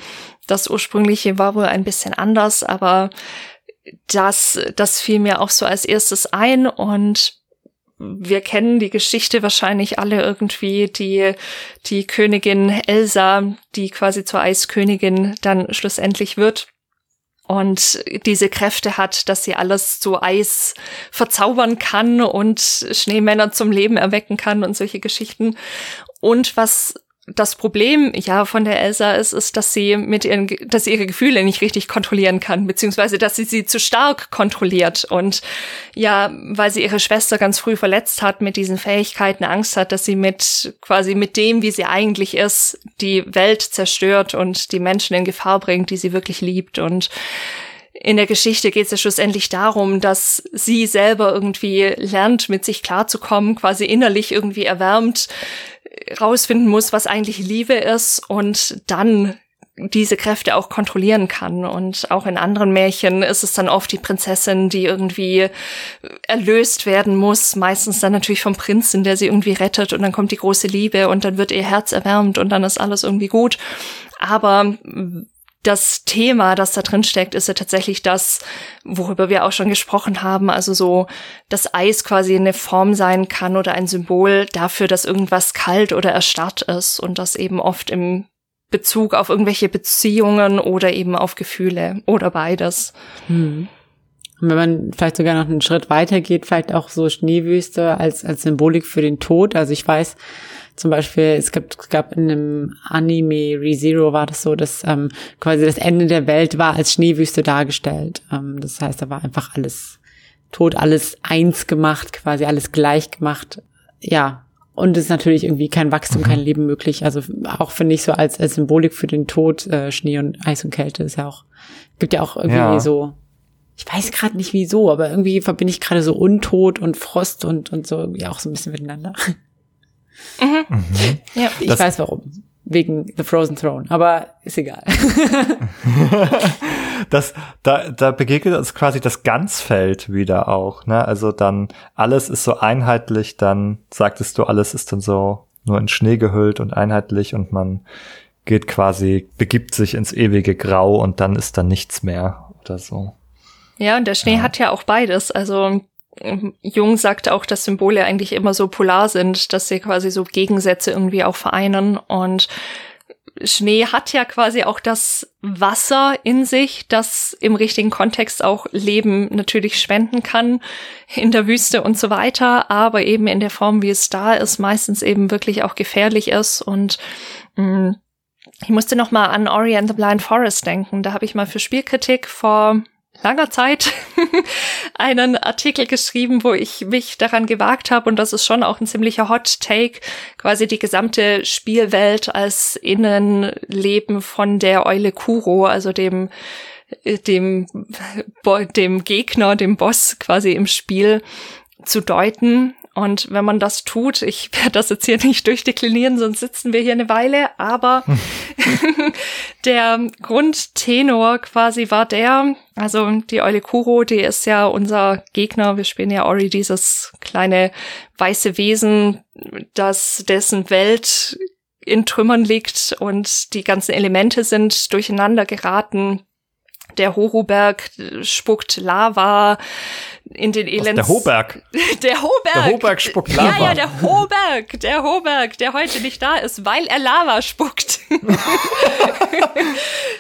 Das ursprüngliche war wohl ein bisschen anders, aber das, das fiel mir auch so als erstes ein und wir kennen die Geschichte wahrscheinlich alle irgendwie, die, die Königin Elsa, die quasi zur Eiskönigin dann schlussendlich wird und diese Kräfte hat, dass sie alles zu Eis verzaubern kann und Schneemänner zum Leben erwecken kann und solche Geschichten. Und was das Problem ja von der Elsa ist, ist, dass sie mit ihren, dass sie ihre Gefühle nicht richtig kontrollieren kann, beziehungsweise dass sie sie zu stark kontrolliert und ja, weil sie ihre Schwester ganz früh verletzt hat mit diesen Fähigkeiten, Angst hat, dass sie mit quasi mit dem, wie sie eigentlich ist, die Welt zerstört und die Menschen in Gefahr bringt, die sie wirklich liebt. Und in der Geschichte geht es ja schlussendlich darum, dass sie selber irgendwie lernt, mit sich klarzukommen, quasi innerlich irgendwie erwärmt rausfinden muss, was eigentlich Liebe ist und dann diese Kräfte auch kontrollieren kann. Und auch in anderen Märchen ist es dann oft die Prinzessin, die irgendwie erlöst werden muss, meistens dann natürlich vom Prinzen, der sie irgendwie rettet und dann kommt die große Liebe und dann wird ihr Herz erwärmt und dann ist alles irgendwie gut. Aber das Thema, das da drin steckt, ist ja tatsächlich das, worüber wir auch schon gesprochen haben. Also so, dass Eis quasi eine Form sein kann oder ein Symbol dafür, dass irgendwas kalt oder erstarrt ist und das eben oft im Bezug auf irgendwelche Beziehungen oder eben auf Gefühle oder beides. Hm. Und wenn man vielleicht sogar noch einen Schritt weiter geht, vielleicht auch so Schneewüste als, als Symbolik für den Tod. Also ich weiß, zum Beispiel, es gab, es gab in einem Anime ReZero war das so, dass ähm, quasi das Ende der Welt war als Schneewüste dargestellt. Ähm, das heißt, da war einfach alles tot, alles eins gemacht, quasi alles gleich gemacht. Ja, und es ist natürlich irgendwie kein Wachstum, kein mhm. Leben möglich. Also auch finde ich so als, als Symbolik für den Tod, äh, Schnee und Eis und Kälte ist ja auch, gibt ja auch irgendwie ja. so, ich weiß gerade nicht wieso, aber irgendwie verbinde ich gerade so Untot und Frost und, und so irgendwie auch so ein bisschen miteinander. Mhm. Mhm. Ja, ich das weiß warum. Wegen The Frozen Throne, aber ist egal. das, da, da begegnet uns quasi das Ganzfeld wieder auch, ne? Also dann alles ist so einheitlich, dann sagtest du, alles ist dann so nur in Schnee gehüllt und einheitlich und man geht quasi, begibt sich ins ewige Grau und dann ist da nichts mehr oder so. Ja, und der Schnee ja. hat ja auch beides. Also Jung sagte auch, dass Symbole eigentlich immer so polar sind, dass sie quasi so Gegensätze irgendwie auch vereinen. Und Schnee hat ja quasi auch das Wasser in sich, das im richtigen Kontext auch Leben natürlich spenden kann in der Wüste und so weiter, aber eben in der Form, wie es da ist, meistens eben wirklich auch gefährlich ist und mh, mm, ich musste noch mal an Ori the Blind Forest denken. Da habe ich mal für Spielkritik vor langer Zeit einen Artikel geschrieben, wo ich mich daran gewagt habe. Und das ist schon auch ein ziemlicher Hot Take, quasi die gesamte Spielwelt als Innenleben von der Eule Kuro, also dem dem dem Gegner, dem Boss quasi im Spiel zu deuten und wenn man das tut, ich werde das jetzt hier nicht durchdeklinieren, sonst sitzen wir hier eine Weile, aber der Grundtenor quasi war der, also die Eule Kuro, die ist ja unser Gegner, wir spielen ja Ori, dieses kleine weiße Wesen, das dessen Welt in Trümmern liegt und die ganzen Elemente sind durcheinander geraten. Der Horuberg spuckt Lava, in den Elends. der Hoberg. Der Hoberg. Der Hoberg spuckt Lava. Ja, ja, der Hoberg. Der Hoberg, der heute nicht da ist, weil er Lava spuckt.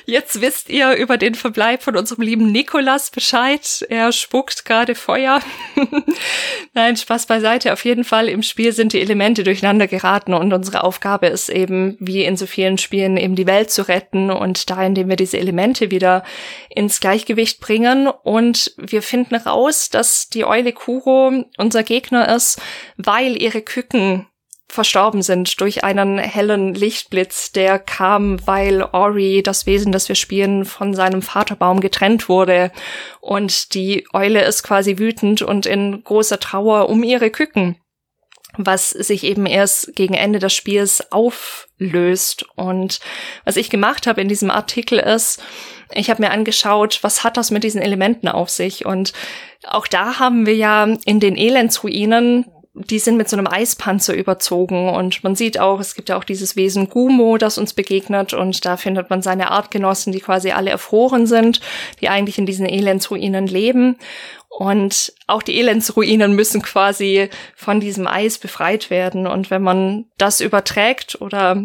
Jetzt wisst ihr über den Verbleib von unserem lieben Nikolas Bescheid. Er spuckt gerade Feuer. Nein, Spaß beiseite. Auf jeden Fall im Spiel sind die Elemente durcheinander geraten und unsere Aufgabe ist eben, wie in so vielen Spielen, eben die Welt zu retten und da, indem wir diese Elemente wieder ins Gleichgewicht bringen und wir finden raus, dass die Eule Kuro unser Gegner ist, weil ihre Küken verstorben sind durch einen hellen Lichtblitz, der kam, weil Ori, das Wesen, das wir spielen, von seinem Vaterbaum getrennt wurde. Und die Eule ist quasi wütend und in großer Trauer um ihre Küken was sich eben erst gegen Ende des Spiels auflöst. Und was ich gemacht habe in diesem Artikel ist, ich habe mir angeschaut, was hat das mit diesen Elementen auf sich? Und auch da haben wir ja in den Elendsruinen die sind mit so einem Eispanzer überzogen. Und man sieht auch, es gibt ja auch dieses Wesen Gumo, das uns begegnet. Und da findet man seine Artgenossen, die quasi alle erfroren sind, die eigentlich in diesen Elendsruinen leben. Und auch die Elendsruinen müssen quasi von diesem Eis befreit werden. Und wenn man das überträgt oder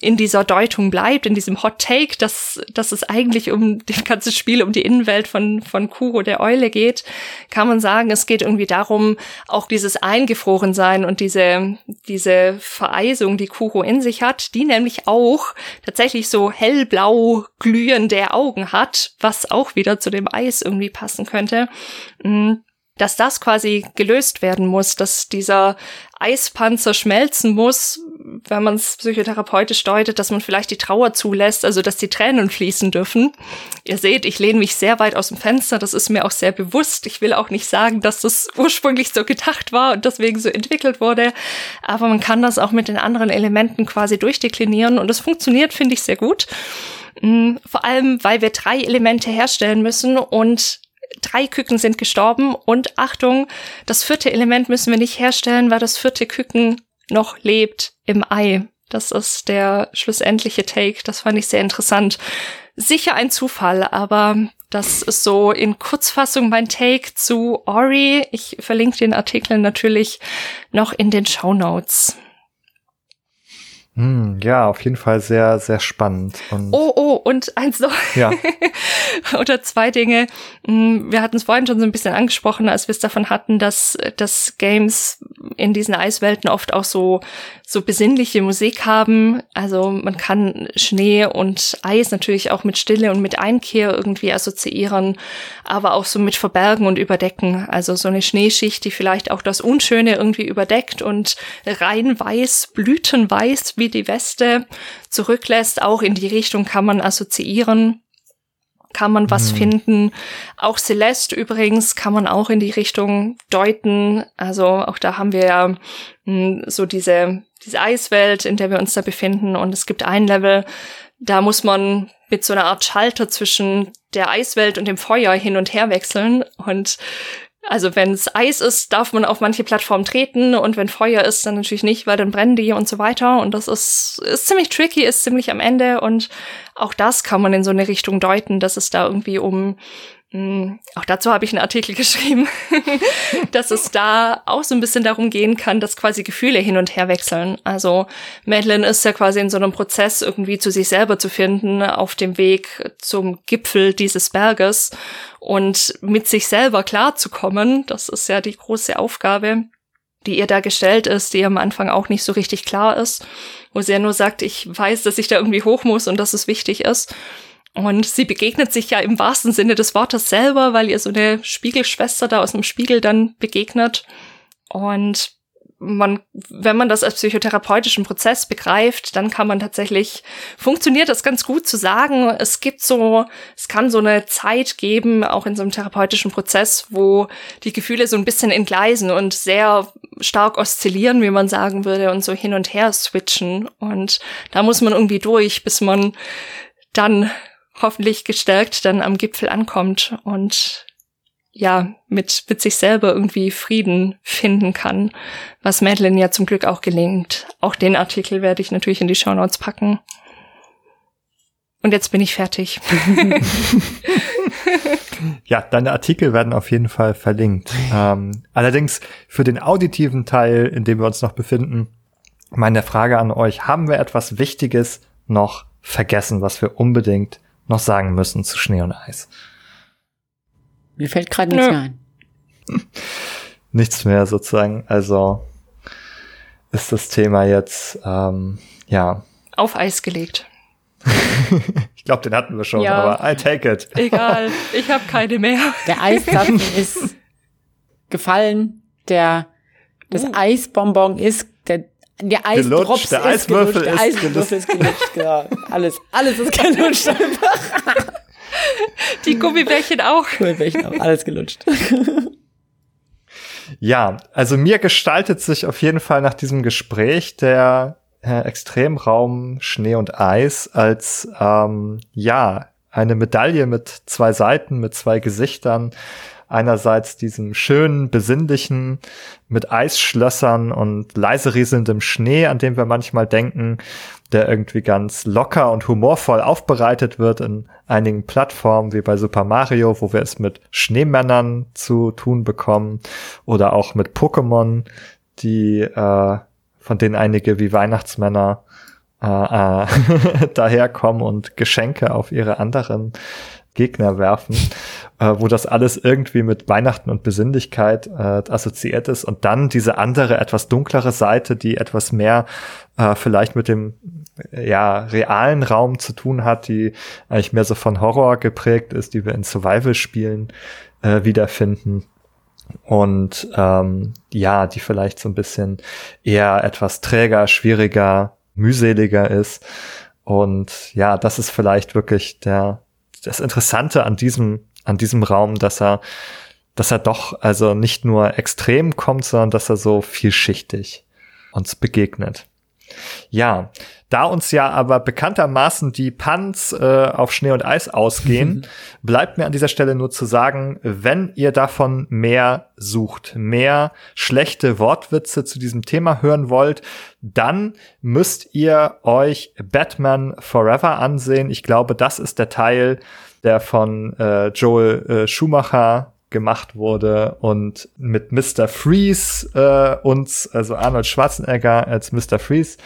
in dieser Deutung bleibt, in diesem Hot Take, dass, dass es eigentlich um das ganze Spiel, um die Innenwelt von, von Kuro der Eule geht, kann man sagen, es geht irgendwie darum, auch dieses Eingefrorensein und diese, diese Vereisung, die Kuro in sich hat, die nämlich auch tatsächlich so hellblau glühende Augen hat, was auch wieder zu dem Eis irgendwie passen könnte. Mm, dass das quasi gelöst werden muss, dass dieser Eispanzer schmelzen muss, wenn man es psychotherapeutisch deutet, dass man vielleicht die Trauer zulässt, also dass die Tränen fließen dürfen. Ihr seht, ich lehne mich sehr weit aus dem Fenster, das ist mir auch sehr bewusst. Ich will auch nicht sagen, dass das ursprünglich so gedacht war und deswegen so entwickelt wurde, aber man kann das auch mit den anderen Elementen quasi durchdeklinieren und es funktioniert, finde ich, sehr gut. Mm, vor allem, weil wir drei Elemente herstellen müssen und drei Küken sind gestorben und Achtung, das vierte Element müssen wir nicht herstellen, weil das vierte Küken noch lebt im Ei. Das ist der schlussendliche Take. Das fand ich sehr interessant. Sicher ein Zufall, aber das ist so in Kurzfassung mein Take zu Ori. Ich verlinke den Artikel natürlich noch in den Show Notes. Hm, ja, auf jeden Fall sehr, sehr spannend. Und oh, oh, und eins noch. Ja. Oder zwei Dinge. Hm, wir hatten es vorhin schon so ein bisschen angesprochen, als wir es davon hatten, dass, dass Games in diesen Eiswelten oft auch so, so besinnliche Musik haben. Also man kann Schnee und Eis natürlich auch mit Stille und mit Einkehr irgendwie assoziieren, aber auch so mit Verbergen und Überdecken. Also so eine Schneeschicht, die vielleicht auch das Unschöne irgendwie überdeckt und rein weiß, blütenweiß wie die Weste zurücklässt. Auch in die Richtung kann man assoziieren kann man was mhm. finden. Auch Celeste übrigens kann man auch in die Richtung deuten. Also auch da haben wir ja mh, hm, so diese, diese Eiswelt, in der wir uns da befinden. Und es gibt ein Level, da muss man mit so einer Art Schalter zwischen der Eiswelt und dem Feuer hin und her wechseln. Und also wenn es Eis ist, darf man auf manche Plattformen treten und wenn Feuer ist, dann natürlich nicht, weil dann brennen die und so weiter. Und das ist, ist ziemlich tricky, ist ziemlich am Ende und auch das kann man in so eine Richtung deuten, dass es da irgendwie um auch dazu habe ich einen Artikel geschrieben, dass es da auch so ein bisschen darum gehen kann, dass quasi Gefühle hin und her wechseln. Also Madeline ist ja quasi in so einem Prozess irgendwie zu sich selber zu finden auf dem Weg zum Gipfel dieses Berges und mit sich selber klarzukommen. Das ist ja die große Aufgabe die ihr da gestellt ist, die am Anfang auch nicht so richtig klar ist, wo sie ja nur sagt, ich weiß, dass ich da irgendwie hoch muss und dass es wichtig ist. Und sie begegnet sich ja im wahrsten Sinne des Wortes selber, weil ihr so eine Spiegelschwester da aus dem Spiegel dann begegnet. Und man, wenn man das als psychotherapeutischen Prozess begreift, dann kann man tatsächlich, funktioniert das ganz gut zu sagen, es gibt so, es kann so eine Zeit geben, auch in so einem therapeutischen Prozess, wo die Gefühle so ein bisschen entgleisen und sehr stark oszillieren, wie man sagen würde, und so hin und her switchen. Und da muss man irgendwie durch, bis man dann hoffentlich gestärkt dann am Gipfel ankommt und ja, mit, mit sich selber irgendwie Frieden finden kann, was Madeline ja zum Glück auch gelingt. Auch den Artikel werde ich natürlich in die Show Notes packen. Und jetzt bin ich fertig. ja, deine Artikel werden auf jeden Fall verlinkt. Ähm, allerdings für den auditiven Teil, in dem wir uns noch befinden, meine Frage an euch, haben wir etwas Wichtiges noch vergessen, was wir unbedingt noch sagen müssen zu Schnee und Eis? Mir fällt gerade nichts mehr ein. Nichts mehr sozusagen. Also ist das Thema jetzt ähm, ja auf Eis gelegt. ich glaube, den hatten wir schon, ja. aber I take it. Egal, ich habe keine mehr. Der Eiszapfen ist gefallen. Der das uh. Eisbonbon ist der Eisdrops der Eiswürfel ist, der Eiswürfel ist gelutscht. Genau. Alles, alles ist gelutscht einfach. Die Gummibärchen auch. Gummibärchen auch, alles gelutscht. Ja, also mir gestaltet sich auf jeden Fall nach diesem Gespräch der äh, Extremraum Schnee und Eis als ähm, ja eine Medaille mit zwei Seiten, mit zwei Gesichtern, einerseits diesem schönen, besinnlichen mit Eisschlössern und leise rieselndem Schnee, an dem wir manchmal denken, der irgendwie ganz locker und humorvoll aufbereitet wird in einigen Plattformen, wie bei Super Mario, wo wir es mit Schneemännern zu tun bekommen oder auch mit Pokémon, die äh, von denen einige wie Weihnachtsmänner äh, äh, daherkommen und Geschenke auf ihre anderen Gegner werfen, äh, wo das alles irgendwie mit Weihnachten und Besinnlichkeit äh, assoziiert ist und dann diese andere, etwas dunklere Seite, die etwas mehr äh, vielleicht mit dem ja, realen Raum zu tun hat, die eigentlich mehr so von Horror geprägt ist, die wir in Survival-Spielen äh, wiederfinden. Und ähm, ja, die vielleicht so ein bisschen eher etwas träger, schwieriger, mühseliger ist. Und ja, das ist vielleicht wirklich der, das Interessante an diesem, an diesem Raum, dass er, dass er doch also nicht nur extrem kommt, sondern dass er so vielschichtig uns begegnet. Ja, da uns ja aber bekanntermaßen die Punts äh, auf Schnee und Eis ausgehen, bleibt mir an dieser Stelle nur zu sagen, wenn ihr davon mehr sucht, mehr schlechte Wortwitze zu diesem Thema hören wollt, dann müsst ihr euch Batman Forever ansehen. Ich glaube, das ist der Teil, der von äh, Joel äh, Schumacher gemacht wurde und mit Mr. Freeze äh, uns, also Arnold Schwarzenegger als Mr. Freeze,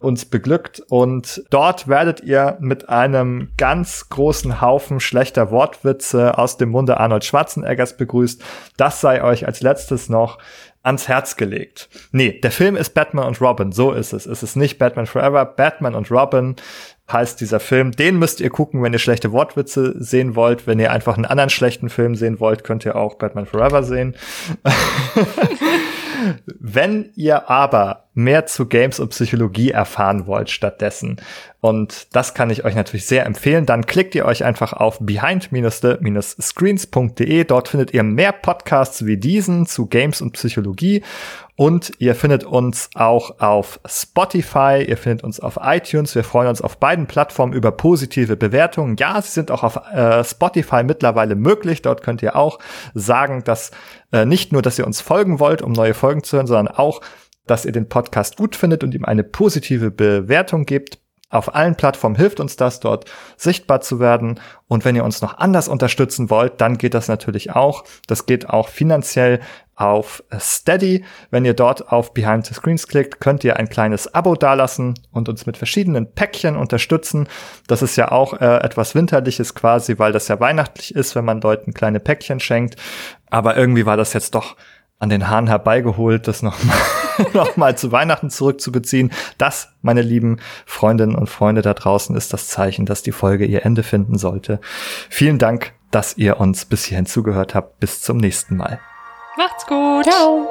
uns beglückt und dort werdet ihr mit einem ganz großen Haufen schlechter Wortwitze aus dem Munde Arnold Schwarzeneggers begrüßt. Das sei euch als letztes noch ans Herz gelegt. Nee, der Film ist Batman und Robin, so ist es. Es ist nicht Batman Forever, Batman und Robin heißt dieser Film. Den müsst ihr gucken, wenn ihr schlechte Wortwitze sehen wollt. Wenn ihr einfach einen anderen schlechten Film sehen wollt, könnt ihr auch Batman Forever sehen. Wenn ihr aber mehr zu Games und Psychologie erfahren wollt stattdessen, und das kann ich euch natürlich sehr empfehlen, dann klickt ihr euch einfach auf behind-the-screens.de. Dort findet ihr mehr Podcasts wie diesen zu Games und Psychologie. Und ihr findet uns auch auf Spotify, ihr findet uns auf iTunes. Wir freuen uns auf beiden Plattformen über positive Bewertungen. Ja, sie sind auch auf äh, Spotify mittlerweile möglich. Dort könnt ihr auch sagen, dass äh, nicht nur, dass ihr uns folgen wollt, um neue Folgen zu hören, sondern auch, dass ihr den Podcast gut findet und ihm eine positive Bewertung gebt. Auf allen Plattformen hilft uns das, dort sichtbar zu werden. Und wenn ihr uns noch anders unterstützen wollt, dann geht das natürlich auch. Das geht auch finanziell auf Steady. Wenn ihr dort auf Behind the Screens klickt, könnt ihr ein kleines Abo dalassen und uns mit verschiedenen Päckchen unterstützen. Das ist ja auch äh, etwas Winterliches quasi, weil das ja weihnachtlich ist, wenn man Leuten kleine Päckchen schenkt. Aber irgendwie war das jetzt doch an den Haaren herbeigeholt, das nochmal noch mal zu Weihnachten zurückzubeziehen. Das, meine lieben Freundinnen und Freunde da draußen, ist das Zeichen, dass die Folge ihr Ende finden sollte. Vielen Dank, dass ihr uns bis hierhin zugehört habt. Bis zum nächsten Mal. Macht's gut. Ciao.